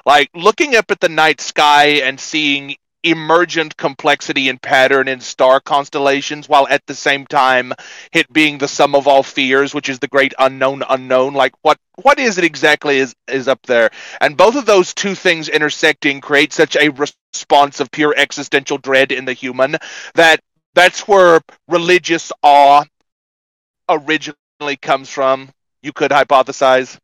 Like looking up at the night sky and seeing emergent complexity and pattern in star constellations while at the same time it being the sum of all fears which is the great unknown unknown. Like what what is it exactly is is up there? And both of those two things intersecting create such a response of pure existential dread in the human that that's where religious awe originally comes from you could hypothesize.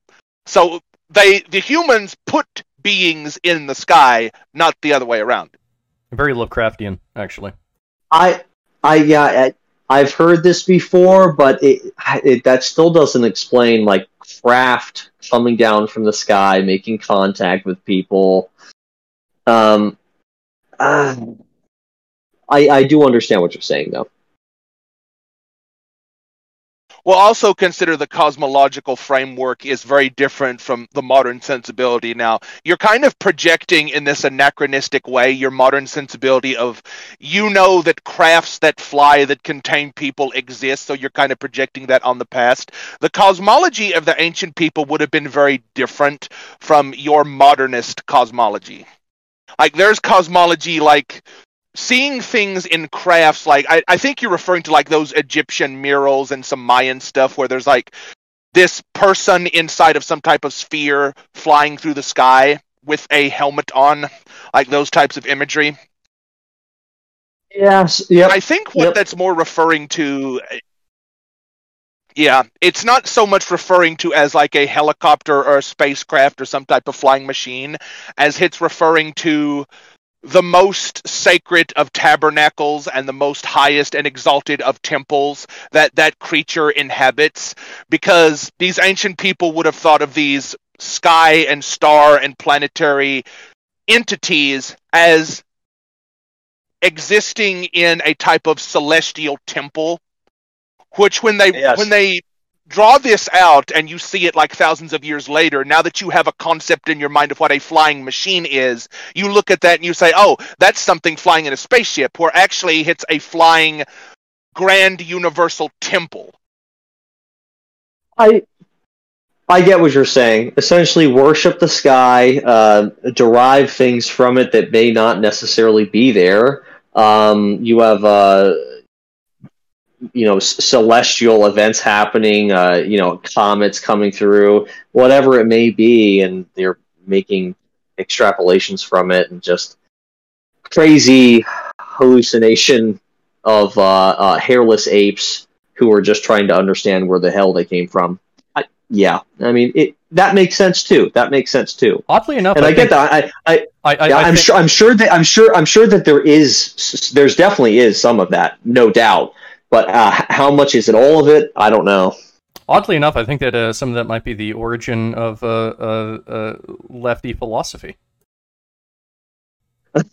So they the humans put beings in the sky not the other way around Very Lovecraftian, actually. I, I, yeah, I, I've heard this before, but it, it that still doesn't explain like craft coming down from the sky, making contact with people. Um, uh, I, I do understand what you're saying, though. We'll also consider the cosmological framework is very different from the modern sensibility. Now, you're kind of projecting in this anachronistic way your modern sensibility of you know that crafts that fly that contain people exist, so you're kind of projecting that on the past. The cosmology of the ancient people would have been very different from your modernist cosmology. Like, there's cosmology like seeing things in crafts like I, I think you're referring to like those egyptian murals and some mayan stuff where there's like this person inside of some type of sphere flying through the sky with a helmet on like those types of imagery Yes. Yep. i think what Yep. that's more referring to yeah it's not so much referring to as like a helicopter or a spacecraft or some type of flying machine as it's referring to the most sacred of tabernacles and the most highest and exalted of temples that that creature inhabits because these ancient people would have thought of these sky and star and planetary entities as existing in a type of celestial temple which when they Yes. when they draw this out and you see it like thousands of years later now that you have a concept in your mind of what a flying machine is you look at that and you say oh that's something flying in a spaceship where actually it's a flying grand universal temple I I get what you're saying. Essentially, worship the sky, uh, derive things from it that may not necessarily be there. Um, you have, uh, you know, celestial events happening. Uh, you know, comets coming through, whatever it may be, and they're making extrapolations from it, and just crazy hallucination of uh, uh, hairless apes who are just trying to understand where the hell they came from. I, yeah, I mean it. That makes sense too. That makes sense too. Oddly enough, And I, think- get that. I, I, I, I, I i'm think- sure. I'm sure that. I'm sure. I'm sure that there is. There's definitely is some of that, no doubt. But uh, how much is it? All of it? I don't know. Oddly enough, I think that uh, some of that might be the origin of uh, uh, uh, lefty philosophy.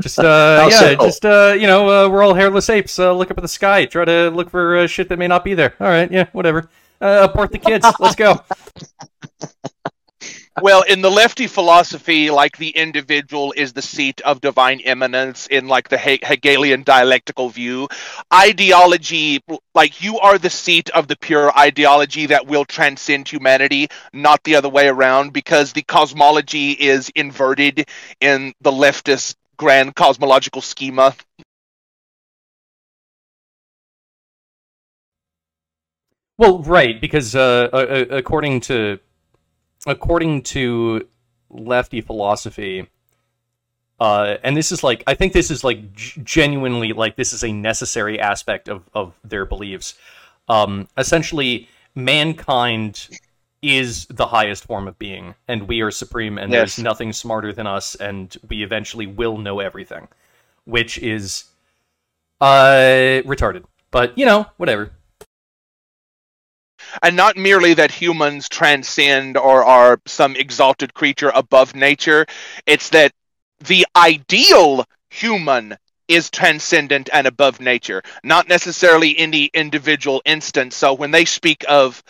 Just uh, yeah, so? just uh, you know, uh, we're all hairless apes. Uh, look up at the sky. Try to look for uh, shit that may not be there. All right, yeah, whatever. Uh, abort the kids. Let's go. well in the lefty philosophy like the individual is the seat of divine eminence in like the He- hegelian dialectical view. Ideology like you are the seat of the pure ideology that will transcend humanity not the other way around because the cosmology is inverted in the leftist grand cosmological schema. Well, right, because uh, uh, uh, according to according to lefty philosophy, uh, and this is like I think this is like g- genuinely like this is a necessary aspect of of their beliefs. Um, essentially, mankind is the highest form of being, and we are supreme, and Yes. there's nothing smarter than us, and we eventually will know everything, which is uh retarded. But you know, whatever. And not merely that humans transcend or are some exalted creature above nature it's that the ideal human is transcendent and above nature not necessarily any individual instance. So when they speak of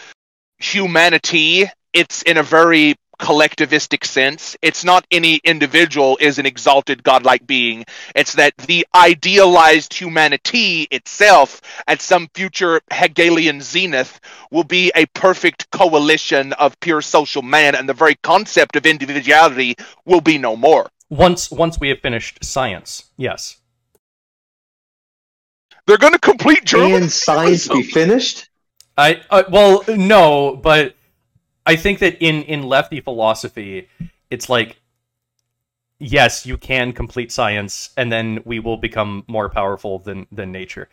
humanity it's in a very collectivistic sense it's not any individual is an exalted godlike being it's that the idealized humanity itself at some future hegelian zenith will be a perfect coalition of pure social man and the very concept of individuality will be no more Once once we have finished science, yes. they're going to complete German. And science be finished? I uh, well no, but I think that in in lefty philosophy, it's like yes, you can complete science, and then we will become more powerful than than nature.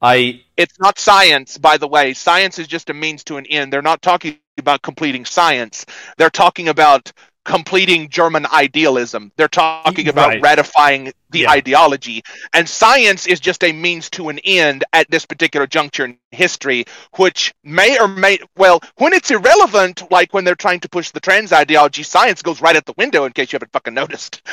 I It's not science, by the way. Science is just a means to an end. They're not talking about completing science. They're talking about completing German idealism. They're talking about Right. ratifying the Yeah. ideology. And science is just a means to an end at this particular juncture in history, which may or may, well, when it's irrelevant, like when they're trying to push the trans ideology, science goes right out the window in case you haven't fucking noticed.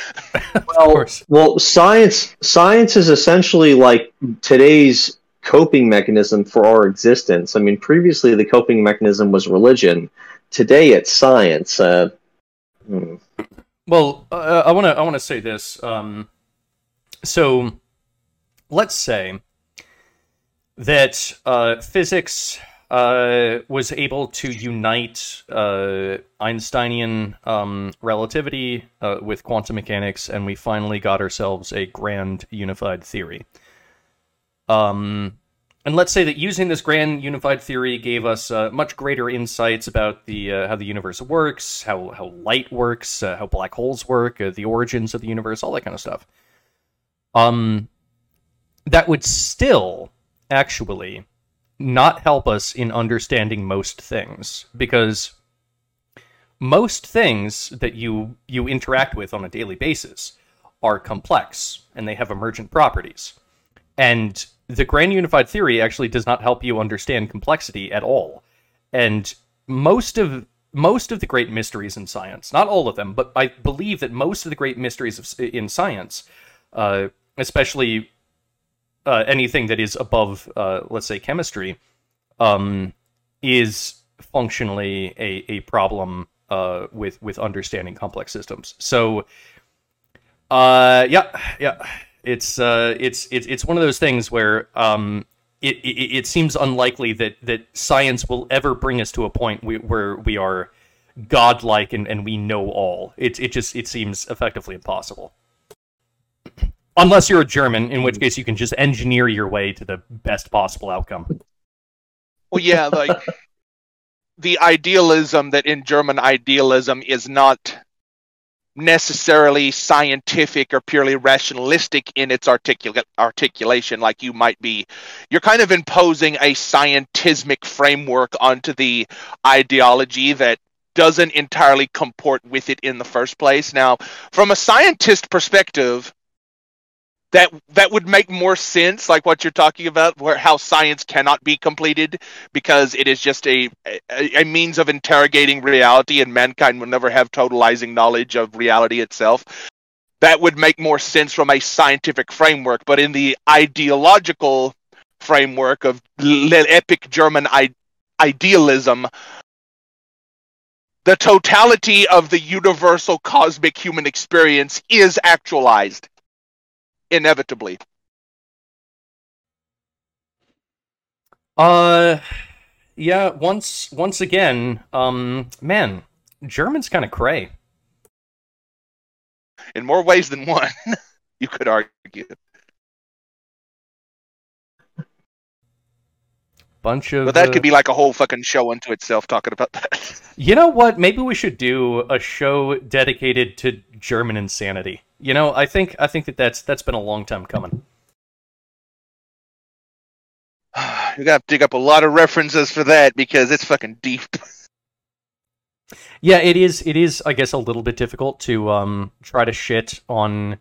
Well, well, science science is essentially like today's coping mechanism for our existence. I mean, previously the coping mechanism was religion. Today it's science. Uh, hmm. Well, uh, I want to I want to say this. Um, so, let's say that uh, physics uh, was able to unite uh, Einsteinian um, relativity uh, with quantum mechanics, and we finally got ourselves a grand unified theory. Um, and let's say that using this grand unified theory gave us uh, much greater insights about the uh, how the universe works, how how light works, uh, how black holes work, uh, the origins of the universe, all that kind of stuff. Um, that would still actually not help us in understanding most things because most things that you you interact with on a daily basis are complex and they have emergent properties. And the grand unified theory actually does not help you understand complexity at all. And most of most of the great mysteries in science, not all of them, but I believe that most of the great mysteries of, in science, uh, especially uh, anything that is above, uh, let's say, chemistry, um, is functionally a, a problem uh, with with understanding complex systems. So, uh, yeah, yeah, it's uh, it's it's it's one of those things where um, it, it it seems unlikely that that science will ever bring us to a point we, where we are godlike and, and we know all. It it just it seems effectively impossible. Unless you're a German, in which case you can just engineer your way to the best possible outcome. Well, yeah, like the idealism that in German idealism is not necessarily scientific or purely rationalistic in its articula- articulation like you might be you're kind of imposing a scientismic framework onto the ideology that doesn't entirely comport with it in the first place. Now from a scientist perspective that that would make more sense like what you're talking about where how science cannot be completed because it is just a, a a means of interrogating reality and mankind will never have totalizing knowledge of reality itself. That would make more sense from a scientific framework but in the ideological framework of epic german I- idealism the totality of the universal cosmic human experience is actualized inevitably Uh, yeah. Once once again, um, man, German's kind of cray. in more ways than one you could argue bunch of. But that uh, could be like a whole fucking show unto itself talking about that. You know what? Maybe we should do a show dedicated to German insanity. You know, I think I think that that's that's been a long time coming. you gotta dig up a lot of references for that because it's fucking deep. Yeah, it is. It is. I guess a little bit difficult to um try to shit on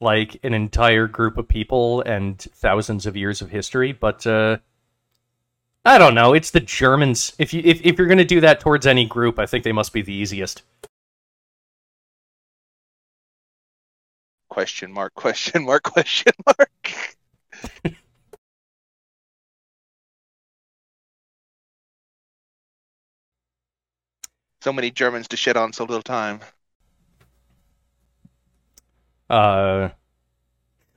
like an entire group of people and thousands of years of history, but uh, I don't know. It's the Germans. If you if, if you're gonna do that towards any group, I think they must be the easiest. Question mark, question mark, question mark. so many Germans to shit on so little time. Uh,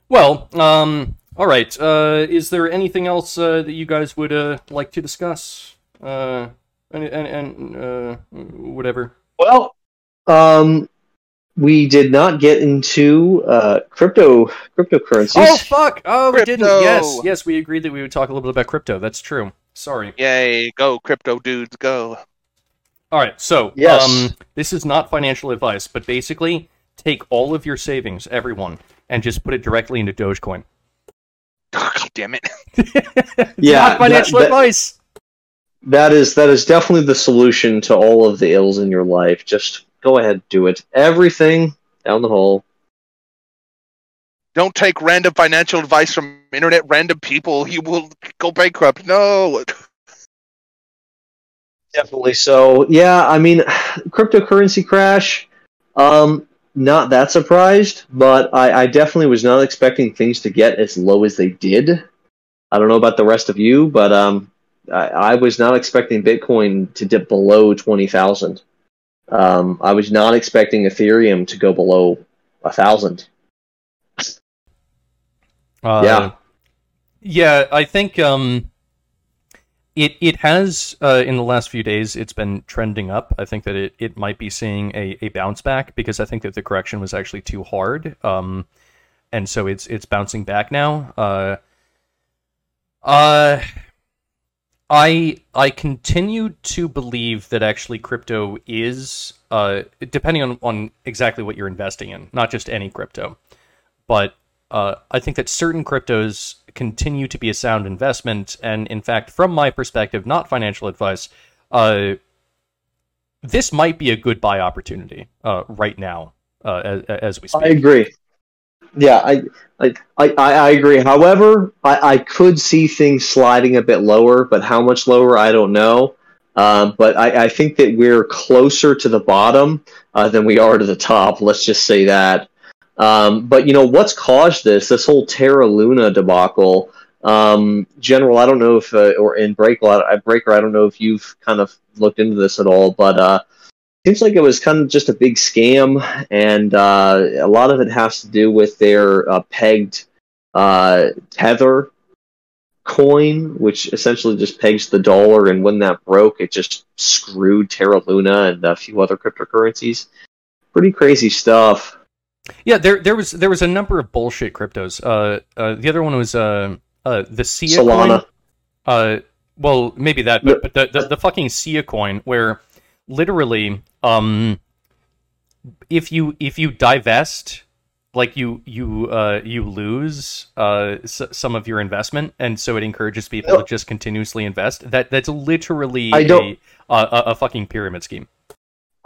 well, um, all right. Uh, is there anything else uh, that you guys would uh, like to discuss? Uh, and and, and uh, whatever. Well, um, we did not get into uh, crypto cryptocurrencies. Oh fuck! Oh, we didn't. Yes, yes, we agreed that we would talk a little bit about crypto. That's true. Sorry. Yay, go crypto dudes, go. All right. So, Yes. um, this is not financial advice, but basically, take all of your savings, everyone, and just put it directly into Dogecoin. God damn it. Yeah, not financial that- that- advice. That is that is definitely the solution to all of the ills in your life. Just go ahead, do it. Everything down the hole. Don't take random financial advice from internet random people. You will go bankrupt. No. Definitely so. Yeah, I mean, cryptocurrency crash. Um, not that surprised, but I, I definitely was not expecting things to get as low as they did. I don't know about the rest of you, but um, I, I was not expecting Bitcoin to dip below twenty thousand. Um, I was not expecting Ethereum to go below a thousand. Uh, Yeah. Yeah, I think um, it it has uh, in the last few days it's been trending up. I think that it, it might be seeing a, a bounce back because I think that the correction was actually too hard. Um, and so it's it's bouncing back now. Uh, uh, I I continue to believe that actually crypto is uh, depending on, on exactly what you're investing in, not just any crypto, but uh, I think that certain cryptos continue to be a sound investment, and in fact, from my perspective, not financial advice, uh, this might be a good buy opportunity uh, right now uh, as, as we speak. I agree. Yeah, I I, I, I agree. However, I, I could see things sliding a bit lower, but how much lower, I don't know. Um, but I, I think that we're closer to the bottom uh, than we are to the top. Let's just say that. Um, but you know what's caused this? This whole Terra Luna debacle. Um, General, I don't know if, uh, or in Breaker, I, Breaker, I don't know if you've kind of looked into this at all, but uh, seems like it was kind of just a big scam, and uh, a lot of it has to do with their uh, pegged uh, tether coin, which essentially just pegs the dollar, and when that broke, it just screwed Terra Luna and a few other cryptocurrencies. Pretty crazy stuff. Yeah, there there was there was a number of bullshit cryptos. Uh, uh the other one was uh, uh the Sia Solana. coin. Uh, well, maybe that, but, but the, the the fucking Sia coin, where literally, um, if you if you divest, like you you uh you lose uh s- some of your investment, and so it encourages people to just continuously invest. That that's literally I a, don't- a a a fucking pyramid scheme.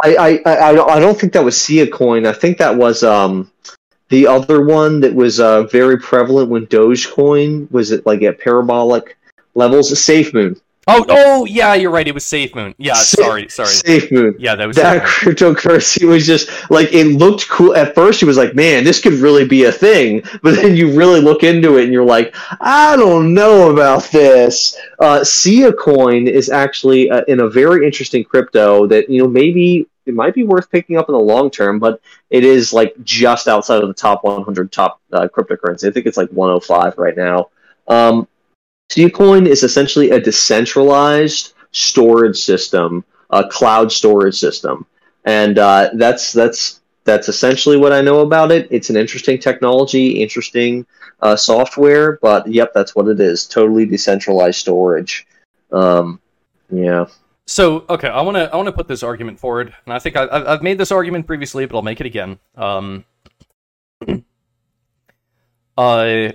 I, I, I, I don't- I don't think that was Sia coin. I think that was um, the other one that was uh, very prevalent when Dogecoin was at like at parabolic levels. SafeMoon. Oh oh yeah, you're right. It was SafeMoon. Yeah, Sa- sorry sorry. SafeMoon. Yeah, that was that cryptocurrency was just like it looked cool at first it was like man this could really be a thing but then you really look into it and you're like i don't know about this uh, sia coin is actually uh, in a very interesting crypto that you know maybe it might be worth picking up in the long term but it is like just outside of the top 100 top uh, cryptocurrency i think it's like 105 right now um, sia is essentially a decentralized storage system a cloud storage system, and uh, that's that's that's essentially what I know about it. It's an interesting technology, interesting uh, software, but yep, that's what it is. Totally decentralized storage. Um, yeah. So okay, I want to I want to put this argument forward, and I think I, I've I've made this argument previously, but I'll make it again. Um, uh,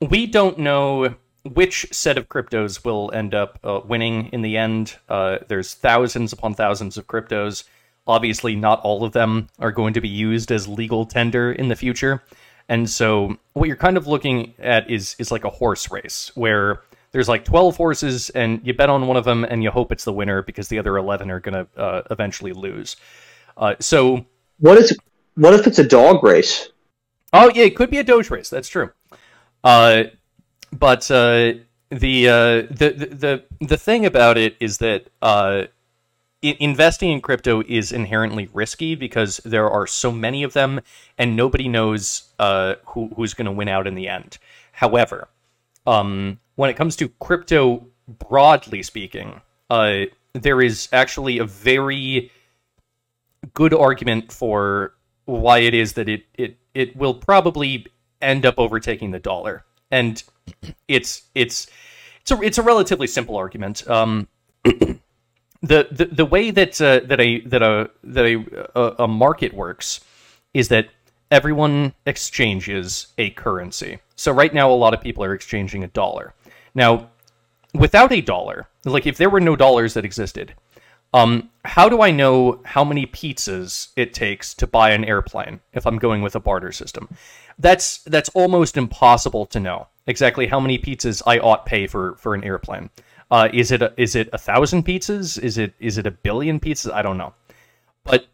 we don't know which set of cryptos will end up uh, winning in the end. Uh, there's thousands upon thousands of cryptos. Obviously, not all of them are going to be used as legal tender in the future, and so what you're kind of looking at is is like a horse race where there's like 12 horses and you bet on one of them and you hope it's the winner because the other 11 are going to uh, eventually lose. Uh, so what is what if it's a dog race? Oh yeah, it could be a doge race. That's true. Uh, but uh, the, uh, the the the thing about it is that uh, investing in crypto is inherently risky because there are so many of them, and nobody knows uh, who, who's going to win out in the end. However, um, when it comes to crypto, broadly speaking, uh, there is actually a very good argument for why it is that it it it will probably end up overtaking the dollar, and it's it's it's a it's a relatively simple argument. Um, the, the the way that uh, that a that a that a, a, a market works is that everyone exchanges a currency. So right now, a lot of people are exchanging a dollar. Now, without a dollar, like if there were no dollars that existed, um, how do I know how many pizzas it takes to buy an airplane if I'm going with a barter system? That's that's almost impossible to know exactly how many pizzas I ought pay for for an airplane. Uh, is it a, is it a thousand pizzas? Is it is it a billion pizzas? I don't know. But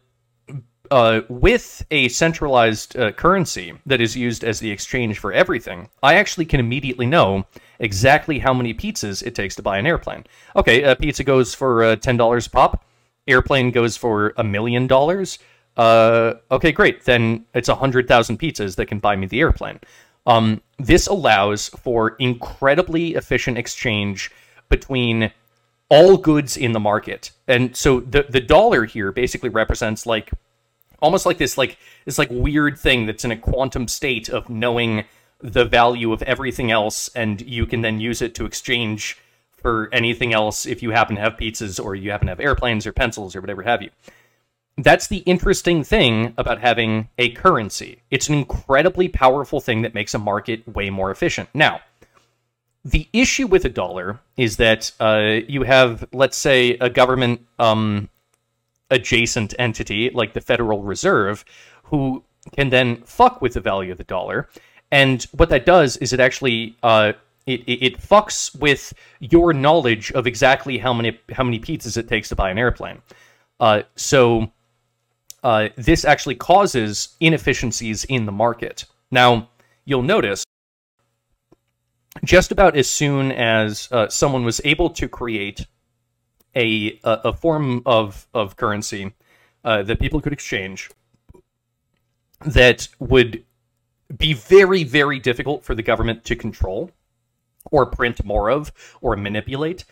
uh, with a centralized uh, currency that is used as the exchange for everything, I actually can immediately know exactly how many pizzas it takes to buy an airplane. Okay, a pizza goes for uh, ten dollars a pop. Airplane goes for a million dollars. Uh, okay, great. Then it's a hundred thousand pizzas that can buy me the airplane. Um, this allows for incredibly efficient exchange between all goods in the market, and so the the dollar here basically represents like almost like this like this like weird thing that's in a quantum state of knowing the value of everything else and you can then use it to exchange for anything else if you happen to have pizzas or you happen to have airplanes or pencils or whatever have you. That's the interesting thing about having a currency. It's an incredibly powerful thing that makes a market way more efficient. Now the issue with a dollar is that uh, you have let's say a government um, adjacent entity like the Federal Reserve who can then fuck with the value of the dollar. And what that does is it actually uh, it, it, fucks with your knowledge of exactly how many how many pizzas it takes to buy an airplane. Uh, so uh, this actually causes inefficiencies in the market. Now you'll notice just about as soon as uh, someone was able to create a a, a form of of currency uh, that people could exchange that would be very very difficult for the government to control or print more of or manipulate.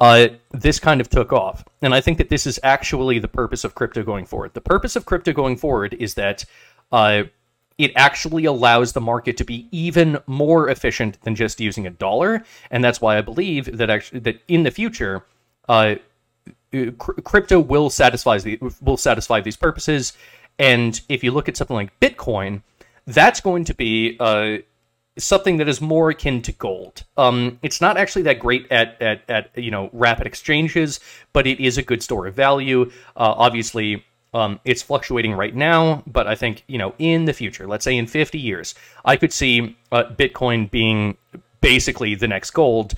Uh, this kind of took off. And I think that this is actually the purpose of crypto going forward. The purpose of crypto going forward is that uh, it actually allows the market to be even more efficient than just using a dollar. And that's why I believe that actually that in the future, uh, crypto will satisfy the will satisfy these purposes. And if you look at something like Bitcoin, that's going to be uh, something that is more akin to gold. Um, it's not actually that great at, at, at you know rapid exchanges, but it is a good store of value. Uh, obviously, um, it's fluctuating right now, but I think you know in the future, let's say in 50 years, I could see uh, Bitcoin being basically the next gold.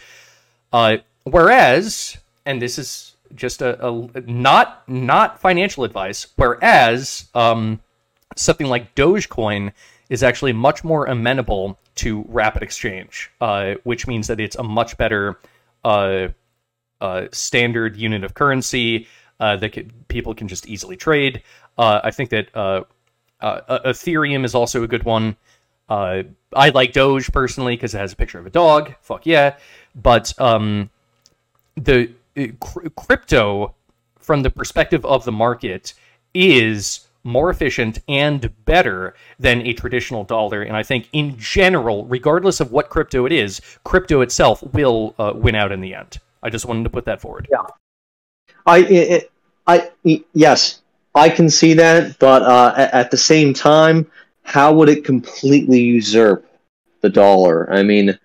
Uh, whereas, and this is just a, a not not financial advice. Whereas um, something like Dogecoin is actually much more amenable to rapid exchange, uh, which means that it's a much better uh, uh, standard unit of currency uh, that could, people can just easily trade. Uh, I think that uh, Ethereum is also a good one. I like Doge personally because it has a picture of a dog. Fuck yeah! But um, the crypto, from the perspective of the market, is more efficient and better than a traditional dollar. And I think, in general, regardless of what crypto it is, crypto itself will uh, win out in the end. I just wanted to put that forward. Yeah. I, I, yes, I can see that, but uh, at the same time, how would it completely usurp the dollar? I mean,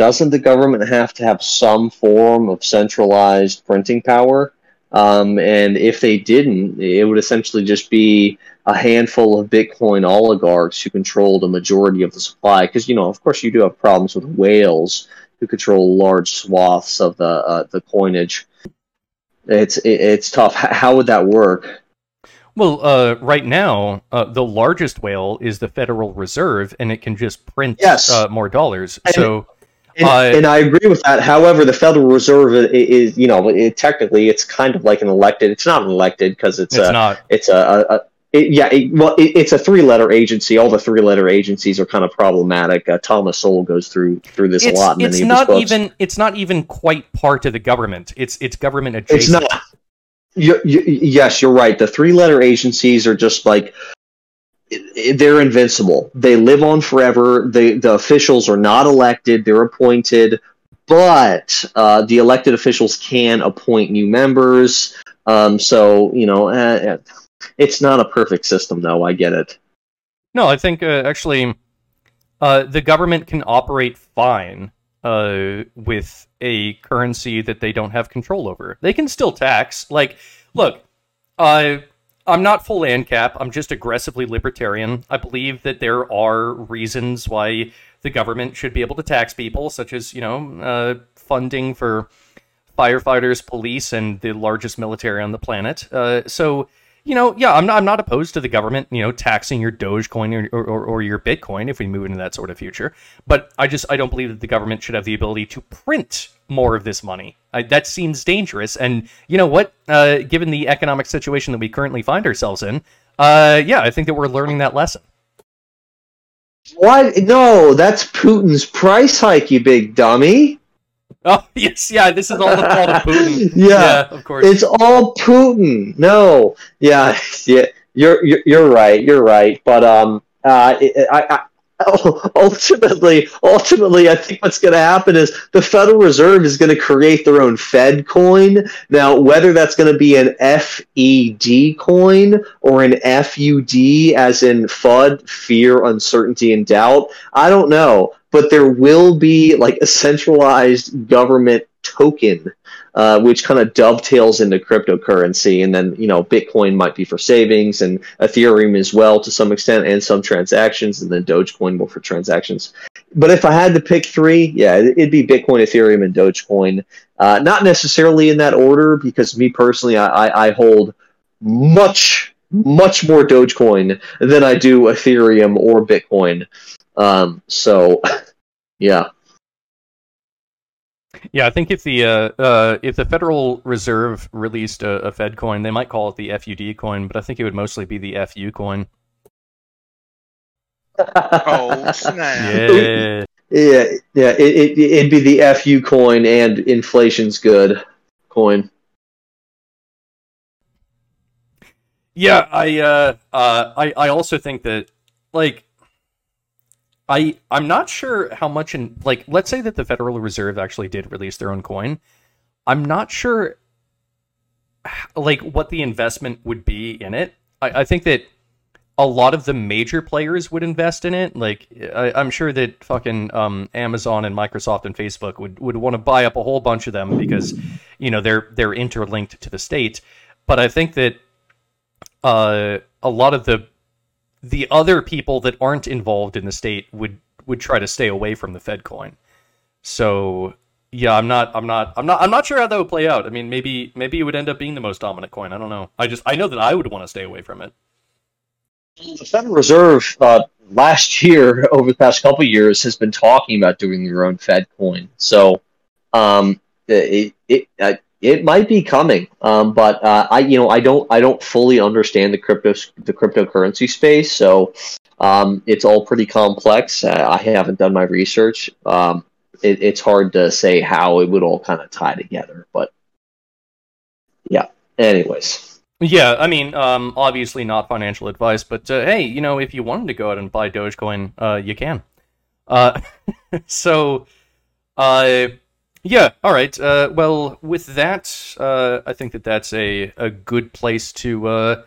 doesn't the government have to have some form of centralized printing power? Um, and if they didn't, it would essentially just be a handful of Bitcoin oligarchs who control a majority of the supply. Because you know, of course, you do have problems with whales who control large swaths of the uh, the coinage. It's it, it's tough. How would that work? Well, uh, right now, uh, the largest whale is the Federal Reserve, and it can just print yes. Uh, more dollars. And, so, and, uh, and, I agree with that. However, the Federal Reserve is, you know, it, technically it's kind of like an elected. It's not an elected because it's, it's a, not. It's a, a, a it, yeah, it, well, it, it's a three-letter agency. All the three-letter agencies are kind of problematic. Uh, Thomas Sowell goes through through this it's, a lot. In it's many not of his books. even. It's not even quite part of the government. It's it's government adjacent. It's not. You, you, yes, you're right. The three-letter agencies are just like they're invincible. They live on forever. They, the officials are not elected; they're appointed. But uh, the elected officials can appoint new members. Um, so you know, uh, it's not a perfect system, though. I get it. No, I think uh, actually, uh, the government can operate fine uh, with a currency that they don't have control over. They can still tax. Like, look, uh, I'm not full land ANCAP. I'm just aggressively libertarian. I believe that there are reasons why the government should be able to tax people, such as you know, uh, funding for firefighters, police, and the largest military on the planet. Uh, so you know, yeah, I'm not, I'm not opposed to the government, you know, taxing your Dogecoin or, or, or, your Bitcoin if we move into that sort of future. But I just I don't believe that the government should have the ability to print more of this money. I, that seems dangerous. And you know what? Uh, given the economic situation that we currently find ourselves in, uh, yeah, I think that we're learning that lesson. What? No, that's Putin's price hike, you big dummy. Oh yes, yeah. This is all the fault of Putin. yeah, yeah, of course. It's all Putin. No, yeah, yeah. You're you're, you're right. You're right. But um, uh, I, I ultimately, ultimately, I think what's going to happen is the Federal Reserve is going to create their own Fed coin. Now, whether that's going to be an FED coin or an FUD, as in FUD, fear, uncertainty, and doubt, I don't know. But there will be like a centralized government token uh, which kind of dovetails into cryptocurrency. And then, you know, Bitcoin might be for savings and Ethereum as well to some extent and some transactions, and then Dogecoin more for transactions. But if I had to pick three, yeah, it'd be Bitcoin, Ethereum, and Dogecoin. Uh, not necessarily in that order, because me personally, I, I hold much, much more Dogecoin than I do Ethereum or Bitcoin. Um, so, yeah. Yeah, I think if the uh, uh, if the Federal Reserve released a, a, Fed coin, they might call it the FUD coin, but I think it would mostly be the FU coin. oh snap! Yeah, yeah, yeah. It, it it'd be the FU coin and inflation's good coin. Yeah, I uh, uh, I I also think that like I I'm not sure how much in like let's say that the Federal Reserve actually did release their own coin. I'm not sure like what the investment would be in it. I, I think that a lot of the major players would invest in it. Like I, am sure that fucking um, Amazon and Microsoft and Facebook would, would want to buy up a whole bunch of them because you know they're they're interlinked to the state. But I think that uh, a lot of the the other people that aren't involved in the state would would try to stay away from the Fed coin. So yeah, I'm not I'm not I'm not I'm not sure how that would play out. I mean, maybe maybe it would end up being the most dominant coin. I don't know. I just I know that I would want to stay away from it. The Federal Reserve uh, last year, over the past couple years, has been talking about doing their own Fed coin. So um, it, it, it it might be coming, um, but uh, I, you know, I don't, I don't fully understand the crypto, the cryptocurrency space, so um, it's all pretty complex. Uh, I haven't done my research. Um, it, it's hard to say how it would all kind of tie together, but yeah. Anyways. Yeah, I mean, um, obviously not financial advice, but uh, hey, you know, if you wanted to go out and buy Dogecoin, uh, you can. Uh, so, uh, Yeah. All right. Uh, well, with that, uh, I think that that's a, a good place to uh,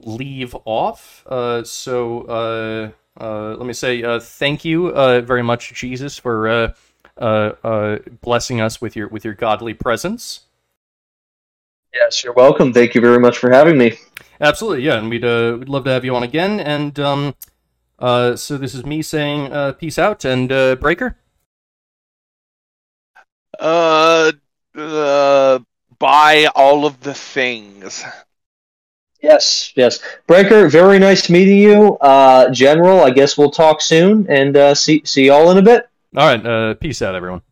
leave off. Uh, so uh, uh, let me say uh, thank you uh, very much, Jesus, for uh, uh, uh, blessing us with your with your godly presence. Yes, you're welcome. Thank you very much for having me. Absolutely, yeah, and we'd uh, we'd love to have you on again. And um, uh, so this is me saying uh, peace out and uh, breaker. Uh, uh, buy all of the things. Yes, yes. Breaker, very nice meeting you. Uh, General, I guess we'll talk soon and uh, see see y'all in a bit. All right, uh, peace out, everyone.